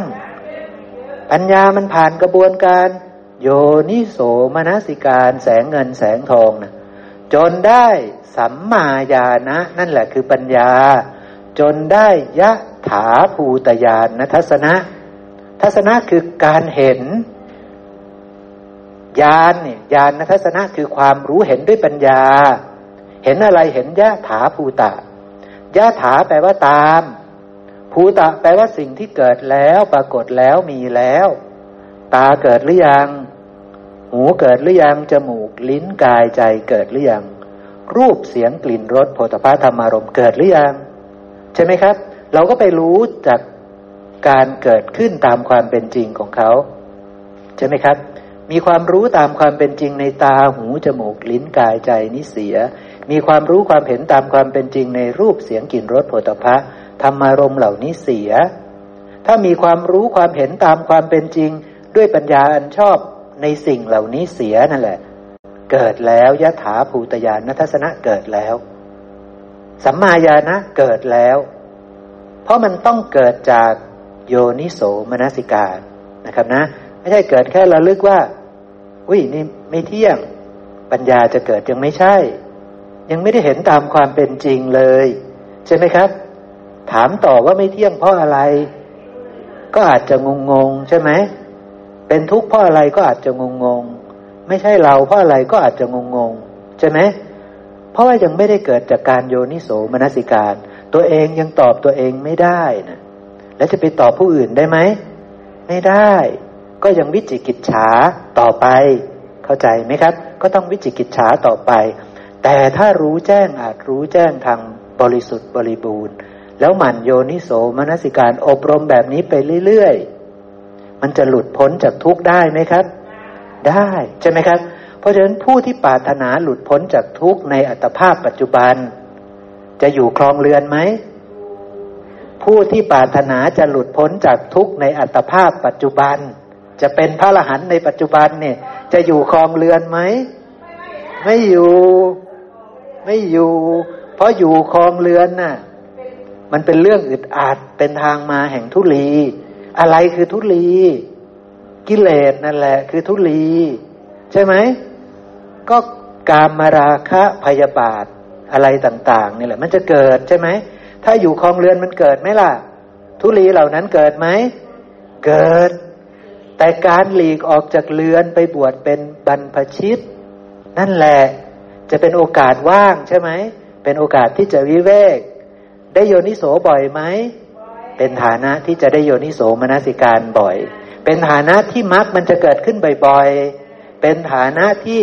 ปัญญามันผ่านกระบวนการ โยนิโสมนสิการแสงเงินแสงทองนะจนได้สัมมาญาณะนั่นแหละคือปัญญา จนได้ยะถาภูตยานนทัศนะ ทัศนะคือการเห็น ญาณเนี่ยญาณทัศนะคือความรู้เห็นด้วยปัญญา เห็นอะไรเห็นยะถาภูตะยะถาแปลว่าตาม ภูตะแปลว่าสิ่งที่เกิดแล้วปรากฏแล้วมีแล้ว ตาเกิดหรือยัง หูเกิดหรือยัง จมูกลิ้นกายใจเกิดหรือยัง รูปเสียงกลิ่นรสโผฏฐธรรมารมเกิดหรือยัง ใช่ไหมครับ เราก็ไปรู้จากการเกิดขึ้นตามความเป็นจริงของเขา ใช่ไหมครับ มีความรู้ตามความเป็นจริงในตาหูจมูกลิ้นกายใจนิเสีย มีความรู้ความเห็นตามความเป็นจริงในรูปเสียงกลิ่นรสผลิตภัณฑ์ธรรมารมเหล่านี้เสีย ถ้ามีความรู้ความเห็นตามความเป็นจริง ด้วยปัญญาอันชอบในสิ่งเหล่านี้เสียนั่นแหละ เกิดแล้วยะถาภูตยานนัทสนะเกิดแล้ว สัมมาญาณะเกิดแล้ว เพราะมันต้องเกิดจากโยนิโสมนสิการนะครับนะ ไม่ใช่เกิดแค่ระลึกว่า อุ้ยนี่ไม่เที่ยง ปัญญาจะเกิดยังไม่ใช่ ยังไม่ได้เห็นตามความเป็นจริงเลย ใช่ไหมครับ ถามต่อว่าไม่เที่ยงเพราะอะไร ก็อาจจะงงงใช่ไหมเป็นทุกข์เพราะอะไรก็อาจจะงงงไม่ใช่เราเพราะอะไรก็อาจจะงงงใช่ไหมเพราะว่ายังไม่ได้เกิดจากการโยนิโสมนสิการ ตัวเองยังตอบตัวเองไม่ได้นะแล้วจะไปตอบผู้อื่นได้ไหม ไม่ได้ ก็ยังวิจิกิจฉาต่อไป เข้าใจไหมครับ ก็ต้องวิจิกิจฉาต่อไป แต่ถ้ารู้แจ้งอาจรู้แจ้งทางบริสุทธิ์บริบูรณ์ แล้วหมั่นโยนิโสมนสิการอบรมแบบนี้ไปเรื่อยๆ มันจะหลุดพ้นจากทุกข์ได้ไหมครับ ได้ใช่ไหมครับ เพราะฉะนั้นผู้ที่ปรารถนาหลุดพ้นจากทุกข์ในอัตภาพปัจจุบัน จะอยู่คลองเรือนไหมผู้ที่ปรารถนาจะหลุดพ้นจากทุกข์ในอัตภาพปัจจุบัน จะเป็นพระอรหันต์ในปัจจุบันเนี่ย จะอยู่คลองเรือนไหม ไม่อยู่ ไม่อยู่ เพราะอยู่คลองเรือนน่ะ มันเป็นเรื่องอึดอัดเป็นทางมาแห่งทุลี อะไรคือทุลี กิเลสนั่นแหละ คือทุลี ใช่ไหม ก็กามมาราคะพยาบาทอะไรต่าง ๆ นี่แหละ มันจะเกิดใช่ไหม ถ้าอยู่คลองเรือนมันเกิดไหมล่ะ ทุลีเหล่านั้นเกิดไหม เกิด แต่การหลีกออกจากเรือนไปบวชเป็นบรรพชิต นั่นแหละ จะเป็นโอกาสว่างใช่ไหม เป็นโอกาสที่จะวิเวก ได้โยนิโสบ่อยไหม เป็นฐานะที่จะได้โยนิโสมนสิการบ่อย เป็นฐานะที่มรรคมันจะเกิดขึ้นบ่อยๆ เป็นฐานะที่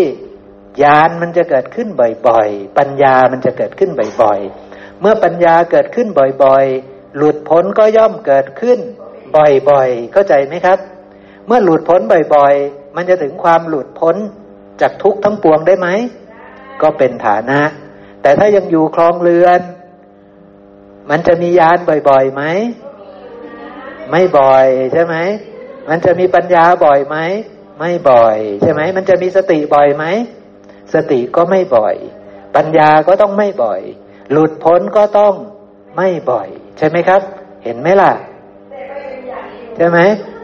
ญาณมันจะเกิดขึ้นบ่อยๆ ปัญญามันจะเกิดขึ้นบ่อยๆ เมื่อปัญญาเกิดขึ้นบ่อยๆ หลุดพ้นก็ย่อมเกิดขึ้นบ่อยๆ เข้าใจไหมครับ เมื่อหลุดพ้นบ่อยๆ มันจะถึงความหลุดพ้นจากทุกข์ทั้งปวงได้ไหม ก็เป็นฐานะ แต่ถ้ายังอยู่คลองเรือน มันจะมียานบ่อยๆไหม ไม่บ่อยใช่ไหม มันจะมีปัญญาบ่อยไหม ไม่บ่อย ใช่ไหม มันจะมีสติบ่อยไหม สติก็ไม่บ่อย ปัญญาก็ต้องไม่บ่อย หลุดพ้นก็ต้องไม่บ่อย ใช่ไหมครับ เห็นไหมล่ะ ใช่ไหม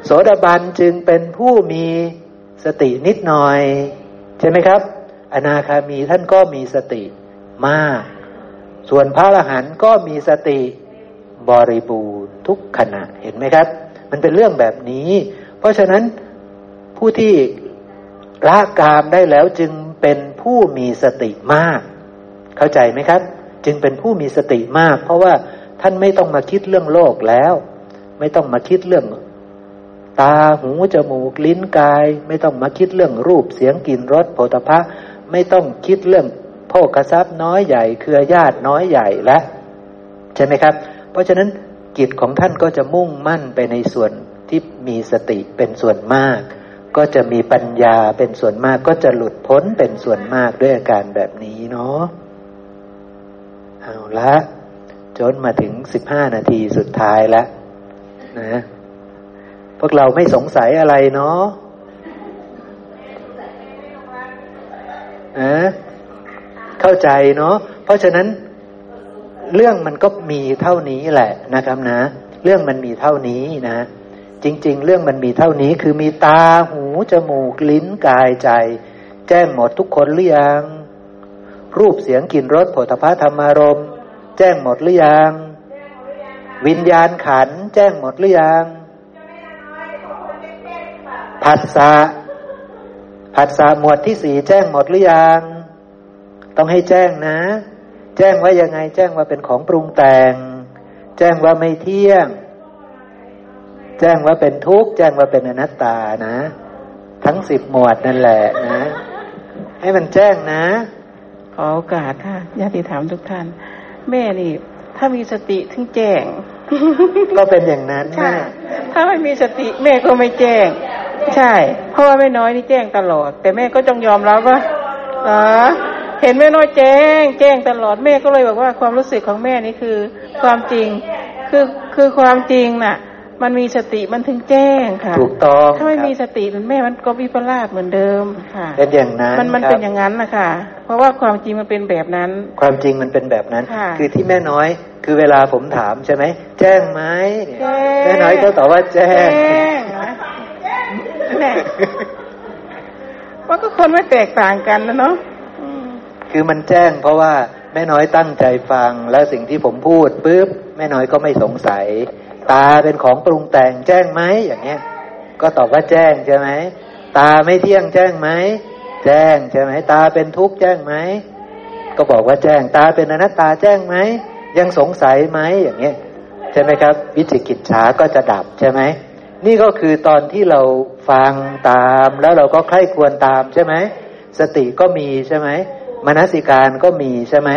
โสดาบันจึงเป็นผู้มีสตินิดหน่อย ใช่ไหมครับ อนาคามีท่านก็มีสติมาก ส่วนพระอรหันต์ก็มีสติบริบูรณ์ทุกขณะเห็นไหมครับ มันเป็นเรื่องแบบนี้ เพราะฉะนั้นผู้ที่ละกามได้แล้วจึงเป็นผู้มีสติมาก เข้าใจไหมครับ จึงเป็นผู้มีสติมาก เพราะว่าท่านไม่ต้องมาคิดเรื่องโลกแล้ว ไม่ต้องมาคิดเรื่อง ตาหูจมูกลิ้นกาย ไม่ต้องมาคิดเรื่องรูปเสียงกลิ่นรสโผฏฐะไม่ต้องคิดเรื่องโภกทรัพย์น้อยใหญ่เครือญาติน้อยใหญ่แล้วใช่ไหมครับ เพราะฉะนั้นกิจของท่านก็จะมุ่งมั่นไปในส่วนที่มีสติเป็นส่วนมาก ก็จะมีปัญญาเป็นส่วนมากก็จะหลุดพ้นเป็นส่วนมากด้วยอาการแบบนี้เนาะเอาละจนมาถึงสิบห้านาทีสุดท้ายแล้วนะ พวกเราไม่สงสัยอะไรเนาะนะเข้าใจเนาะเพราะฉะนั้นเรื่องมันก็มีเท่านี้แหละนะครับนะ เรื่องมันมีเท่านี้นะ จริง ๆ เรื่องมันมีเท่านี้คือมีตาหูจมูกลิ้นกายใจ แจ้งหมดทุกคนหรือยัง รูปเสียงกลิ่นรสผลิภัณฑ์ธรรมารม แจ้งหมดหรือยัง วิญญาณขัน แจ้งหมดหรือยัง ผัสสะผัสสะหมวดที่สี่แจ้งหมดหรือยัง ต้องให้แจ้งนะ แจ้งว่ายังไง แจ้งว่าเป็นของปรุงแต่ง แจ้งว่าไม่เที่ยง แจ้งว่าเป็นทุกข์ แจ้งว่าเป็นอนัตตานะ ทั้งสิบหมวดนั่นแหละนะ ให้มันแจ้งนะ ขอโอกาสค่ะญาติธรรมทุกท่าน แม่นี่ ถ้ามีสติถึงแจ้ง ก็เป็นอย่างนั้นใช่ถ้าไม่มีสติแม่ก็ไม่แจ้ง ใช่ เพราะว่าแม่น้อยนี่แจ้งตลอด แต่แม่ก็จงยอมรับว่าอ๋อเห็นแม่น้อยแจ้ง แจ้งตลอดแม่ก็เลยบอกว่าความรู้สึกของแม่นี่คือ ความจริง คือคือความจริงน่ะ มันมีสติมันถึงแจ้งค่ะถูกต้องถ้าไม่ครับมีสติมันแม่มันก็วิปลาสเหมือนเดิมค่ะเป็นอย่างนั้นมันมันครับเป็นอย่างนั้นนะคะเพราะว่าความจริงมันเป็นแบบนั้น ความจริงมันเป็นแบบนั้นค่ะคือที่แม่น้อย คือเวลาผมถามใช่ไหมแจ้งไหมเนี่ยแจ้งแม่น้อยก็ตอบว่าแจ้งง นะแน่ว่าก็คนไม่แตกต่างกันนะเนาะคือมันแจ้ง เพราะว่าแม่น้อยตั้งใจฟัง แล้วสิ่งที่ผมพูดปุ๊บแม่น้อยก็ไม่สงสัย ตาเป็นของปรุงแต่งแจ้งไหมอย่างเงี้ย ก็ตอบว่าแจ้งใช่ไหมตาไม่เที่ยงแจ้งไหมแจ้งใช่ไหมตาเป็นทุกข์แจ้งไหมก็บอกว่าแจ้งตาเป็นอนัตตาแจ้งไหมยังสงสัยไหมอย่างเงี้ยใช่ไหมครับ วิจิกิจฉาก็จะดับใช่ไหมนี่ก็คือตอนที่เรา ฟังตามแล้วเราก็ใคร่ควรตามใช่ไหมสติก็มีใช่ไหมมนสิการก็มีใช่ไหม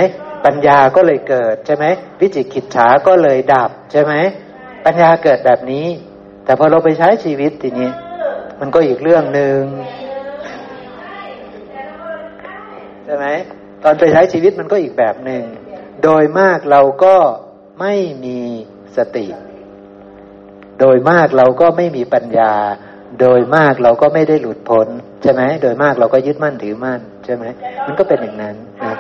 ปัญญาก็เลยเกิดใช่ไหมวิจิกิจฉาก็เลยดับใช่ไหมปัญญาเกิดแบบนี้ แต่พอเราไปใช้ชีวิตทีนี้ มันก็อีกเรื่องหนึ่งใช่ไหมตอนไปใช้ชีวิตมันก็อีกแบบหนึ่งโดยมากเราก็ไม่มีสติ โดยมากเราก็ไม่มีปัญญา โดยมากเราก็ไม่ได้หลุดพ้นใช่ไหมโดยมากเราก็ยึดมั่นถือมั่นใช่ไหมมันก็เป็นอย่างนั้นนะ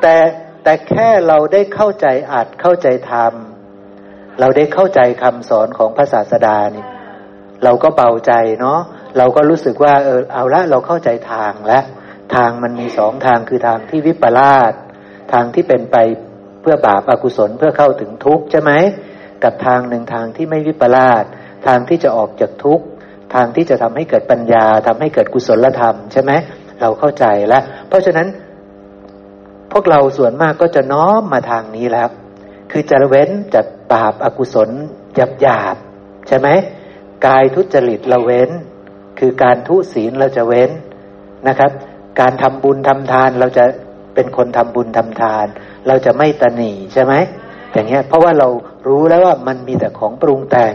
แต่แต่แค่เราได้เข้าใจอัดเข้าใจธรรมเราได้เข้าใจคำสอนของพระศาสดานี่เราก็เบาใจเนาะเราก็รู้สึกว่าเออเอาละเราเข้าใจทางแล้ว ทางมันมีสองทางคือทางที่วิปลาสทางที่เป็นไปเพื่อบาปอากุศลเพื่อเข้าถึงทุกข์ใช่ไหม กับทางหนึ่งทางที่ไม่วิปลาสทางที่จะออกจากทุกข์ทางที่จะทำให้เกิดปัญญาทำให้เกิดกุศลธรรมใช่ไหมเราเข้าใจแล้ว เพราะฉะนั้น พวกเราส่วนมากก็จะน้อมมาทางนี้แล้ว คือจะเว้นจากบาปอากุศลหยาบหยาบใช่ไหมกายทุจริตเราเว้น คือการทุศีลเราจะเว้นนะครับ การทำบุญทำทานเราจะเป็นคนทำบุญทำทาน เราจะไม่ตนีใช่ไหม อย่างเงี้ยเพราะว่าเรารู้แล้วว่ามันมีแต่ของปรุงแต่ง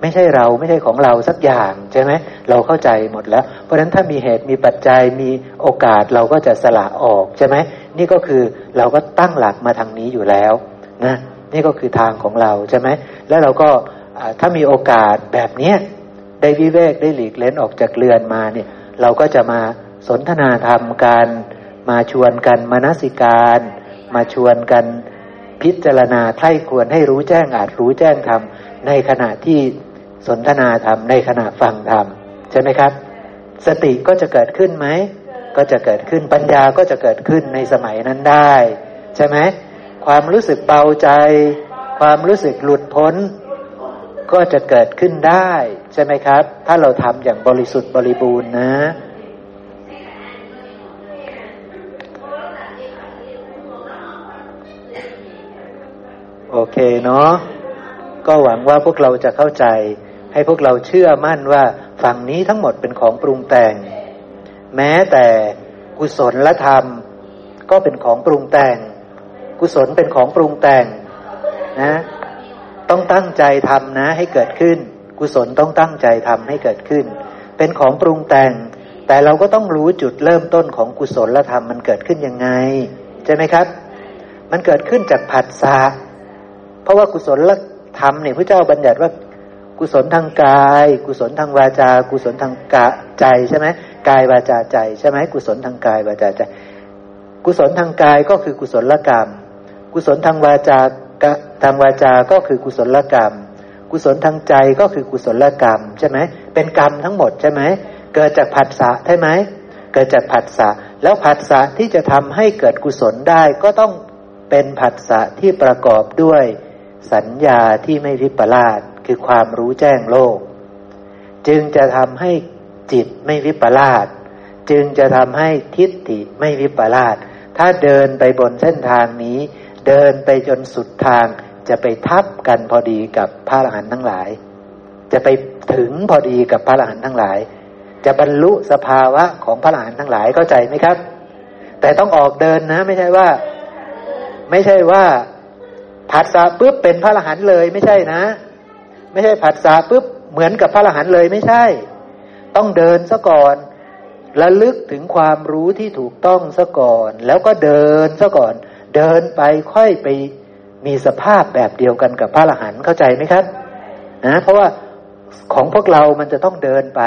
ไม่ใช่เราไม่ใช่ของเราสักอย่างใช่ไหมเราเข้าใจหมดแล้ว เพราะฉะนั้นถ้ามีเหตุมีปัจจัยมีโอกาสเราก็จะสละออกใช่ไหมนี่ก็คือเราก็ตั้งหลักมาทางนี้อยู่แล้วนะนี่ก็คือทางของเราใช่ไหมแล้วเราก็ถ้ามีโอกาสแบบเนี้ยได้วิเวกได้หลีกเล้นออกจากเรือนมาเนี่ย เราก็จะมาสนทนาธรรมกัน มาชวนกันมานสิการ มาชวนกัน พิจารณาไข้ควรให้รู้แจ้งอาจรู้แจ้งธรรมในขณะที่สนทนาธรรมในขณะฟังธรรมใช่ไหมครับ สติก็จะเกิดขึ้นไหมก็จะเกิดขึ้นปัญญาก็จะเกิดขึ้นในสมัยนั้นได้ ใช่ไหมความรู้สึกเบาใจ ความรู้สึกหลุดพ้น ก็จะเกิดขึ้นได้ ใช่ไหมครับ ถ้าเราทำอย่างบริสุทธิ์บริบูรณ์นะ โอเคเนาะก็หวังว่าพวกเราจะเข้าใจ ให้พวกเราเชื่อมั่นว่าฝั่งนี้ทั้งหมดเป็นของปรุงแต่ง แม้แต่กุศลและธรรม ก็เป็นของปรุงแต่ง กุศลเป็นของปรุงแต่งนะ ต้องตั้งใจทำนะให้เกิดขึ้น กุศลต้องตั้งใจทำให้เกิดขึ้น เป็นของปรุงแต่ง แต่เราก็ต้องรู้จุดเริ่มต้นของกุศลและธรรมมันเกิดขึ้นยังไง ใช่ไหมครับ มันเกิดขึ้นจากผัสสะ เพราะว่ากุศลธรรมเนี่ยพระเจ้าบัญญัติว่ากุศลทางกาย กุศลทางวาจา กุศลทางกะใจใช่ไหมกายวาจาใจใช่ไหมกุศลทางกายวาจาใจ กุศลทางกายก็คือกุศลกรรม กุศลทางวาจากทางวาจาก็คือกุศลกรรม กุศลทางใจก็คือกุศลกรรมใช่ไหมเป็นกรรมทั้งหมดใช่ไหมเกิดจากผัสสะใช่ไหมเกิดจากผัสสะแล้วผัสสะที่จะทำให้เกิดกุศลได้ก็ต้องเป็นผัสสะที่ประกอบด้วย สัญญาที่ไม่วิปลาสคือความรู้แจ้งโลก จึงจะทำให้จิตไม่วิปลาสจึงจะทำให้ทิฏฐิไม่วิปลาสถ้าเดินไปบนเส้นทางนี้ เดินไปจนสุดทางจะไปทับกันพอดีกับพระอรหันต์ทั้งหลาย จะไปถึงพอดีกับพระอรหันต์ทั้งหลาย จะบรรลุสภาวะของพระอรหันต์ทั้งหลายเข้าใจไหมครับ แต่ต้องออกเดินนะ ไม่ใช่ว่า ไม่ใช่ว่า ผัสสะปุ๊บเป็นพระอรหันต์เลยไม่ใช่นะ ไม่ใช่ผัสสะปุ๊บเหมือนกับพระอรหันต์เลยไม่ใช่ ต้องเดินซะก่อนระลึกถึงความรู้ที่ถูกต้องซะก่อน แล้วก็เดินซะก่อน เดินไปค่อยไปมีสภาพแบบเดียวกันกับพระอรหันต์เข้าใจไหมครับนะเพราะว่าของพวกเรามันจะต้องเดินไป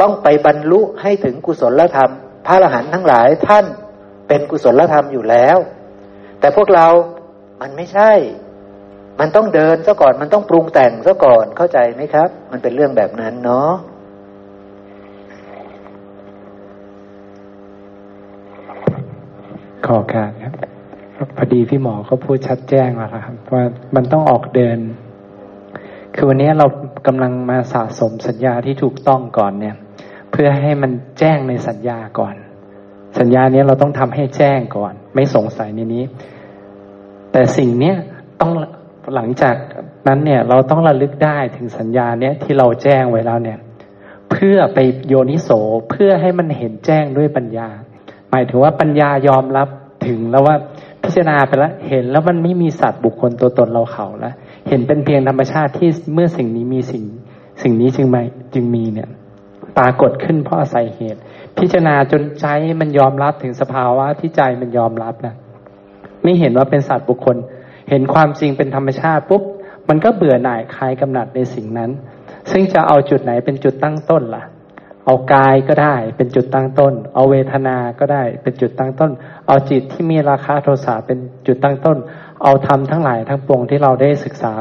ต้องไปบรรลุให้ถึงกุศลธรรม พระอรหันต์ทั้งหลายท่านเป็นกุศลธรรมอยู่แล้ว แต่พวกเรา มันไม่ใช่ มันต้องเดินซะก่อน มันต้องปรุงแต่งซะก่อน เข้าใจไหมครับ มันเป็นเรื่องแบบนั้นเนาะขอการครับพอดีพี่หมอเขาพูดชัดแจ้งแล้วครับว่ามันต้องออกเดิน คือวันนี้เรากำลังมาสะสมสัญญาที่ถูกต้องก่อนเนี่ย เพื่อให้มันแจ้งในสัญญาก่อน สัญญาเนี้ยเราต้องทำให้แจ้งก่อน ไม่สงสัยในนี้ แต่สิ่งเนี้ยต้องหลังจากนั้นเนี่ย เราต้องระลึกได้ถึงสัญญาเนี้ยที่เราแจ้งไว้แล้วเนี่ย เพื่อไปโยนิโสเพื่อให้มันเห็นแจ้งด้วยปัญญา หมายถึงว่าปัญญายอมรับถึงแล้วว่าพิจารณาไปแล้วเห็นแล้วมันไม่มีสัตว์บุคคลตัวตนเราเขาแล้วเห็นเป็นเพียงธรรมชาติที่เมื่อสิ่งนี้มีสิ่ง สิ่งนี้จึงไม่จึงมีเนี่ยปรากฏขึ้นเพราะอาศัยเหตุ พิจารณาจนใจมันยอมรับถึงสภาวะที่ใจมันยอมรับนะ ไม่เห็นว่าเป็นสัตว์บุคคล เห็นความจริงเป็นธรรมชาติปุ๊บมันก็เบื่อหน่ายคลายกำหนัดในสิ่งนั้น ซึ่งจะเอาจุดไหนเป็นจุดตั้งต้นล่ะ เอากายก็ได้เป็นจุดตั้งต้น เอาเวทนาก็ได้เป็นจุดตั้งต้น เอาจิตที่มีราคาโทสะเป็นจุดตั้งต้น เอาธรรมทั้งหลายทั้งปวงที่เราได้ศึกษา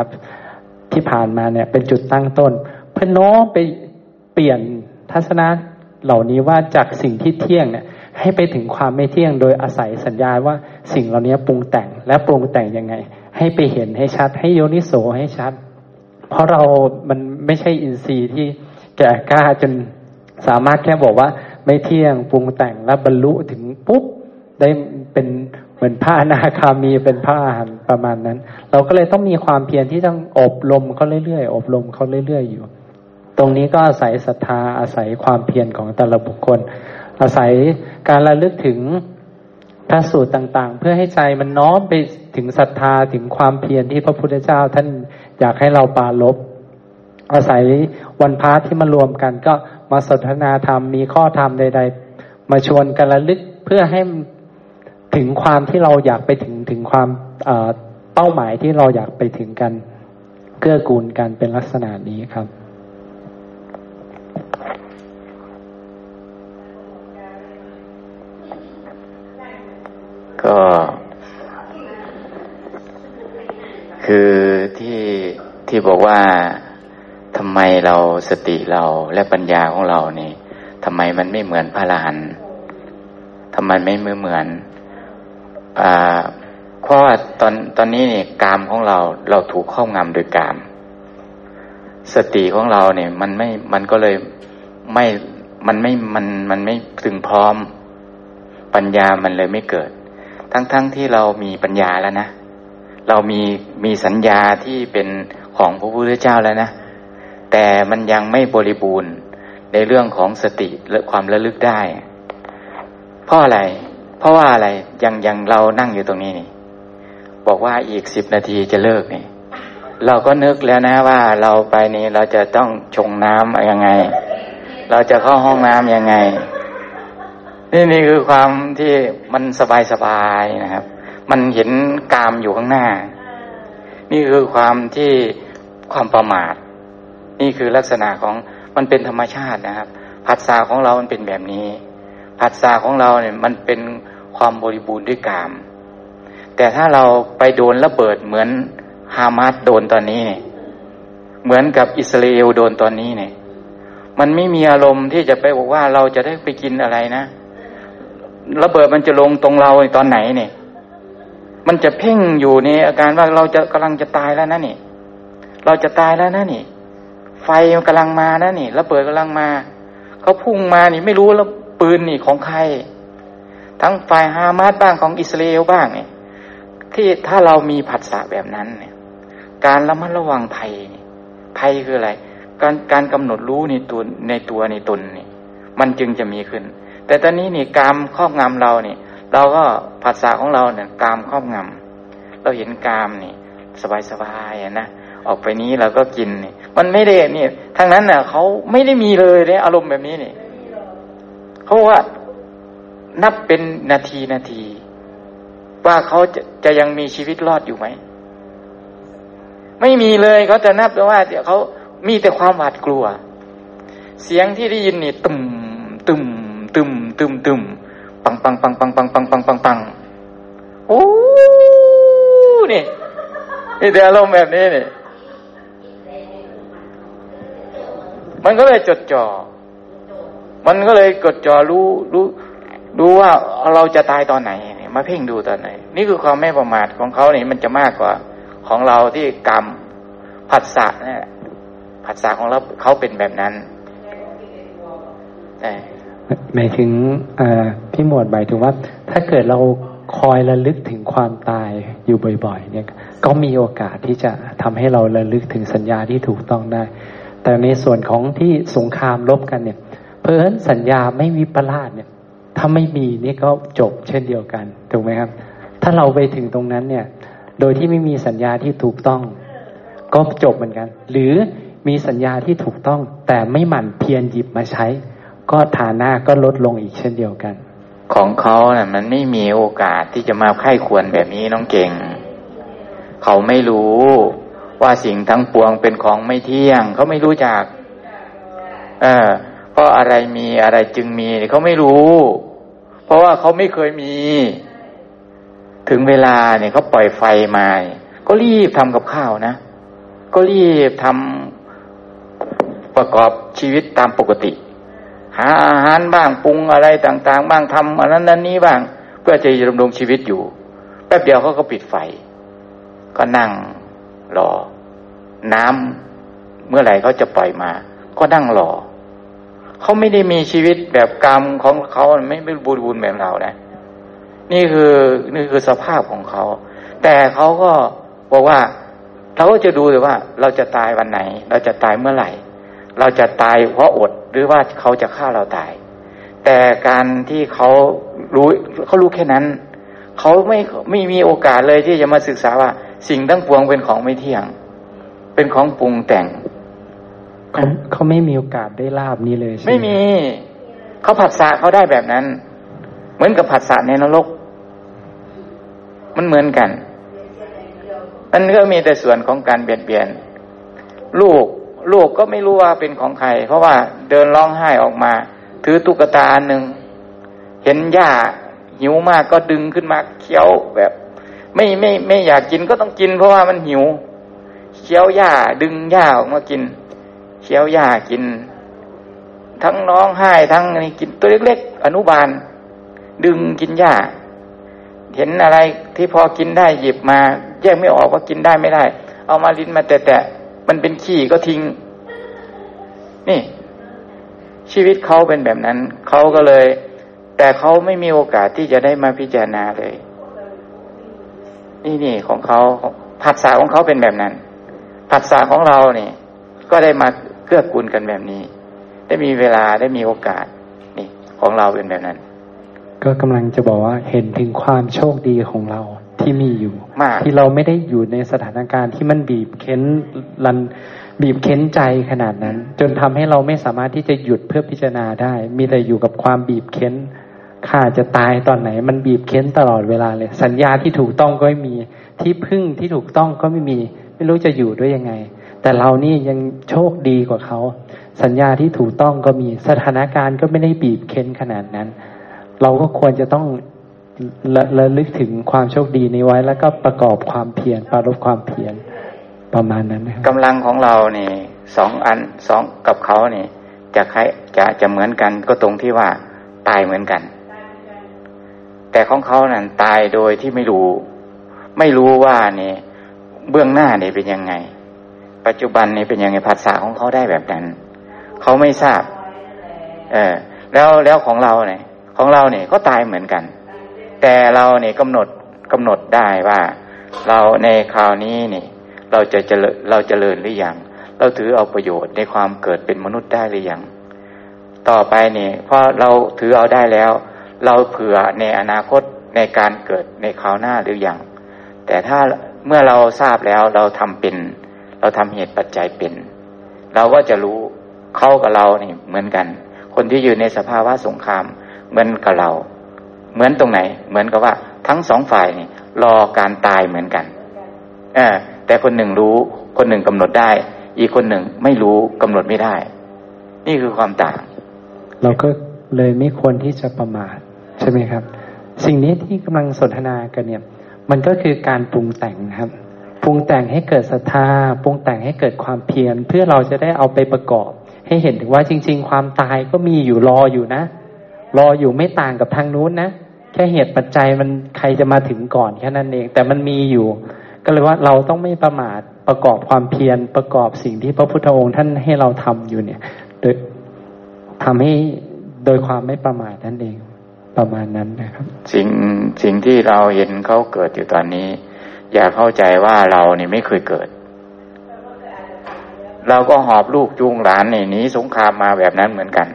ที่ผ่านมาเนี่ยเป็นจุดตั้งต้น เพื่อโน้มไปเปลี่ยนทัศนะเหล่านี้ว่าจากสิ่งที่เที่ยงเนี่ย ให้ไปถึงความไม่เที่ยงโดยอาศัยสัญญาว่าสิ่งเหล่านี้ปรุงแต่งและปรุงแต่งยังไง ให้ไปเห็นให้ชัด ให้โยนิโสให้ชัด เพราะเรามันไม่ใช่อินทรีย์ที่แก่กล้าจนสามารถแค่บอกว่า ไม่เที่ยงปรุงแต่งและบรรลุถึงปุ๊บได้เป็นเหมือนพระอนาคามีเป็นพระอรหันประมาณนั้น เราก็เลยต้องมีความเพียรที่ต้องอบรมเขาเรื่อยๆอบรมเขาเรื่อยๆอยู่ ตรงนี้ก็อาศัยศรัทธาอาศัยความเพียรของแต่ละบุคคล อาศัยการระลึกถึงพระสูตรต่าง ๆ เพื่อให้ใจมันน้อมไปถึงศรัทธาถึงความเพียรที่พระพุทธเจ้าท่านอยากให้เราปาลบอาศัยวันพาที่มารวมกันก็มาสนทนาธรรมมีข้อธรรมใด ๆ มาชวนกันระลึกเพื่อให้ถึงความที่เราอยากไปถึงถึงความเป้าหมายที่เราอยากไปถึงกันเกื้อกูลกันเป็นลักษณะนี้ครับ ก็ คือที่ที่บอกว่าทำไมเราสติเราและปัญญาของเรานี่ทำไมมันไม่เหมือนพระอรหันทำไมไม่เหมือนเหมือนอ่าเพราะว่าตอนตอนนี้นี่กามของเราเราถูกครอบงำโดยกาม สติของเราเนี่ย มันไม่มันก็เลยไม่มันไม่มันมันไม่ถึงพร้อม ปัญญามันเลยไม่เกิด ทั้งๆทที่เรามีปัญญาแล้วนะ เรามีมีสัญญาที่เป็นของพระพุทธเจ้าแล้วนะ แต่มันยังไม่บริบูรณ์ในเรื่องของสติและความระลึกได้ เพราะอะไร เพราะว่าอะไรยังยังเรานั่งอยู่ตรงนี้นี่ บอกว่าอีกสิบนาทีจะเลิกนี่ เราก็นึกแล้วนะว่าเราไปนี่เราจะต้องชงน้ำยังไง เราจะเข้าห้องน้ำยังไง นี่นี่คือความที่มันสบายสบายนะครับ มันเห็นกามอยู่ข้างหน้า นี่คือความที่ความประมาท นี่คือลักษณะของมันเป็นธรรมชาตินะครับผัสสะของเรามันเป็นแบบนี้ผัสสะของเราเนี่ยมันเป็นความบริบูรณ์ด้วยกาม แต่ถ้าเราไปโดนระเบิดเหมือนฮามาสโดนตอนนี้เนี่ยเหมือนกับอิสราเอลโดนตอนนี้เนี่ยมันไม่มีอารมณ์ที่จะไปบอกว่าเราจะได้ไปกินอะไรนะ ระเบิดมันจะลงตรงเราตอนไหนเนี่ย มันจะเพ่งอยู่ในอาการว่าเราจะกำลังจะตายแล้วนะนี่เราจะตายแล้วนะนี่ ไฟมันกำลังมานะนี่ระเบิดกำลังมาเขาพุ่งมานี่ไม่รู้แล้วปืนนี่ของใคร ทั้งฝ่ายฮามาสบ้างของอิสราเอลบ้างเนี่ยที่ถ้าเรามีผัสสะแบบนั้นเนี่ย การระมัดระวังภัยภัยคืออะไร การการกำหนดรู้ในตัวในตัวในตนนี่มันจึงจะมีขึ้น แต่ตอนนี้นี่กามครอบงำเราเนี่ยเราก็ผัสสะของเราเนี่ยกามครอบงำเราเห็นกามนี่ สบายๆนะออกไปนี้เราก็กินนี่มันไม่ได้เนี่ยทางนั้นเน่ะเขาไม่ได้มีเลยเนี่ยอารมณ์แบบนี้นี่เขาว่านับเป็นนาทีนาที ว่าเขาจะจะยังมีชีวิตรอดอยู่ไหมไม่มีเลยเขาจะนับว่าเดี๋ยวเขามีแต่ความหวาดกลัว เสียงที่ได้ยินนี่ตึมตึม ตึมตึมตึมปังปังปังปังปังปังปังปังปังโอ้นี่นี่แต่อารมณ์แบบนี้นี่มันก็เลยจดจ่อ มันก็เลยกดจ่อรู้รู้รู้ว่าเราจะตายตอนไหนเนี่ยมาเพ่งดูตอนไหน นี่คือความไม่ประมาทของเขาเนี่ยมันจะมากกว่าของเราที่กรรมผัสสะเนี่ยผัสสะของเราเขาเป็นแบบนั้นใช่ หมายถึงพี่หมวดหมายถึงว่า ถ้าเกิดเราคอยระลึกถึงความตายอยู่บ่อย ๆ เนี่ย ก็มีโอกาสที่จะทำให้เราระลึกถึงสัญญาที่ถูกต้องได้ แต่ในส่วนของที่สงครามลบกันเนี่ย เพราะฉะนั้นสัญญาไม่วิปลาสเนี่ย ถ้าไม่มีนี่ก็จบเช่นเดียวกันถูกไหมครับ ถ้าเราไปถึงตรงนั้นเนี่ย โดยที่ไม่มีสัญญาที่ถูกต้อง ก็จบเหมือนกัน หรือมีสัญญาที่ถูกต้อง แต่ไม่หมั่นเพียรหยิบมาใช้ ก็ฐานะก็ลดลงอีกเช่นเดียวกัน ของเขาเนะ่ะ มันไม่มีโอกาสที่จะมาไข้ควรแบบนี้น้องเก่ง เขาไม่รู้ว่าสิ่งทั้งปวงเป็นของไม่เที่ยง เขาไม่รู้จัก เออเพราะอะไรมีอะไรจึงมีเขาไม่รู้ เพราะว่าเขาไม่เคยมี ถึงเวลาเนี่ยเขาปล่อยไฟมา ก็รีบทำกับข้าวนะ ก็รีบทำประกอบชีวิตตามปกติ หาอาหารบ้างปรุงอะไรต่าง ๆ บ้างทำอันนั้นนั้นนี้บ้าง เพื่อจะดำรงชีวิตอยู่แป๊บเดียวเขาก็ปิดไฟ ก็นั่งรอ น้ำเมื่อไหร่เขาจะปล่อยมา ก็นั่งรอเขาไม่ได้มีชีวิตแบบกรรมของเขาไม่ไม่บูรบุญแบบเรานะ นี่คือนี่คือสภาพของเขา แต่เขาก็บอกว่าเราก็จะดูเลยว่า เราจะตายวันไหน เราจะตายเมื่อไหร่ เราจะตายเพราะอดหรือว่าเขาจะฆ่าเราตาย แต่การที่เขารู้เขารู้แค่นั้น เขาไม่ไม่มีโอกาสเลยที่จะมาศึกษาว่า สิ่งทั้งปวงเป็นของไม่เที่ยง เป็นของปรุงแต่งเขาเขาไม่มีโอกาสได้ลาบนี้เลยไม่มี เขาผัดสะเขาได้แบบนั้น เหมือนกับผัดสะในนรก มันเหมือนกันมันก็มีแต่ส่วนของการเบียดเบียน ลูก ลูกก็ไม่รู้ว่าเป็นของใคร เพราะว่าเดินร้องไห้ออกมา ถือตุ๊กตาหนึ่ง เห็นหญ้าหิวมากก็ดึงขึ้นมาเคี้ยวแบบ ไม่ไม่ไม่อยากกินก็ต้องกิน เพราะว่ามันหิวเคี้ยวหญ้าดึงหญ้าออกมากินเคี้ยวหญ้ากิน ทั้งน้องไห้ทั้งนี่กินตัวเล็กๆ อนุบาล ดึงกินหญ้าเห็นอะไรที่พอกินได้หยิบมา แยกไม่ออกว่ากินได้ไม่ได้ เอามาลิ้นมาแตะ มันเป็นขี้ก็ทิ้ง นี่ ชีวิตเขาเป็นแบบนั้น เขาก็เลย แต่เขาไม่มีโอกาสที่จะได้มาพิจารณาเลย นี่นี่ของเขาผัสสะของเขาเป็นแบบนั้นผัสสะของเราเนี่ย ก็ได้มาเกื้อกูลกันแบบนี้ ได้มีเวลาได้มีโอกาส นี่ ของเราเป็นแบบนั้น ก็กำลังจะบอกว่าเห็นถึงความโชคดีของเรา ที่มีอยู่ ที่เราไม่ได้อยู่ในสถานการณ์ที่มันบีบเค้นรันบีบเค้นใจขนาดนั้น จนทำให้เราไม่สามารถที่จะหยุดเพื่อพิจารณาได้ มีแต่อยู่กับความบีบเค้นข้าจะตายตอนไหน มันบีบเค้นตลอดเวลาเลย สัญญาที่ถูกต้องก็ไม่มีที่พึ่งที่ถูกต้องก็ไม่มี ไม่รู้จะอยู่ด้วยยังไง แต่เรานี่ยังโชคดีกว่าเขา สัญญาที่ถูกต้องก็มีสถานการณ์ก็ไม่ได้บีบเค้นขนาดนั้น เราก็ควรจะต้อง ระลึกถึงความโชคดีนี้ไว้ แล้วก็ประกอบความเพียรปรารบความเพียรประมาณนั้นนะครับกำลังของเราเนี่ยสองอันสองกับเขาเนี่ยจะคล้ายจะจะเหมือนกันก็ตรงที่ว่าตายเหมือนกัน แต่ของเขานั่นตายโดยที่ไม่รู้ ไม่รู้ว่าเนี่ยเบื้องหน้าเนี่ยเป็นยังไง ปัจจุบันเนี่ยเป็นยังไงภาษาของเขาได้แบบนั้น เขาไม่ทราบ เออ แล้วแล้วของเราเนี่ย ของเราเนี่ยก็ตายเหมือนกัน แต่เราเนี่ยกำหนดกำหนดได้ว่า เราในคราวนี้เนี่ยเราจะเจริญเราจเจริญหรือยังเราถือเอาประโยชน์ในความเกิดเป็นมนุษย์ได้หรือยังต่อไปเนี่เพราะเราถือเอาได้แล้ว เราเผื่อในอนาคตในการเกิดในคราวหน้าหรือยังแต่ถ้าเมื่อเราทราบแล้วเราทำเป็น เราทำเหตุปัจจัยเป็น เราก็จะรู้เข้ากับเราเนี่เหมือนกัน คนที่อยู่ในสภาวะสงครามเหมือนกับเรา เหมือนตรงไหน เหมือนกับว่า ทั้งสองฝ่ายนี่รอการตายเหมือนกันเออแต่คนหนึ่งรู้คนหนึ่งกำหนดได้ อีกคนหนึ่งไม่รู้กำหนดไม่ได้ นี่คือความต่าง เราก็เลยไม่ควรที่จะประมาทใช่ไหมครับ สิ่งนี้ที่กำลังสนทนากันเนี่ย มันก็คือการปรุงแต่งครับปรุงแต่งให้เกิดศรัทธาปรุงแต่งให้เกิดความเพียรเพื่อเราจะได้เอาไปประกอบ ให้เห็นถึงว่าจริง ๆ ความตายก็มีอยู่รออยู่นะ รออยู่ไม่ต่างกับทางนู้นนะ แค่เหตุปัจจัยมันใครจะมาถึงก่อนแค่นั้นเอง แต่มันมีอยู่ ก็เลยว่าเราต้องไม่ประมาทประกอบความเพียรประกอบสิ่งที่พระพุทธองค์ท่านให้เราทำอยู่เนี่ย โดยทำให้โดยความไม่ประมาทนั่นเองประมาณนั้นนะครับ สิ่งสิ่งที่เราเห็นเขาเกิดอยู่ตอนนี้ อย่าเข้าใจว่าเราเนี่ยไม่เคยเกิด เราก็หอบลูกจูงหลานหนีสงครามมาแบบนั้นเหมือนกัน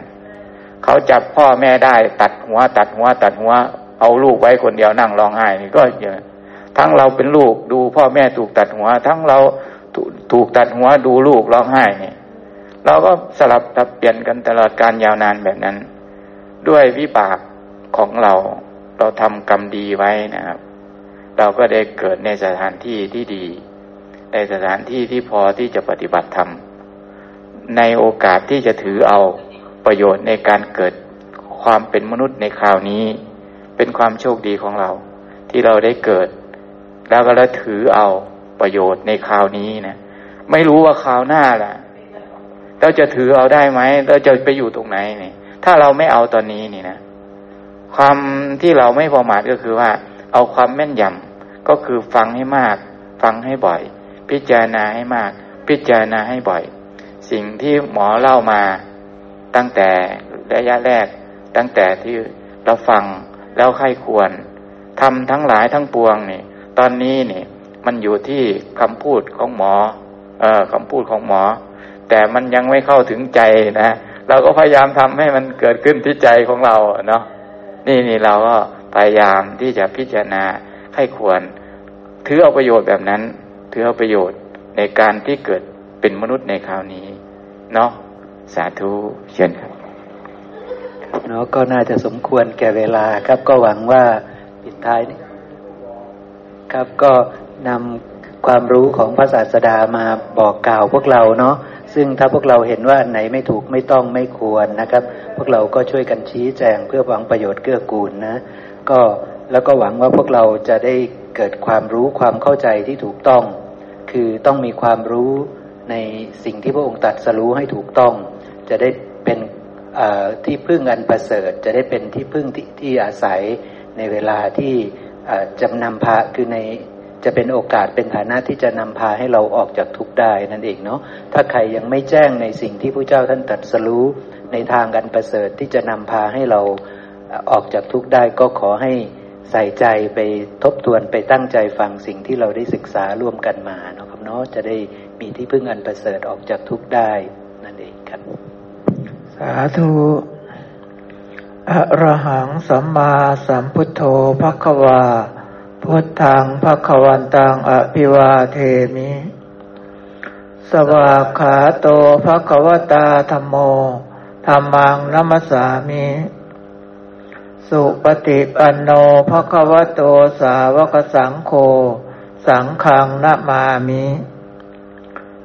เขาจับพ่อแม่ได้ตัดหัว ตัดหัว ตัดหัว เอาลูกไว้คนเดียวนั่งร้องไห้นี่ก็เยอะทั้งเราเป็นลูกดูพ่อแม่ถูกตัดหัว ทั้งเราถูกตัดหัวดูลูกร้องไห้เนี่เราก็สลับตับเปลี่ยนกันตลอดการยาวนานแบบนั้น ด้วยวิบากของเรา เราทำกรรมดีไว้นะครับ เราก็ได้เกิดในสถานที่ที่ดี ในสถานที่ที่พอที่จะปฏิบัติธรรมในโอกาสที่จะถือเอาประโยชน์ในการเกิดความเป็นมนุษย์ในคราวนี้ เป็นความโชคดีของเรา ที่เราได้เกิด แล้วก็แล้วถือเอาประโยชน์ในคราวนี้นะไม่รู้ว่าคราวหน้าล่ะเราจะถือเอาได้ไหมเราจะไปอยู่ตรงไหนนี่ถ้าเราไม่เอาตอนนี้นี่นะความที่เราไม่ประมาทก็คือว่า เอาความแม่นยำก็คือฟังให้มาก ฟังให้บ่อย พิจารณาให้มาก พิจารณาให้บ่อย สิ่งที่หมอเล่ามาตั้งแต่ระยะแรก ตั้งแต่ที่เราฟัง แล้วใครควรทำทั้งหลายทั้งปวงนี่ตอนนี้นี่ มันอยู่ที่คำพูดของหมอ เออคำพูดของหมอ แต่มันยังไม่เข้าถึงใจนะเราก็พยายามทำให้มันเกิดขึ้นที่ใจของเราเนาะนี่นี่เราก็พยายามที่จะพิจารณาให้ควร ถือเอาประโยชน์แบบนั้น ถือเอาประโยชน์ในการที่เกิดเป็นมนุษย์ในคราวนี้ เนาะสาธุเชิญครับ เนาะก็น่าจะสมควรแก่เวลาครับ ก็หวังว่าปิดท้ายนี้ครับก็นำความรู้ของพระศาสดามาบอกกล่าวพวกเราเนาะซึ่งถ้าพวกเราเห็นว่าไหนไม่ถูกไม่ต้องไม่ควรนะครับ พวกเราก็ช่วยกันชี้แจงเพื่อหวังประโยชน์เกื้อกูลนะ ก็แล้วก็หวังว่าพวกเราจะได้เกิดความรู้ความเข้าใจที่ถูกต้อง คือต้องมีความรู้ในสิ่งที่พระองค์ตรัสรู้ให้ถูกต้อง จะได้เป็น ที่พึ่งอันประเสริฐจะได้เป็นที่พึ่งที่ที่อาศัยในเวลาที่จำนำพาคือในจะเป็นโอกาสเป็นฐานะที่จะนำพาให้เราออกจากทุกข์ได้นั่นเองเนาะถ้าใครยังไม่แจ้งในสิ่งที่พระเจ้าท่านตรัสรู้ในทางกันประเสริฐที่จะนำพาให้เราออกจากทุกข์ได้ก็ขอให้ใส่ใจไปทบทวนไปตั้งใจฟังสิ่งที่เราได้ศึกษาร่วมกันมาเนาะครับเนาะจะได้มีที่พึ่งอันประเสริฐออกจากทุกข์ได้นั่นเองครับ สาธุอะระหังสัมมาสัมพุทโธภควา พุทธังภควันตังอภิวาเทมิ สวากขาโตภควตาธรรมโมธรรมังนัมสามิ สุปฏิปันโนภควโตสาวกสังโฆ สังฆังนามามิ